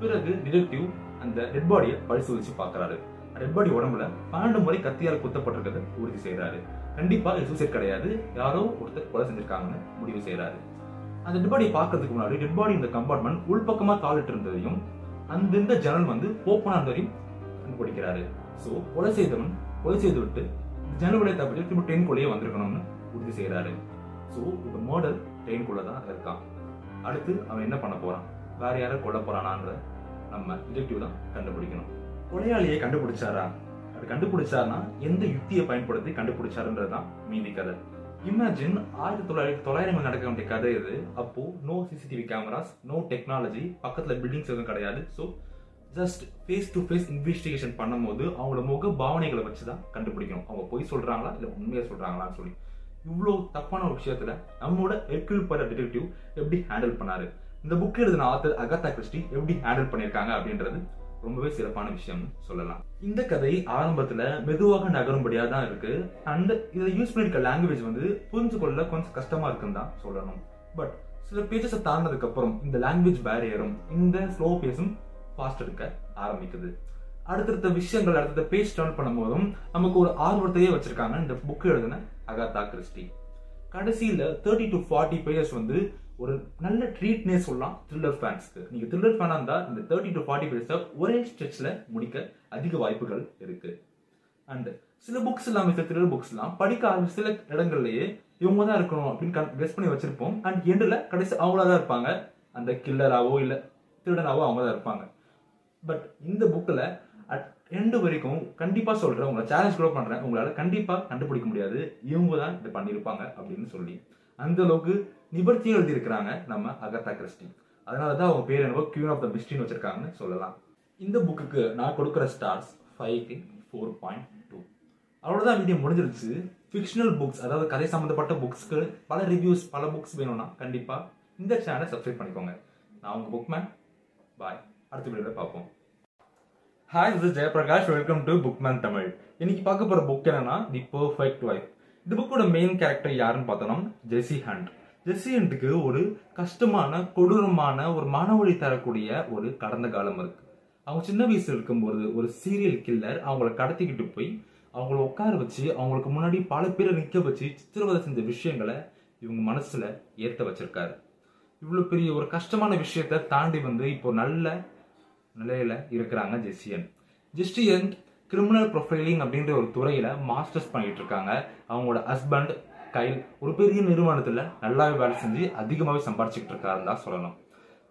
[SPEAKER 1] பிறகு டிடெக்டிவ் அந்த டெட் பாடியை பரிசோதிச்சு பார்க்குறாரு டெட் பாடி உடம்புல பன்னெண்டு முறை கத்தியால் குத்தப்பட்டிருக்கிறத உறுதி செய்கிறாரு கண்டிப்பா இது சூசைட் கிடையாது. யாரோ ஒருத்தர் கொலை செஞ்சிருக்காங்கன்னு முடிவு செய்கிறாரு அந்த டெட் பாடியை பார்க்கறதுக்கு முன்னாடி டெட் பாடி இந்த கம்பார்ட்மெண்ட் உள்பக்கமா காலிட்டு இருந்ததையும் அந்தந்த ஜன்னல் வந்து ஓப்பனா இருந்ததையும் கண்டுபிடிக்கிறாரு. ஸோ கொலை செய்தவன் கொலை செய்து விட்டு ஜன்னல் தப்பிச்சு திரும்ப ட்ரெயின்குள்ளேயே வந்திருக்கணும்னு உறுதி செய்கிறாரு. ஸோ இப்போ மர்டர் ட்ரெயின்குள்ள தான் இருக்கான் அடுத்து அவன் என்ன பண்ண போறான்? வேற யாரை கொல்ல போறானான்ற நம்ம டிடெக்டிவ் தான் கண்டுபிடிக்கணும். கொலையாளியை கண்டுபிடிச்சாரா? அது கண்டுபிடிச்சாருன்னா எந்த யுக்தியை பயன்படுத்தி கண்டுபிடிச்சாருன்றது தான் மீதி கதை. இமேஜின் ஆயிரத்தி தொள்ளாயிரத்தி தொள்ளாயிரங்கள் நடக்க வேண்டிய கதை இது. அப்போ no CCTV cameras no technology பக்கத்துல பில்டிங்ஸ் எதுவும் கிடையாது. So just face to face investigation பண்ணும்போது அவங்களோட முக பாவனைகளை வச்சு தான் கண்டுபிடிக்கணும். அவங்க பொய் சொல்றாங்களா இல்லை உண்மையாக சொல்றாங்களான்னு சொல்லி. இவ்வளோ தப்பான ஒரு விஷயத்துல நம்மளோட எர்கிள் பர டிடெக்டிவ் எப்படி ஹேண்டில் பண்ணாரு? இந்த புக் எழுதின ஆத்தர் அகத்தா கிறிஸ்டி எப்படி ஹேண்டில் பண்ணியிருக்காங்க அப்படின்றது ரொம்பவே சிறப்பான விஷயம்னு சொல்லலாம். இந்த கதை ஆரம்பத்துல மெதுவாக நகரும்படியா தான் இருக்கு. அண்ட் இதை யூஸ் பண்ணிருக்க லாங்குவேஜ் வந்து புரிஞ்சு கொள்ள கொஞ்சம் கஷ்டமா இருக்குன்னு தான் சொல்லணும். பட் சில பேஜஸை தாண்டினதுக்கு அப்புறம் இந்த லாங்குவேஜ் பேரியரும் இந்த ஸ்லோ பேஸும் ஃபாஸ்ட் எடுக்க ஆரம்பிக்குது. அடுத்தடுத்த விஷயங்கள் அடுத்த பேஜ் டர்ன் பண்ணும்போதும் நமக்கு ஒரு ஆர்வத்தையே வச்சிருக்காங்க இந்த புக் எழுதின அகாத்தா கிறிஸ்டி. கடைசியில் தேர்ட்டி டு ஃபார்ட்டி பேஜஸ் வந்து ஒரு நல்ல ட்ரீட்னே சொல்லலாம் த்ரில்லர் ஃபேன்ஸ்க்கு நீங்க த்ரில்லர் ஃபேனாக இருந்தால் இந்த தேர்ட்டி டு ஃபார்ட்டி மினிட்ஸை ஒரே ஸ்ட்ரெச்சில் முடிக்க அதிக வாய்ப்புகள் இருக்கு. அண்ட் சில புக்ஸ் எல்லாம் சில த்ரில்லர் புக்ஸ் எல்லாம் படிக்க ஆரம்பிச்ச சில இடங்கள்லயே இவங்க தான் இருக்கணும் அப்படின்னு கெஸ் பண்ணி வச்சிருப்போம். அண்ட் எண்டில் கடைசி அவங்களா தான் இருப்பாங்க. அந்த கில்லராவோ இல்லை திருடனாவோ அவங்க தான் இருப்பாங்க. பட் இந்த புக்கில் அட் எண்டு வரைக்கும் கண்டிப்பாக சொல்கிறேன் உங்களை சேலஞ்ச் கூட பண்ணுறேன் உங்களால் கண்டிப்பாக கண்டுபிடிக்க முடியாது. இவங்க தான் இதை பண்ணியிருப்பாங்க அப்படின்னு சொல்லி. அந்த அளவுக்கு நிபர்த்தியும் எழுதியிருக்கிறாங்க நம்ம அகத்தா கிறிஸ்டி அதனால தான் அவங்க பேர் என்னவோ கியூன் ஆஃப் த மிஸ்டின்னு வச்சிருக்காங்கன்னு சொல்லலாம். இந்த புக்குக்கு நான் கொடுக்குற ஸ்டார்ஸ் ஃபைவ்க்கு ஃபோர் பாயிண்ட் டூ அவ்வளோதான் வீடியோ முடிஞ்சிருச்சு. ஃபிக்ஷனல் புக்ஸ் அதாவது கதை சம்மந்தப்பட்ட புக்ஸ்க்கு பல ரிவ்யூஸ் பல புக்ஸ் வேணும்னா கண்டிப்பாக இந்த சேனலை சப்ஸ்கிரைப் பண்ணிக்கோங்க. நான் உங்கள் புக் மேன் பாய் அடுத்த வீடியோவில் பார்ப்போம். Hi is Jayaprakash welcome to Bookman Tamil இன்னைக்கு பார்க்க போகிற புக் என்னன்னா தி பர்ஃபெக்ட் வைஃப் இந்த புக்கோட மெயின் கேரக்டர் யாருன்னு பார்த்தோம்னா ஜெசி ஹண்ட் ஜெசி ஹண்ட்டுக்கு ஒரு கஷ்டமான கொடூரமான ஒரு மனவழி தரக்கூடிய ஒரு கடந்த காலம் இருக்கு. அவங்க சின்ன வயசுல இருக்கும்போது ஒரு சீரியல் கில்லர் அவங்கள கடத்திக்கிட்டு போய் அவங்கள உட்கார வச்சு அவங்களுக்கு முன்னாடி பல பேரை நிற்க வச்சு சித்திரவதை செஞ்ச விஷயங்களை இவங்க மனசுல ஏற்ற வச்சிருக்காரு. இவ்வளோ பெரிய ஒரு கஷ்டமான விஷயத்த தாண்டி வந்து இப்போ நல்ல நிலையில இருக்கிறாங்க ஜெஸ்டியன் ஜெஸ்டியன் கிரிமினல் ப்ரொஃபைலிங் அப்படின்ற ஒரு துறையில் மாஸ்டர்ஸ் பண்ணிட்டு இருக்காங்க அவங்களோட ஹஸ்பண்ட் கைல் ஒரு பெரிய நிறுவனத்தில் நல்லாவே வேலை செஞ்சு அதிகமாகவே சம்பாரிச்சுக்கிட்டு இருக்காருன்னு தான் சொல்லணும்.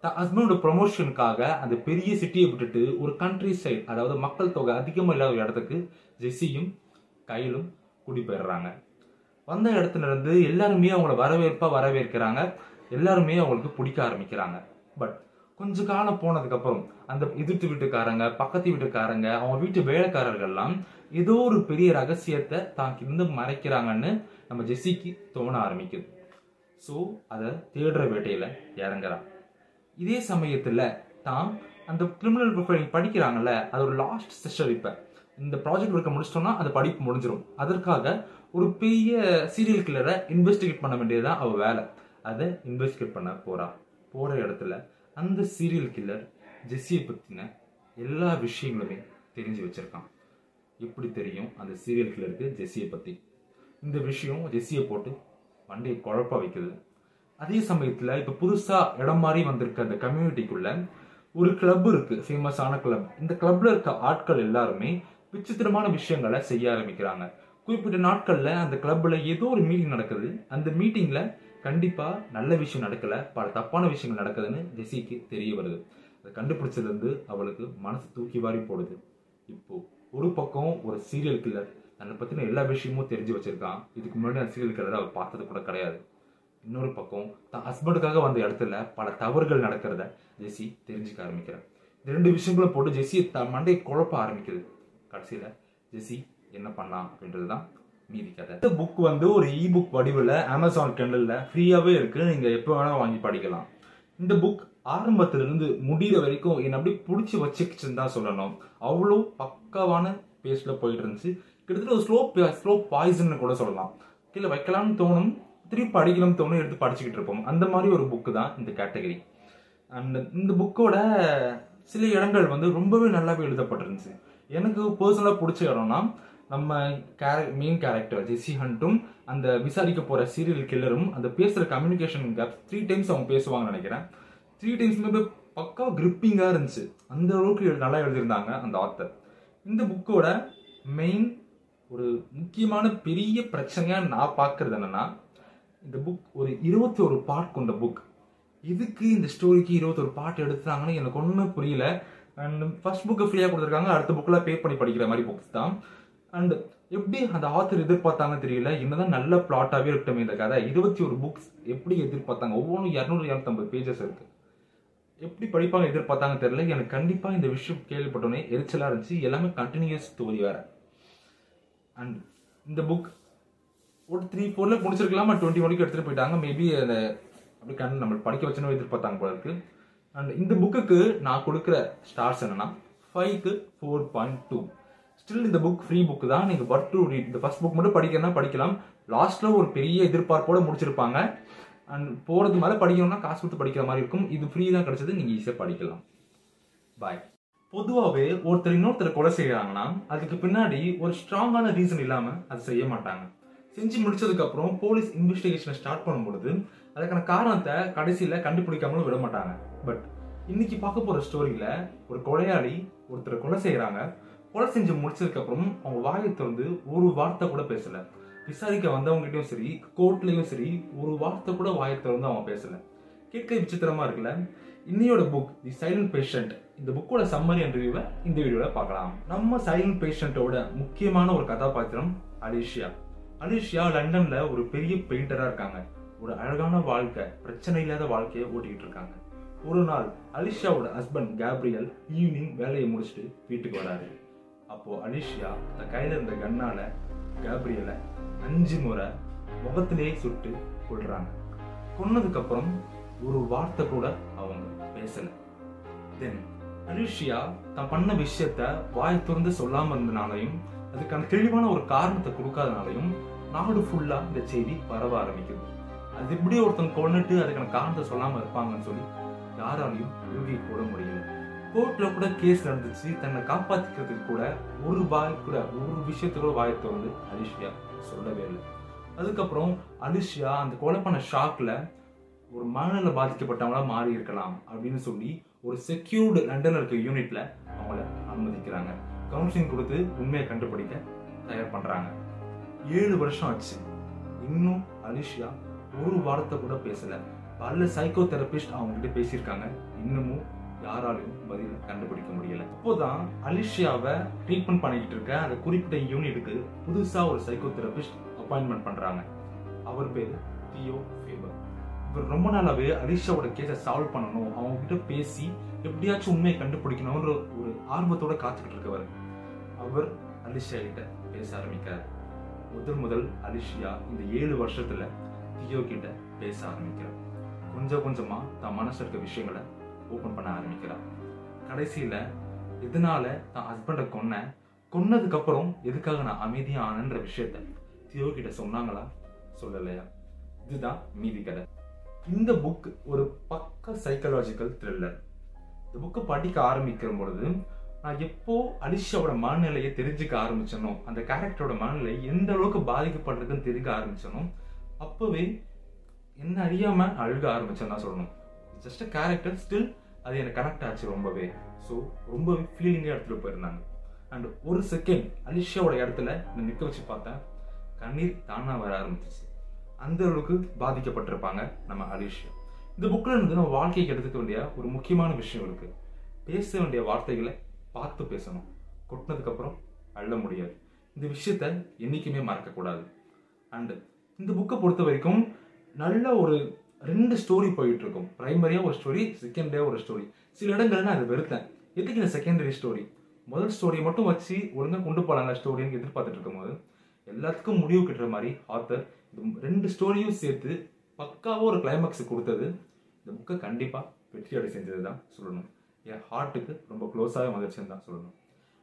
[SPEAKER 1] த ஹஸ்பண்டோட ப்ரொமோஷனுக்காக அந்த பெரிய சிட்டியை விட்டுட்டு ஒரு கண்ட்ரி சைடு அதாவது மக்கள் தொகை அதிகமாக இல்லாத ஒரு இடத்துக்கு ஜெஸ்ஸியும் கையிலும் குடிபெயர்றாங்க வந்த இடத்துல இருந்து எல்லாருமே அவங்கள வரவேற்பா வரவேற்கிறாங்க. எல்லாருமே அவங்களுக்கு பிடிக்க ஆரம்பிக்கிறாங்க. பட் கொஞ்ச காலம் போனதுக்கப்புறம் அந்த எதிர்த்து வீட்டுக்காரங்க பக்கத்து வீட்டுக்காரங்க அவங்க வீட்டு வேலைக்காரர்கள்லாம் ஏதோ ஒரு பெரிய ரகசியத்தை தான் இருந்து மறைக்கிறாங்கன்னு நம்ம ஜெஸ்ஸிக்கு தோண ஆரம்பிக்குது. ஸோ அதை தேடுற வேட்டையில் இறங்குறான் இதே சமயத்தில் தான் அந்த கிரிமினல் ப்ரொஃபைலிங் படிக்கிறாங்கல்ல அது ஒரு லாஸ்ட் செஷன் இப்போ. இந்த ப்ராஜெக்ட் ஒர்க்கை முடிச்சிட்டோம்னா அந்த படிப்பு முடிஞ்சிடும் அதற்காக ஒரு பெரிய சீரியல் கில்லரை இன்வெஸ்டிகேட் பண்ண வேண்டியதுதான் அவள் வேலை. அதை இன்வெஸ்டிகேட் பண்ண போகிறான் போகிற இடத்துல அந்த சீரியல் கில்லர் ஜெஸ்ஸியை பற்றின எல்லா விஷயங்களுமே தெரிஞ்சு வச்சிருக்கான். எப்படி தெரியும் அந்த சீரியல் கில்லருக்கு ஜெஸ்ஸியை பற்றி இந்த விஷயம் ஜெஸ்ஸியை போட்டு வண்டியை குழப்ப வைக்குது. அதே சமயத்தில் இப்போ புதுசாக இடம் மாறி வந்திருக்க அந்த கம்யூனிட்டிக்குள்ள ஒரு கிளப் இருக்குது ஃபேமஸான கிளப் இந்த கிளப்ல இருக்க ஆட்கள் எல்லாருமே விசித்திரமான விஷயங்களை செய்ய ஆரம்பிக்கிறாங்க. குறிப்பிட்ட நாட்களில் அந்த கிளப்ல ஏதோ ஒரு மீட்டிங் நடக்குது. அந்த மீட்டிங்கில் கண்டிப்பாக நல்ல விஷயம் நடக்கல பல தப்பான விஷயங்கள் நடக்குதுன்னு ஜெசிக்கு தெரிய வருது. அதை கண்டுபிடிச்சதுலேருந்து அவளுக்கு மனசு தூக்கி வாரி போடுது. இப்போ ஒரு பக்கம் ஒரு சீரியல் கில்லர் தன்னை பற்றின எல்லா விஷயமும் தெரிஞ்சு வச்சுருக்கான். இதுக்கு முன்னாடி அந்த சீரியல் கில்லரை அவள் பார்த்தது கூட கிடையாது. இன்னொரு பக்கம் தன் ஹஸ்பண்டுக்காக வந்த இடத்துல பல தவறுகள் நடக்கிறத ஜெசி தெரிஞ்சுக்க ஆரம்பிக்கிறார் இந்த ரெண்டு விஷயங்களும் போட்டு ஜெஸ்ஸியை த மண்டையை குழப்ப ஆரம்பிக்குது. கடைசியில் ஜெஸ்ஸி என்ன பண்ணலாம் அப்படின்றது தான் மீதி கதை இந்த புக் வந்து ஒரு இ புக் வடிவில் அமேசான் கெண்டலில் ஃப்ரீயாகவே இருக்குது நீங்கள் எப்போ வேணால் வாங்கி படிக்கலாம். இந்த புக் ஆரம்பத்திலிருந்து முடிகிற வரைக்கும் என்னை அப்படியே பிடிச்சி வச்சுக்கிச்சுன்னு தான் சொல்லணும். அவ்வளோ பக்காவான பேஸில் போயிட்டு இருந்துச்சு. கிட்டத்தட்ட ஒரு ஸ்லோ ஸ்லோ பாய்சன் கூட சொல்லலாம். கீழே வைக்கலாம்னு தோணும். திருப்பி படிக்கலாம்னு தோணும். எடுத்து படிச்சுக்கிட்டு இருப்போம். அந்த மாதிரி ஒரு புக்கு தான் இந்த கேட்டகரி அண்ட் இந்த புக்கோட சில இடங்கள் வந்து ரொம்பவே நல்லாவே எழுதப்பட்டிருந்துச்சு. எனக்கு பர்சனலாக பிடிச்ச இடம்னா நம்ம கேர மெயின் கேரக்டர் ஜெஸ்ஸி ஹண்ட்டும் அந்த விசாரிக்க போற சீரியல் கில்லரும் அந்த பேசுற கம்யூனிகேஷன் கேப் த்ரீ டைம்ஸ் அவங்க பேசுவாங்கன்னு நினைக்கிறேன். த்ரீ டைம்ஸ்மே பக்கா கிரிப்பிங்காக இருந்துச்சு. அந்த அளவுக்கு நல்லா எழுதியிருந்தாங்க அந்த ஆத்தர் இந்த புக்கோட மெயின் ஒரு முக்கியமான பெரிய பிரச்சனையாக நான் பார்க்கறது என்னன்னா இந்த புக் ஒரு இருபத்தி ஒரு பார்ட் கொண்ட புக் இதுக்கு இந்த ஸ்டோரிக்கு இருபத்தொரு பாட்டு எடுத்தாங்கன்னு எனக்கு ஒன்றுமே புரியல. அண்ட் ஃபர்ஸ்ட் புக்கை ஃப்ரீயாக கொடுத்துருக்காங்க அடுத்த புக்கில் பே பண்ணி படிக்கிற மாதிரி புக்ஸ் தான். அண்ட் எப்படி அந்த ஆத்தர் எதிர்பார்த்தாங்கன்னு தெரியல? என்னதான் நல்ல பிளாட்டாகவே இருக்கட்டும் இந்த கதை. இருபத்தி ஒரு புக்ஸ் எப்படி எதிர்பார்த்தாங்க? ஒவ்வொன்றும் இரநூறு இரநூத்தம்பது பேஜஸ் இருக்கு. எப்படி படிப்பாங்க எதிர்பார்த்தாங்க தெரியல. எனக்கு கண்டிப்பாக இந்த விஷயம் கேள்விப்பட்டோன்னே எரிச்சலாக இருந்துச்சு. எல்லாமே கண்டினியூஸ் ஸ்டோரி வேற. அண்ட் இந்த புக் ஒரு த்ரீ ஃபோரில் முடிச்சிருக்கலாமா? டுவெண்ட்டி வரைக்கும் எடுத்துகிட்டு போயிட்டாங்க. மேபி அதை அப்படி கண் நம்ம படிக்க வச்சுன்னு எதிர்பார்த்தாங்க போல இருக்கு. அண்ட் இந்த புக்குக்கு நான் கொடுக்குற ஸ்டார்ஸ் என்னன்னா ஃபைவ்க்கு ஃபோர் பாயிண்ட் டூ ஸ்டில் இந்த புக் ஃப்ரீ புக் தான். நீங்கள் பட் டு ரீட் இந்த ஃபர்ஸ்ட் புக் மட்டும் படிக்கணும்னா படிக்கலாம். லாஸ்ட்டில் ஒரு பெரிய எதிர்பார்ப்போட முடிச்சிருப்பாங்க. அண்ட் போகிறது மேலே படிக்கணும்னா காசு கொடுத்து படிக்கிற மாதிரி இருக்கும். இது ஃப்ரீ தான் கிடைச்சது. நீங்கள் ஈஸியாக படிக்கலாம். பாய் பொதுவாகவே ஒருத்தர் இன்னொருத்தர் கொலை செய்கிறாங்கன்னா அதுக்கு பின்னாடி ஒரு ஸ்ட்ராங்கான ரீசன் இல்லாமல் அதை செய்ய மாட்டாங்க. செஞ்சு முடிச்சதுக்கப்புறம் போலீஸ் இன்வெஸ்டிகேஷனை ஸ்டார்ட் பண்ணும்பொழுது அதுக்கான காரணத்தை கடைசியில் கண்டுபிடிக்காமலும் விட மாட்டாங்க. பட் இன்னைக்கு பார்க்க போகிற ஸ்டோரியில் ஒரு கொலையாளி ஒருத்தர் கொலை செய்கிறாங்க கொலை செஞ்சு முடிச்சதுக்கு அப்புறம் அவங்க வாயை திறந்து ஒரு வார்த்தை கூட பேசல. விசாரிக்க வந்தவங்ககிட்டயும் சரி கோர்ட்லயும் சரி ஒரு வார்த்தை கூட வாயை திறந்து அவங்க பேசல. கேட்க விசித்திரமா இருக்குல்ல? இன்னையோட புக் தி சைலண்ட் பேஷண்ட் இந்த புக்கோட சம்மரி அண்ட் இந்த வீடியோவில் பார்க்கலாம். நம்ம சைலண்ட் பேஷண்டோட முக்கியமான ஒரு கதாபாத்திரம் அலிஷியா அலிஷியா லண்டன்ல ஒரு பெரிய பெயிண்டரா இருக்காங்க. ஒரு அழகான வாழ்க்கை பிரச்சனை இல்லாத வாழ்க்கையை ஓட்டிக்கிட்டு இருக்காங்க. ஒரு நாள் அலிஷாவோட ஹஸ்பண்ட் கேப்ரியல் ஈவினிங் வேலையை முடிச்சுட்டு வீட்டுக்கு வராரு. அப்போ அலிஷியா தன் கையில இருந்த கண்ணால கேப்ரியலை அஞ்சு முறை முகத்திலேயே சுட்டு கொள்றாங்க கொன்னதுக்கு அப்புறம் ஒரு வார்த்தை கூட அவங்க பேசல. தென் அலிஷியா தான் பண்ண விஷயத்த வாய் திறந்து சொல்லாம இருந்தனாலையும் அதுக்கான தெளிவான ஒரு காரணத்தை கொடுக்காதனாலையும் நாடு ஃபுல்லா இந்த செய்தி பரவ ஆரம்பிக்குது. அது இப்படி ஒருத்தன் கொன்னுட்டு அதுக்கான காரணத்தை சொல்லாம இருப்பாங்கன்னு சொல்லி யாராலையும் யூகி போட முடியல. கோர்ட்ல கூட கேஸ் நடந்துச்சு. தன்னை காப்பாத்திக்கிறதுக்கு கூட ஒரு வாய் கூட ஒரு விஷயத்துக்கு கூட வந்து திறந்து சொல்லவே இல்லை. அதுக்கப்புறம் அலிஷியா அந்த கொலை பண்ண ஷாக்ல ஒரு மனநல பாதிக்கப்பட்டவங்களா மாறி இருக்கலாம் அப்படின்னு சொல்லி ஒரு செக்யூர்டு லண்டன்ல இருக்க யூனிட்ல அவங்கள அனுமதிக்கிறாங்க. கவுன்சிலிங் கொடுத்து உண்மையை கண்டுபிடிக்க தயார் பண்றாங்க. ஏழு வருஷம் ஆச்சு. இன்னும் அலிஷியா ஒரு வார்த்தை கூட பேசல. பல சைக்கோ தெரபிஸ்ட் அவங்க கிட்ட பேசியிருக்காங்க. இன்னமும் யாராலையும் பதில் கண்டுபிடிக்க முடியல. அப்போதான் அலிஷியாவை ட்ரீட்மெண்ட் பண்ணிக்கிட்டு இருக்க அந்த குறிப்பிட்ட யூனிட்டுக்கு புதுசா ஒரு சைக்கோ தெரபிஸ்ட் அப்பாயின்மெண்ட் பண்றாங்க. அவர் பேர் தியோ ஃபேபர் இவர் ரொம்ப நாளாவே அலிஷாவோட கேஸை சால்வ் பண்ணணும் அவங்க கிட்ட பேசி எப்படியாச்சும் உண்மையை கண்டுபிடிக்கணும்ன்ற ஒரு ஆர்வத்தோட காத்துக்கிட்டு இருக்கவர். அவர் அலிஷியா கிட்ட பேச ஆரம்பிக்கிறார். முதல் முதல் அலிஷியா இந்த ஏழு வருஷத்துல தியோ கிட்ட பேச ஆரம்பிக்கிறார். கொஞ்சம் கொஞ்சமா தான் மனசு இருக்க விஷயங்களை ஓப்பன் பண்ண ஆரம்பிக்கிறான் கடைசியில் எதனால தான் ஹஸ்பண்டை கொன்ன? கொன்னதுக்கப்புறம் எதுக்காக நான் அமைதியாக ஆனன்ற விஷயத்த தியோ கிட்ட சொன்னாங்களா? சொல்லலையா? இதுதான் மீதி கதை. இந்த புக் ஒரு பக்க சைக்கலாஜிக்கல் த்ரில்லர் இந்த புக்கை படிக்க ஆரம்பிக்கிற பொழுது நான் எப்போ அலிஷாவோட மனநிலையை தெரிஞ்சுக்க ஆரம்பிச்சனோ அந்த கேரக்டரோட மனநிலை எந்த அளவுக்கு பாதிக்கப்படுறதுன்னு தெரிஞ்சுக்க ஆரம்பிச்சனோ அப்போவே என்ன அறியாமல் அழுக ஆரம்பிச்சேன்னு தான் சொல்லணும். ஜஸ்ட் கேரக்டர் ஸ்டில் அது எனக்கு கனெக்ட் ஆச்சு ரொம்பவே. ஸோ ரொம்பவே ஃபீலிங்காக எடுத்துகிட்டு போயிருந்தாங்க. அண்ட் ஒரு செகண்ட் அலிஷாவோட இடத்துல நான் நிற்க வச்சு பார்த்தேன். கண்ணீர் தானாக வர ஆரம்பிச்சிச்சு. அந்த அளவுக்கு பாதிக்கப்பட்டிருப்பாங்க நம்ம அலிஷா. இந்த புக்கில் இருந்து நம்ம வாழ்க்கைக்கு எடுத்துக்க வேண்டிய ஒரு முக்கியமான விஷயம் இருக்குது பேச வேண்டிய வார்த்தைகளை பார்த்து பேசணும். கொட்டினதுக்கப்புறம் அள்ள முடியாது. இந்த விஷயத்த என்றைக்குமே மறக்கக்கூடாது அண்டு இந்த புக்கை பொறுத்த வரைக்கும் நல்ல ஒரு ரெண்டு ஸ்டோரி போயிட்டு இருக்கும் பிரைமரியா ஒரு ஸ்டோரி செகண்டரியா ஒரு ஸ்டோரி சில இடங்கள்ல நான் அதை வெறுத்தேன். எதுக்கு இந்த செகண்டரி ஸ்டோரி முதல் ஸ்டோரியை மட்டும் வச்சு ஒழுங்காக கொண்டு போகலாங்க ஸ்டோரின்னு எதிர்பார்த்துட்டு இருக்கும்போது எல்லாத்துக்கும் முடிவு கட்டுற மாதிரி ஆத்தர் ரெண்டு ஸ்டோரியும் சேர்த்து பக்காவாக ஒரு கிளைமேக்ஸ் கொடுத்தது. இந்த புக்கை கண்டிப்பாக வெற்றி அடை செஞ்சது தான் சொல்லணும். என் ஹார்ட்டுக்கு ரொம்ப க்ளோஸாகவே வந்துச்சுன்னு தான் சொல்லணும்.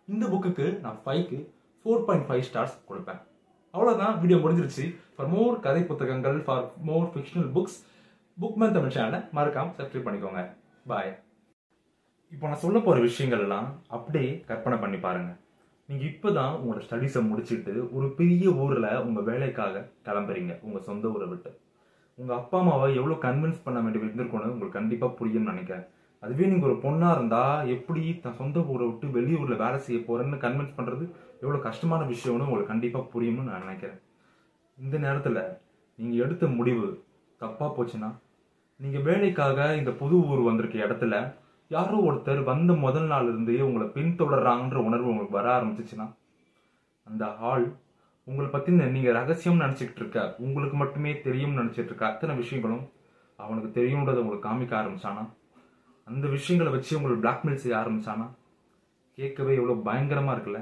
[SPEAKER 1] இந்த புக்குக்கு நான் ஃபைவ்க்கு ஃபோர் பாயிண்ட் ஃபைவ் ஸ்டார்ஸ் கொடுப்பேன். அவ்வளோதான் வீடியோ முடிஞ்சிருச்சு. ஃபார் மோர் கதை புத்தகங்கள் for more fictional books Bookman Tamil சேனலை மறக்காம சப்ஸ்கிரைப் பண்ணிக்கோங்க. பாய் இப்போ நான் சொல்ல போகிற விஷயங்கள் எல்லாம் அப்படியே கற்பனை பண்ணி பாருங்க. இப்போ தான் உங்களோட ஸ்டடீஸை முடிச்சுட்டு ஒரு பெரிய ஊரில் உங்கள் வேலைக்காக கிளம்புறீங்க உங்கள் சொந்த ஊரை விட்டு. உங்கள் அப்பா அம்மாவை எவ்வளோ கன்வின்ஸ் பண்ண வேண்டிய இருந்திருக்கணும் உங்களுக்கு கண்டிப்பாக புரியும்னு நினைக்கிறேன். அதுவே நீங்கள் ஒரு பொண்ணாக இருந்தால் எப்படி தன் சொந்த ஊரை விட்டு வெளியூரில் வேலை செய்ய போகிறேன்னு கன்வின்ஸ் பண்ணுறது எவ்வளோ கஷ்டமான விஷயம்னு உங்களுக்கு கண்டிப்பாக புரியும்னு நான் நினைக்கிறேன். இந்த நேரத்தில் நீங்கள் எடுத்த முடிவு தப்பாக போச்சுன்னா நீங்கள் வேலைக்காக இந்த புது ஊர் வந்திருக்க இடத்துல யாரோ ஒருத்தர் வந்த முதல் நாள் இருந்தே உங்களை பின்தொடர்றாங்கன்ற உணர்வு உங்களுக்கு வர ஆரம்பிச்சிச்சுன்னா அந்த ஆள் உங்களை பற்றின நீங்கள் ரகசியம் நினச்சிக்கிட்டு இருக்க உங்களுக்கு மட்டுமே தெரியும்னு நினச்சிட்டு இருக்க அத்தனை விஷயங்களும் அவனுக்கு தெரியும்ன்றதை உங்களுக்கு காமிக்க ஆரம்பிச்சானா? அந்த விஷயங்களை வச்சு உங்களை பிளாக்மெயில் செய்ய ஆரம்பிச்சானா? கேட்கவே எவ்வளோ பயங்கரமாக இருக்குல்ல?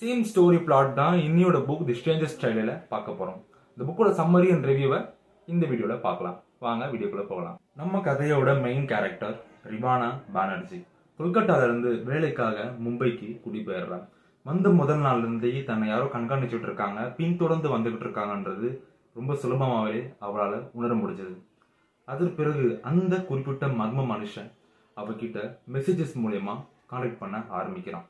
[SPEAKER 1] சேம் ஸ்டோரி பிளாட் தான் இன்னியோட புக் தி ஸ்ட்ரேஞ்சர் ஸ்டைலில் பார்க்க போகிறோம் இந்த புக்கோட சம்மரி அண்ட் ரிவ்யூவை இந்த வீடியோவில் பார்க்கலாம். வாங்க வீடியோக்குள்ள போகலாம். நம்ம கதையோட மெயின் கேரக்டர் ரிவானா பானர்ஜி. கொல்கட்டால இருந்து வேலைக்காக மும்பைக்கு குடிபெயர்றான் வந்த முதல் நாள்ல இருந்தே தன்னை யாரோ கண்காணிச்சுட்டு இருக்காங்க பின்தொடர்ந்து வந்துகிட்டு இருக்காங்கன்றது ரொம்ப சுலபமாகவே அவளால் உணர முடிஞ்சது. அதன் பிறகு அந்த குறிப்பிட்ட மர்ம மனுஷன் அவகிட்ட மெசேஜஸ் மூலயமா கான்டாக்ட் பண்ண ஆரம்பிக்கிறான்.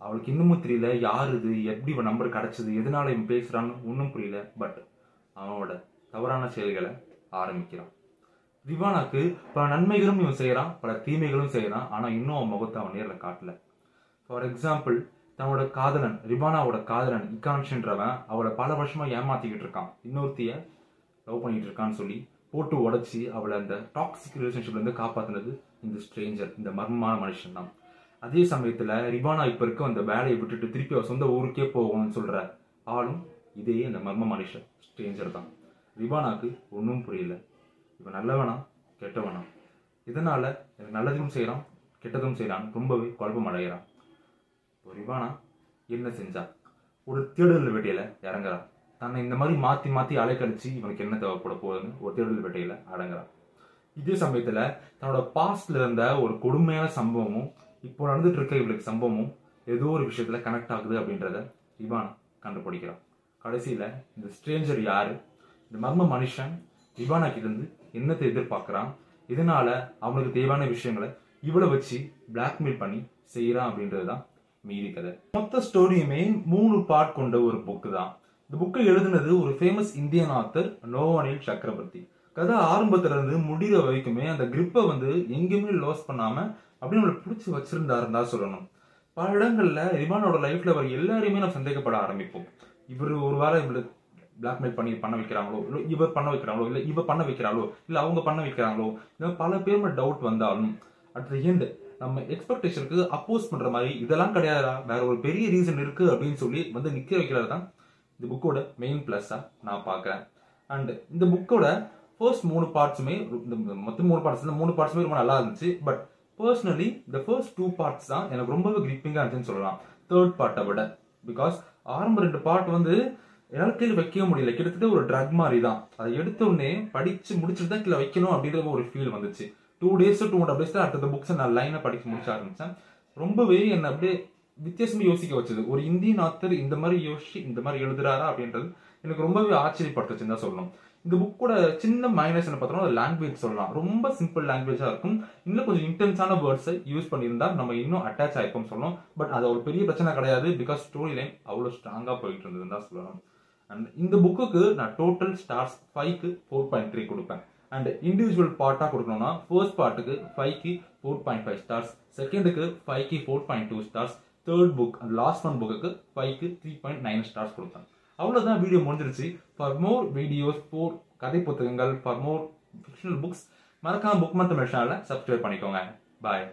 [SPEAKER 1] அவளுக்கு இன்னமும் தெரியல யார் இது எப்படி இவன் நம்பர் கிடச்சிது எதனால இவன் பேசுகிறான்னு ஒன்றும் புரியல பட் அவனோட தவறான செயல்களை ஆரம்பிக்கிறான். ரிவானாக்கு பல நன்மைகளும் இவன் செய்கிறான் பல தீமைகளும் செய்கிறான் ஆனால் இன்னும் அவன் முகத்தை அவன் நேரில் காட்டல. ஃபார் எக்ஸாம்பிள் தன்னோட காதலன் ரிவானாவோட காதலன் இக்கான்ஷன்றவன் அவளை பல வருஷமா ஏமாத்திக்கிட்டு இருக்கான். இன்னொருத்திய லவ் பண்ணிட்டு இருக்கான்னு சொல்லி போட்டு உடச்சி அவளை அந்த டாக்ஸிக் ரிலேஷன்ஷிப்லேருந்து காப்பாற்றினது இந்த ஸ்ட்ரேஞ்சர் இந்த மர்மமான மனுஷன் தான். அதே சமயத்தில் ரிபானா இப்போ இருக்க அந்த வேலையை விட்டுட்டு திருப்பி அவள் சொந்த ஊருக்கே போகணும்னு சொல்கிற ஆளும் இதே அந்த மர்ம மனுஷன் ஸ்ட்ரேஞ்சர் தான். ரிவானாக்கு ஒன்றும் புரியல. இவன் நல்லவனா கெட்டவனா? இதனால் எனக்கு நல்லதும் செய்கிறான் கெட்டதும் செய்கிறான் ரொம்பவே குழப்பம் அடைகிறான். இப்போ ரிவானா என்ன செஞ்சா? ஒரு தேடுதல் வேட்டையில இறங்குறான். தன்னை இந்த மாதிரி மாற்றி மாற்றி அலைக்கழிச்சு இவனுக்கு என்ன தேவைப்பட போகுதுன்னு ஒரு தேடுதல் வேட்டையில் அடங்குறான். இதே சமயத்தில் தன்னோட பாஸ்ட்ல இருந்த ஒரு கொடுமையான சம்பவமும் இப்போ நடந்துட்டு இருக்க இவளுக்கு சம்பவமும் ஏதோ ஒரு விஷயத்தில் கனெக்ட் ஆகுது அப்படின்றத ரிவானா கண்டுபிடிக்கிறான். கடைசியில் இந்த ஸ்ட்ரேஞ்சர் யாரு? இந்த மர்ம மனுஷன் ரிவானா கிட்ட இருந்து என்னத்தை எதிர்பார்க்குறான்? இதனால அவனுக்கு தேவையான விஷயங்களை இவளை வச்சு பிளாக்மெயில் பண்ணி செய்யறான் அப்படின்றதுதான் மீதி கதை. மொத்த ஸ்டோரியுமே மூணு பார்ட் கொண்ட ஒரு புக்கு தான். இந்த புக்கை எழுதுனது ஒரு ஃபேமஸ் இந்தியன் ஆத்தர் நோவானில் சக்கரவர்த்தி. கதை ஆரம்பத்துல இருந்து முடிகிற வரைக்குமே அந்த கிரிப்பை வந்து எங்கேயுமே லாஸ் பண்ணாம அப்படியே நம்மளை பிடிச்சி வச்சிருந்தாருந்தா தான் சொல்லணும். பல இடங்கள்ல ரிவானோட லைஃப்ல அவர் எல்லாரையுமே நான் சந்தேகப்பட ஆரம்பிப்போம். இவர் ஒரு வாரம் இவ்வளவு பிளாக்மெயில் பண்ணி பண்ண வைக்கிறாங்களோ இல்லை இவர் பண்ண வைக்கிறாங்களோ இல்லை இவ பண்ண வைக்கிறாங்களோ இல்லை அவங்க பண்ண வைக்கிறாங்களோ இல்லை பல பேர் டவுட் வந்தாலும் அட் த எண்ட் நம்ம எக்ஸ்பெக்டேஷனுக்கு அப்போஸ் பண்ணுற மாதிரி இதெல்லாம் கிடையாதா வேற ஒரு பெரிய ரீசன் இருக்கு அப்படின்னு சொல்லி வந்து நிற்க வைக்கிறது தான் இந்த புக்கோட மெயின் பிளஸ்ஸா நான் பார்க்குறேன். அண்ட் இந்த புக்கோட ஃபர்ஸ்ட் மூணு பார்ட்ஸுமே இந்த மொத்தம் மூணு பார்ட்ஸ் மூணு பார்ட்ஸுமே ரொம்ப நல்லா இருந்துச்சு. பட் பர்சனலி இந்த ஃபர்ஸ்ட் டூ பார்ட்ஸ் தான் எனக்கு ரொம்பவே கிரிப்பிங்காக இருந்துச்சுன்னு சொல்லலாம். தேர்ட் பார்ட்டை விட. பிகாஸ் ஆரம்ப ரெண்டு பார்ட் வந்து என்னால் கீழே வைக்கவே முடியல. கிட்டத்தட்ட ஒரு ட்ரக் மாதிரி தான் அதை எடுத்த உடனே படிச்சு முடிச்சுட்டு தான் கீழே வைக்கணும் அப்படின்ற ஒரு ஃபீல் வந்துச்சு. Two days two and days அடுத்த புக்ஸை நான் லைனாக படிக்க முடிச்ச ஆரம்பிச்சேன். ரொம்பவே என்னை அப்படியே வித்தியாசமாக யோசிக்க வச்சது. ஒரு இந்தியன் ஆத்தர் இந்த மாதிரி யோசிச்சு இந்த மாதிரி எழுதுறாரா அப்படின்றது எனக்கு ரொம்பவே ஆச்சரியப்படுத்துச்சுன்னு தான் சொல்லணும். இந்த புக்கோட சின்ன மைனஸ் என்ன பார்த்தோம்னா லாங்குவேஜ் சொல்லலாம். ரொம்ப சிம்பிள் லாங்குவேஜாக இருக்கும். இன்னும் கொஞ்சம் இன்டென்ஸான வேர்ட்ஸை யூஸ் பண்ணியிருந்தா நம்ம இன்னும் அட்டாச் ஆயிருக்கும்னு சொல்லணும். பட் அது ஒரு பெரிய பிரச்சனை கிடையாது. பிகாஸ் ஸ்டோரி லைன் அவ்வளோ ஸ்ட்ராங்காக போயிட்டு இருந்ததுன்னு தான் சொல்லணும். அண்ட் இந்த புக்குக்கு நான் டோட்டல் ஸ்டார்ஸ் ஃபைவ்க்கு ஃபோர் பாயிண்ட் த்ரீ கொடுப்பேன். அண்ட் இண்டிவிஜுவல் பார்ட்டாக கொடுக்கணும்னா ஃபர்ஸ்ட் பார்ட்டுக்கு ஃபைவ்க்கு ஃபோர் பாயிண்ட் ஃபைவ் ஸ்டார்ஸ் செகண்டுக்கு ஃபைவ்க்கு four point two stars third book and last one புக்குக்கு ஃபைவ்க்கு த்ரீ பாயிண்ட் நைன் ஸ்டார்ஸ் கொடுத்தேன் அவ்வளோதான் வீடியோ முடிஞ்சிருச்சு. ஃபார் மோர் வீடியோஸ் ஃபோர் கதை புத்தகங்கள் ஃபார் மோர் ஃபிக்ஷனல் புக்ஸ் மறக்காம புக் மந்த் தமிழ் சேனலை சப்ஸ்கிரைப் பண்ணிக்கோங்க. பாய்